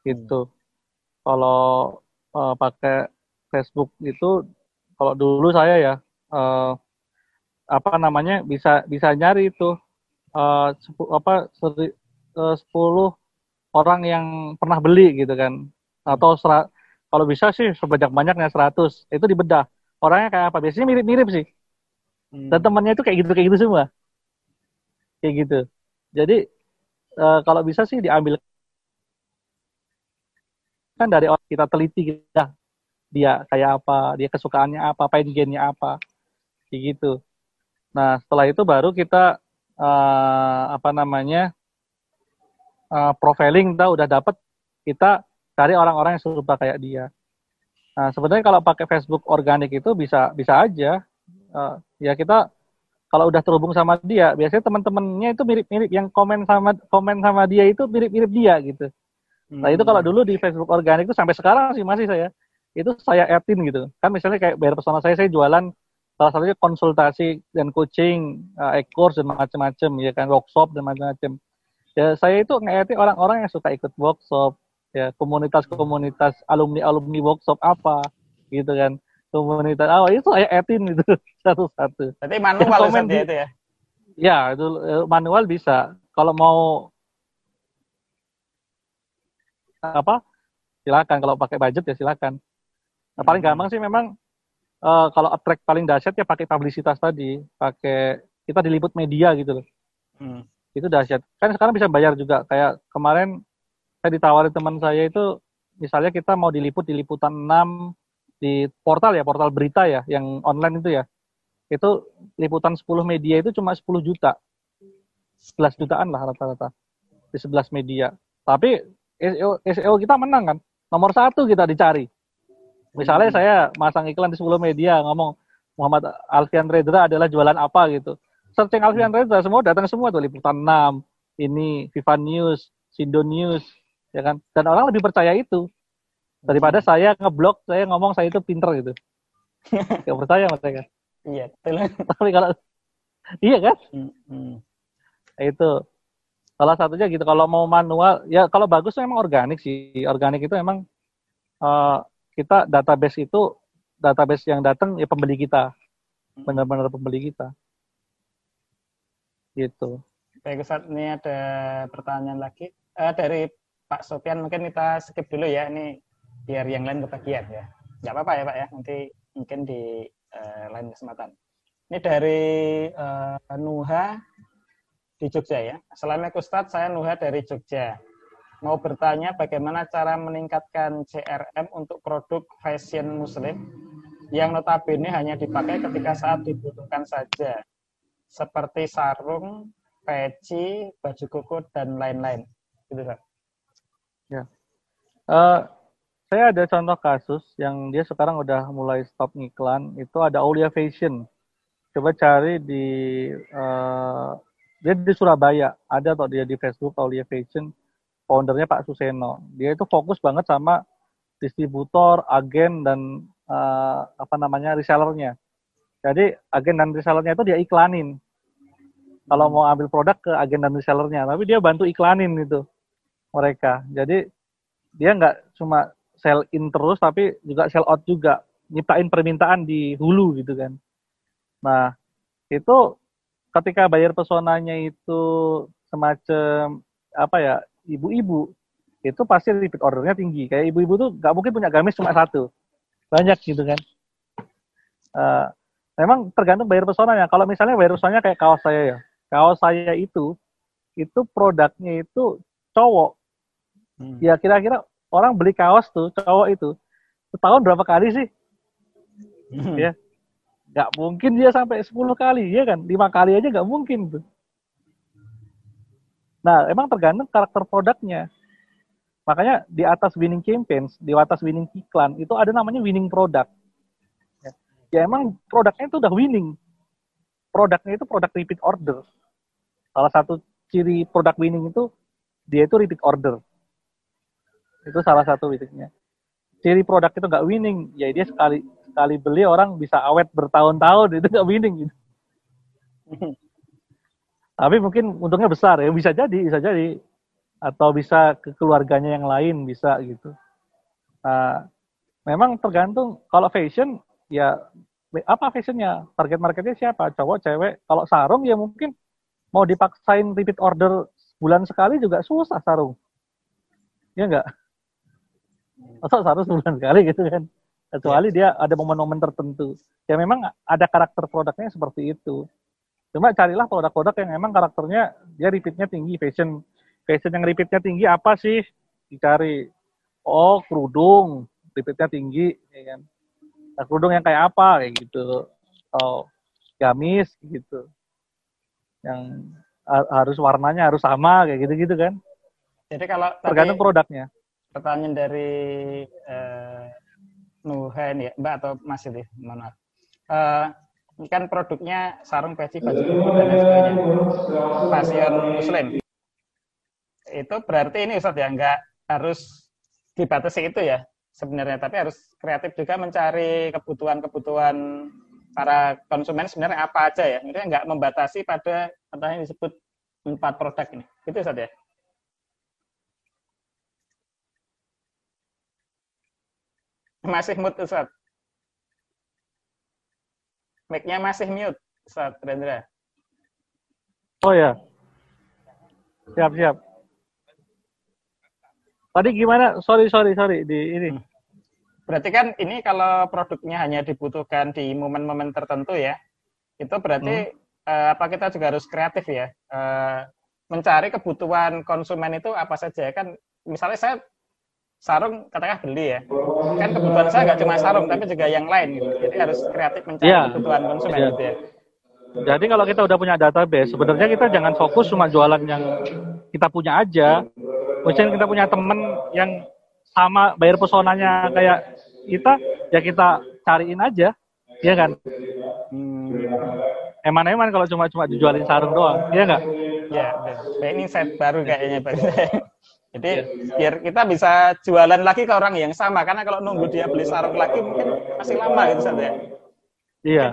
Speaker 4: Gitu. Hmm. Kalau uh, pakai Facebook itu kalau dulu saya ya uh, apa namanya bisa bisa nyari itu uh, apa seri, uh, 10 orang yang pernah beli gitu kan atau sera, kalau bisa sih sebanyak-banyaknya 100 itu dibedah orangnya kayak apa biasanya mirip-mirip sih hmm. dan temannya itu kayak gitu kayak gitu semua. Kayak gitu. Jadi uh, kalau bisa sih diambil. Kan dari orang kita teliti kita. Dia kayak apa dia kesukaannya apa pain gennya apa. Kayak gitu. Nah setelah itu baru kita uh, apa namanya uh, profiling kita udah dapat kita cari orang-orang yang serupa kayak dia. Nah sebenarnya kalau pakai Facebook organik itu bisa bisa aja uh, ya kita kalau udah terhubung sama dia, biasanya teman-temannya itu mirip-mirip yang komen sama komen sama dia itu mirip-mirip dia gitu. Hmm. Nah itu kalau hmm. dulu di Facebook organik itu sampai sekarang sih masih saya itu saya addin gitu. Kan misalnya kayak bayar personal saya saya jualan salah satunya konsultasi dan coaching, uh, e-course dan macam-macam ya kan workshop dan macam-macam. Ya saya itu ngerti orang-orang yang suka ikut workshop, ya komunitas-komunitas alumni-alumni workshop apa gitu kan komunitas oh itu saya etin itu satu-satu.
Speaker 1: Berarti manual ya, itu ya?
Speaker 4: Ya itu eh, manual bisa. Kalau mau apa silakan kalau pakai budget ya silakan. Nah, paling
Speaker 1: Hmm.
Speaker 4: gampang sih memang eh, kalau attract paling dahsyat ya pakai publisitas tadi, pakai kita diliput media gitu loh.
Speaker 1: Hmm.
Speaker 4: Itu dahsyat. Kan sekarang bisa bayar juga. Kayak kemarin saya ditawarin teman saya itu misalnya kita mau diliput di liputan 6 di portal ya, portal berita ya yang online itu ya. Itu liputan 10 media itu cuma 10 juta. 11 jutaan lah rata-rata di 11 media. Tapi SEO, SEO kita menang kan. Nomor satu kita dicari. Misalnya
Speaker 1: Hmm.
Speaker 4: saya masang iklan di 10 media ngomong Muhammad Alfian Redra adalah jualan apa gitu. Searching Alfian Redra semua datang semua tuh liputan 6, ini Viva News, Sindo News, ya kan. Dan orang lebih percaya itu daripada saya ngeblok, saya ngomong saya itu pinter gitu. Gak percaya mereka.
Speaker 1: Iya.
Speaker 4: Tapi kalau iya kan?
Speaker 1: Hmm, hmm.
Speaker 4: Nah, itu salah satunya gitu kalau mau manual ya kalau bagus tuh memang organik sih organik itu memang eh, kita database itu database yang datang ya pembeli kita benar-benar pembeli kita gitu
Speaker 1: Baik Ustaz, ini ada pertanyaan lagi. Eh, dari Pak Sofian mungkin kita skip dulu ya, ini biar yang lain kebagian ya. Nggak apa-apa ya Pak ya, nanti mungkin di eh, lain kesempatan. Ini dari eh, Nuha di Jogja ya. Assalamualaikum Ustaz, saya Nuha dari Jogja. Mau bertanya bagaimana cara meningkatkan CRM untuk produk fashion muslim yang notabene hanya dipakai ketika saat dibutuhkan saja seperti sarung, peci, baju koko dan lain-lain. Gitu, Ustaz.
Speaker 4: Eh, saya ada contoh kasus yang dia sekarang udah mulai stop ngiklan. Itu ada Aulia Fashion. Coba cari di eh, dia di Surabaya. Ada atau dia di Facebook Aulia Fashion. Foundernya Pak Suseno. Dia itu fokus banget sama distributor agen dan eh, apa namanya resellernya. Jadi agen dan resellernya itu dia iklanin. Kalau mau ambil produk ke agen dan resellernya. Tapi dia bantu iklanin itu mereka. Jadi dia nggak cuma sell in terus tapi juga sell out juga. Nyiptain permintaan di hulu gitu kan. Nah itu ketika bayar pesonanya itu semacam apa ya ibu-ibu itu pasti repeat ordernya tinggi. Kayak ibu-ibu tuh nggak mungkin punya gamis cuma satu. Banyak gitu kan. Eh, memang tergantung bayar pesonanya kalau misalnya bayar pesonanya kayak kaos saya ya. Kaos saya itu itu produknya itu cowok.
Speaker 1: Hmm.
Speaker 4: ya kira-kira orang beli kaos tuh cowok itu. Setahun berapa kali sih?
Speaker 1: Hmm.
Speaker 4: ya. Nggak mungkin dia sampai 10 kali ya kan? Lima kali aja nggak mungkin tuh. Nah emang tergantung karakter produknya. Makanya di atas winning campaigns di atas winning iklan itu ada namanya winning product. Ya, ya emang produknya itu udah winning. Produknya itu produk repeat order. Salah satu ciri produk winning itu dia itu repeat order itu salah satu titiknya ciri produk itu nggak winning. Ya dia sekali sekali beli orang bisa awet bertahun-tahun. Itu nggak winning gitu. Tapi mungkin untungnya besar ya. Bisa jadi bisa jadi. Atau bisa ke keluarganya yang lain bisa gitu. Nah, memang tergantung. Kalau fashion ya apa fashionnya? Target marketnya siapa? Cowok cewek. Kalau sarung ya mungkin mau dipaksain repeat order bulan sekali juga susah sarung. Ya enggak masa sarung sebulan sekali gitu kan. Kecuali dia ada momen-momen tertentu. Ya memang ada karakter produknya seperti itu. Cuma carilah produk-produk yang memang karakternya dia repeatnya tinggi fashion fashion yang repeatnya tinggi apa sih? Dicari. Oh kerudung repeatnya tinggi ya kan. Nah, kerudung yang kayak apa? Kayak gitu. Oh gamis gitu. Yang ha- harus warnanya harus sama kayak gitu-gitu kan.
Speaker 1: Jadi kalau tadi
Speaker 4: tergantung produknya
Speaker 1: pertanyaan dari eh, Nuhen ya, Mbak atau Mas itu, mohon maaf. Eh, ini kan produknya sarung, peci, baju dan lain sebagainya. Fashion Muslim. Itu berarti ini Ustaz ya, nggak harus dibatasi itu ya sebenarnya, tapi harus kreatif juga mencari kebutuhan-kebutuhan para konsumen sebenarnya apa aja ya. Maksudnya nggak membatasi pada yang disebut empat produk ini. Itu Ustaz ya. Masih mute Ustaz. Mic-nya masih mute Ustaz Rendra.
Speaker 4: oh ya siap siap Tadi gimana? Sorry, sorry, sorry. Di ini.
Speaker 1: Hmm. Berarti kan ini kalau produknya hanya dibutuhkan di momen-momen tertentu ya, itu berarti hmm. uh, apa kita juga harus kreatif ya, uh, mencari kebutuhan konsumen itu apa saja kan. Misalnya saya sarung katakan beli ya, kan kebutuhan saya nggak cuma sarung tapi juga yang lain gitu. Jadi harus kreatif mencari yeah. kebutuhan konsumen yeah. gitu ya.
Speaker 4: Jadi kalau kita udah punya database, sebenarnya kita jangan fokus cuma jualan yang kita punya aja. Mungkin kita punya temen yang sama bayar pesonanya kayak kita, ya kita cariin aja, ya kan? Hmm. Eman-eman kalau cuma cuma dijualin sarung doang, ya nggak?
Speaker 1: Ya, ini set baru kayaknya Pak. Jadi ya. biar kita bisa jualan lagi ke orang yang sama, karena kalau nunggu dia beli sarung lagi mungkin masih lama gitu saja. Ya.
Speaker 4: Iya.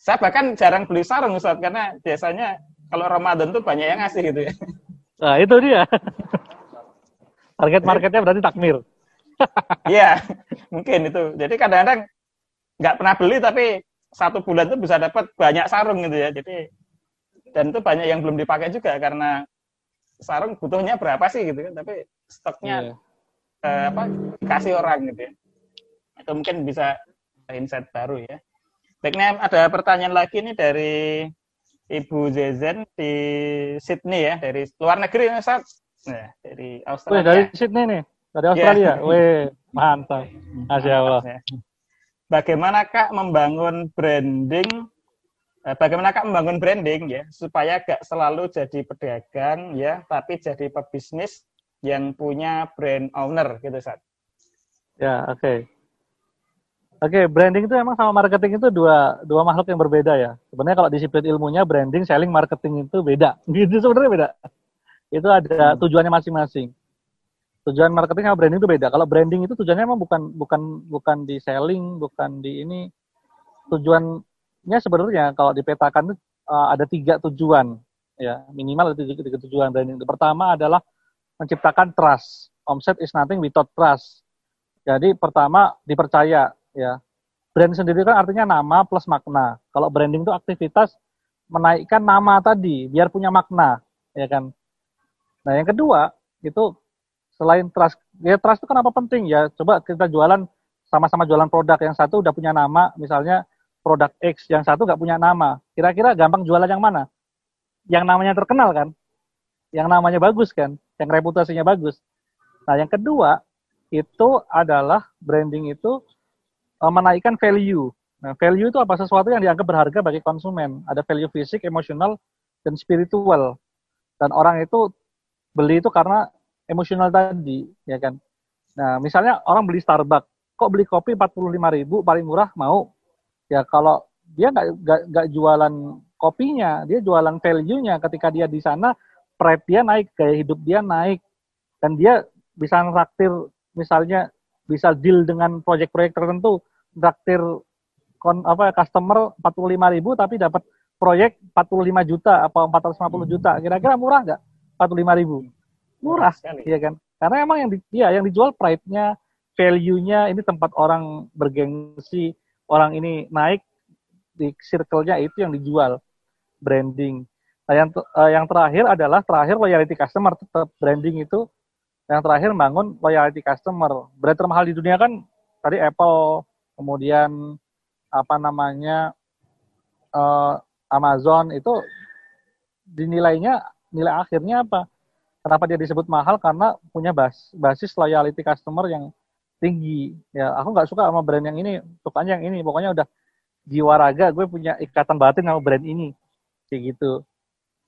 Speaker 1: Saya bahkan jarang beli sarung Ustaz karena biasanya kalau Ramadan tuh banyak yang ngasih gitu ya.
Speaker 4: Nah, itu dia. Target marketnya berarti takmir.
Speaker 1: Iya, mungkin itu. Jadi kadang-kadang nggak pernah beli tapi satu bulan tuh bisa dapat banyak sarung gitu ya. Jadi dan itu banyak yang belum dipakai juga karena sarung butuhnya berapa sih gitu kan, tapi stoknya yeah. eh, apa kasih orang gitu ya. Itu mungkin bisa insight baru ya. Baiknya ada pertanyaan lagi nih dari Ibu Zezen di Sydney ya, dari luar negeri nih, Ustaz. Nah, dari Australia.
Speaker 4: Wih, dari Sydney nih, dari iya. Australia. Yeah. Wih, mantap. Masya Allah. Ya.
Speaker 1: Bagaimana Kak membangun branding bagaimana Kak membangun branding ya supaya gak selalu jadi pedagang ya, tapi jadi pebisnis yang punya brand owner gitu, Ustaz.
Speaker 4: Ya, oke. Okay. Oke, okay, branding itu emang sama marketing itu dua dua makhluk yang berbeda ya. Sebenarnya kalau disiplin ilmunya branding, selling, marketing itu beda. Gitu sebenarnya beda. Itu ada hmm. tujuannya masing-masing. Tujuan marketing sama branding itu beda. Kalau branding itu tujuannya emang bukan bukan bukan di selling, bukan di ini. Tujuannya sebenarnya kalau dipetakan uh, ada tiga tujuan ya minimal ada tiga, tiga tujuan branding. Pertama adalah menciptakan trust. Omset is nothing without trust. Jadi pertama dipercaya ya. Brand sendiri kan artinya nama plus makna. Kalau branding itu aktivitas menaikkan nama tadi biar punya makna, ya kan. Nah, yang kedua itu selain trust, ya trust itu kenapa penting ya? Coba kita jualan sama-sama jualan produk yang satu udah punya nama, misalnya produk X, yang satu nggak punya nama. Kira-kira gampang jualan yang mana? Yang namanya terkenal kan? Yang namanya bagus kan? Yang reputasinya bagus. Nah, yang kedua itu adalah branding itu uh, menaikkan value. Nah, value itu apa? Sesuatu yang dianggap berharga bagi konsumen. Ada value fisik, emosional, dan spiritual. Dan orang itu beli itu karena emosional tadi, ya kan? Nah, misalnya orang beli Starbucks, kok beli kopi 45 ribu paling murah mau? Ya kalau dia nggak nggak jualan kopinya, dia jualan value-nya. Ketika dia di sana, pride dia naik, gaya hidup dia naik, dan dia bisa ngeraktir misalnya bisa deal dengan proyek-proyek tertentu, traktir kon, apa customer 45 ribu tapi dapat proyek 45 juta apa 450 juta. Kira-kira murah nggak? 45 ribu. Murah, iya kan? Karena emang yang di, ya, yang dijual pride-nya, value-nya, ini tempat orang bergengsi, orang ini naik di circle-nya itu yang dijual branding. Nah, yang uh, yang terakhir adalah terakhir loyalty customer tetap branding itu yang terakhir bangun loyalty customer. Brand termahal di dunia kan tadi Apple, kemudian apa namanya uh, Amazon itu dinilainya nilai akhirnya apa? Kenapa dia disebut mahal? Karena punya bas, basis loyalty customer yang tinggi. Ya, aku nggak suka sama brand yang ini, sukanya yang ini. Pokoknya udah jiwa raga, gue punya ikatan batin sama brand ini, kayak gitu.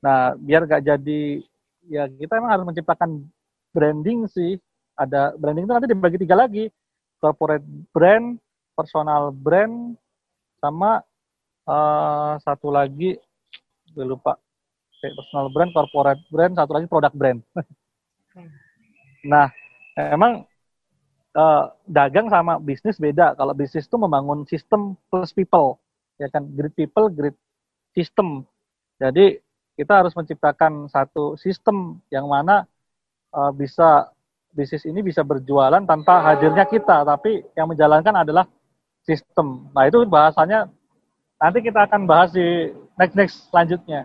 Speaker 4: Nah, biar gak jadi, ya kita emang harus menciptakan branding sih ada branding itu nanti dibagi tiga lagi corporate brand personal brand sama uh, satu lagi gue lupa personal brand corporate brand satu lagi product brand nah emang uh, dagang sama bisnis beda kalau bisnis itu membangun sistem plus people ya kan great people great system jadi kita harus menciptakan satu sistem yang mana uh, bisa bisnis ini bisa berjualan tanpa hadirnya kita, tapi yang menjalankan adalah sistem. Nah itu bahasanya nanti kita akan bahas di next next selanjutnya.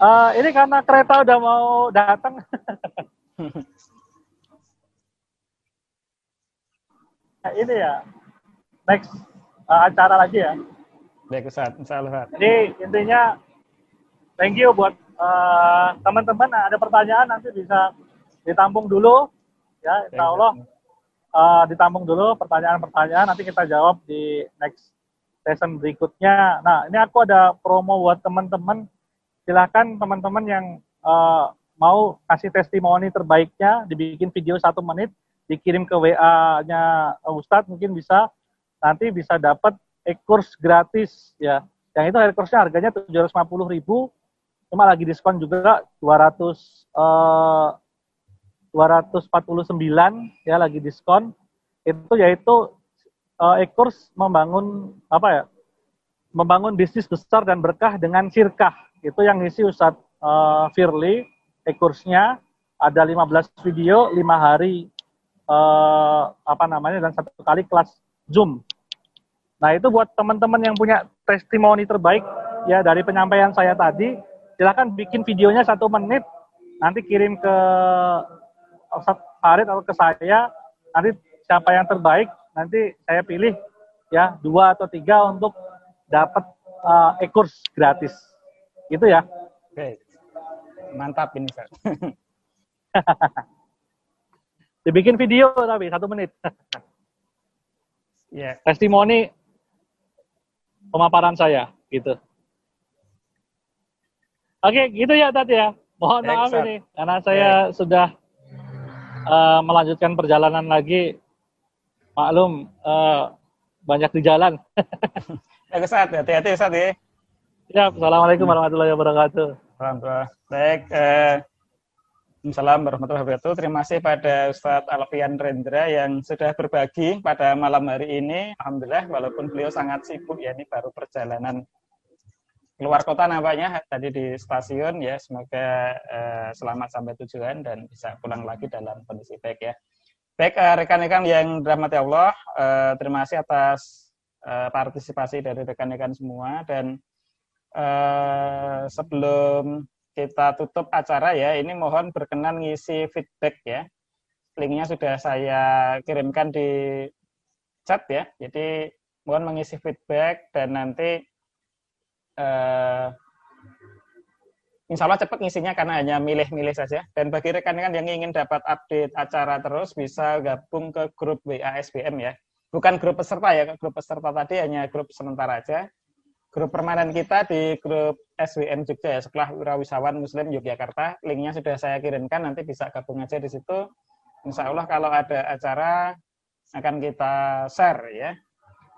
Speaker 4: Uh, ini karena kereta udah mau datang. ini ya. Next uh, acara lagi ya.
Speaker 1: Baik Ustaz, insya Allah.
Speaker 4: Jadi intinya thank you buat uh, teman-teman. Ada pertanyaan nanti bisa ditampung dulu. Ya insya Allah uh, ditampung dulu pertanyaan-pertanyaan. Nanti kita jawab di next session berikutnya. Nah ini aku ada promo buat teman-teman. Silahkan teman-teman yang uh, mau kasih testimoni terbaiknya dibikin video satu menit dikirim ke WA-nya Ustadz mungkin bisa nanti bisa dapat e-course gratis ya. Yang itu e-course-nya harganya 750 ribu, cuma lagi diskon juga 200 eh, 249 ya lagi diskon. Itu yaitu eh, e-course membangun apa ya? Membangun bisnis besar dan berkah dengan sirkah. Itu yang ngisi Ustadz eh, Firly e-course-nya ada 15 video, 5 hari eh, apa namanya dan satu kali kelas Zoom Nah, itu buat teman-teman yang punya testimoni terbaik ya dari penyampaian saya tadi, silahkan bikin videonya satu menit, nanti kirim ke Farid atau ke saya, nanti siapa yang terbaik, nanti saya pilih ya dua atau tiga untuk dapat uh, e-course gratis. Gitu ya.
Speaker 1: Oke. Mantap ini, Ustaz.
Speaker 4: Dibikin video tapi satu menit.
Speaker 1: Ya.
Speaker 4: Testimoni pemaparan saya gitu. Oke, gitu ya tadi ya. Mohon maaf ini karena saya sudah uh, melanjutkan perjalanan lagi. Maklum uh, banyak di jalan.
Speaker 1: Baik Ustaz, hati-hati Ustaz ya.
Speaker 4: ya, assalamualaikum warahmatullahi wabarakatuh.
Speaker 1: Alhamdulillah. Baik, eh, Assalamualaikum warahmatullahi wabarakatuh. Terima kasih pada Ustadz Alfian Rendra yang sudah berbagi pada malam hari ini. Alhamdulillah, walaupun beliau sangat sibuk ya, ini baru perjalanan keluar kota nampaknya tadi di stasiun ya. Semoga eh, selamat sampai tujuan dan bisa pulang lagi dalam kondisi baik ya. Baik, eh, rekan-rekan yang dirahmati Allah, eh, terima kasih atas eh, partisipasi dari rekan-rekan semua dan eh, sebelum kita tutup acara ya, ini mohon berkenan ngisi feedback ya. Linknya sudah saya kirimkan di chat ya. Jadi mohon mengisi feedback dan nanti eh, Insya Allah cepat ngisinya karena hanya milih-milih saja. Dan bagi rekan-rekan yang ingin dapat update acara terus bisa gabung ke grup WA SBM ya. Bukan grup peserta ya, grup peserta tadi hanya grup sementara aja grup permanen kita di grup SWM Jogja ya, Sekolah Wirawisawan Muslim Yogyakarta. Linknya sudah saya kirimkan, nanti bisa gabung aja di situ. Insya Allah kalau ada acara akan kita share ya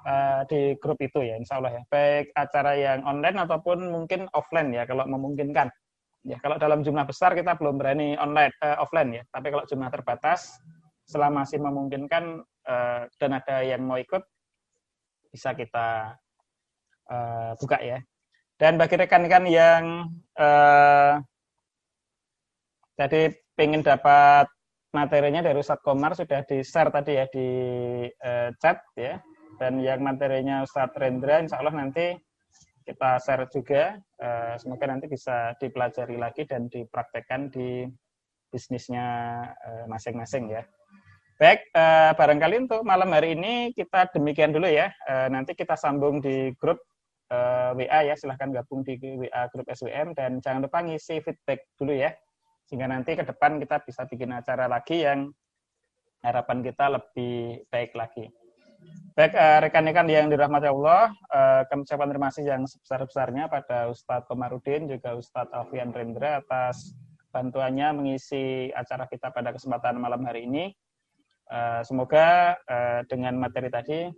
Speaker 1: eh, di grup itu ya, Insya Allah ya. Baik acara yang online ataupun mungkin offline ya, kalau memungkinkan. Ya, kalau dalam jumlah besar kita belum berani online, eh, offline ya. Tapi kalau jumlah terbatas, selama masih memungkinkan eh, dan ada yang mau ikut, bisa kita uh, buka ya. Dan bagi rekan-rekan yang uh, tadi pengen dapat materinya dari Ustadz Komar sudah di-share tadi ya di uh, chat ya. Dan yang materinya Ustadz Rendra insya Allah nanti kita share juga. Uh, semoga nanti bisa dipelajari lagi dan dipraktekkan di bisnisnya masing-masing uh, ya. Baik, barangkali untuk malam hari ini kita demikian dulu ya. Nanti kita sambung di grup uh, WA ya, silahkan gabung di WA grup SWM dan jangan lupa ngisi feedback dulu ya, sehingga nanti ke depan kita bisa bikin acara lagi yang harapan kita lebih baik lagi. Baik, rekan-rekan yang dirahmati Allah, uh, kami ucapkan terima kasih yang sebesar-besarnya pada Ustadz Komarudin, juga Ustadz Alfian Rendra atas bantuannya mengisi acara kita pada kesempatan malam hari ini. Uh, semoga uh, dengan materi tadi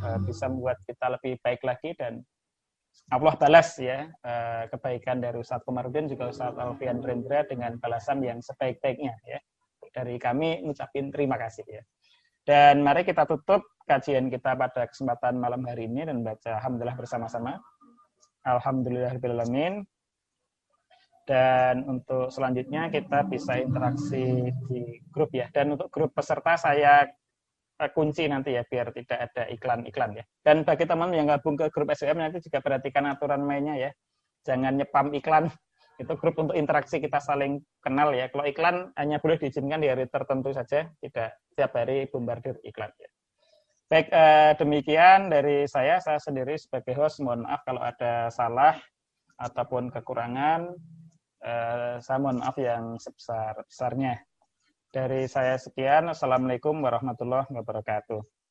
Speaker 1: uh, bisa membuat kita lebih baik lagi dan Allah balas ya uh, kebaikan dari Ustadz Komarudin juga Ustadz Alfian Rendra dengan balasan yang sebaik-baiknya ya. Dari kami ngucapin terima kasih ya. Dan mari kita tutup kajian kita pada kesempatan malam hari ini dan baca Alhamdulillah bersama-sama. Alhamdulillahirrahmanirrahim. Dan untuk selanjutnya kita bisa interaksi di grup ya. Dan untuk grup peserta saya kunci nanti ya biar tidak ada iklan-iklan ya. Dan bagi teman yang gabung ke grup SWM nanti juga perhatikan aturan mainnya ya. Jangan nyepam iklan. Itu grup untuk interaksi kita saling kenal ya. Kalau iklan hanya boleh diizinkan di hari tertentu saja, tidak setiap hari bombardir iklan ya. Baik, eh, demikian dari saya. Saya sendiri sebagai host, mohon maaf kalau ada salah ataupun kekurangan. Eh, saya mohon maaf yang sebesar-besarnya. Dari saya sekian, Assalamualaikum warahmatullahi wabarakatuh.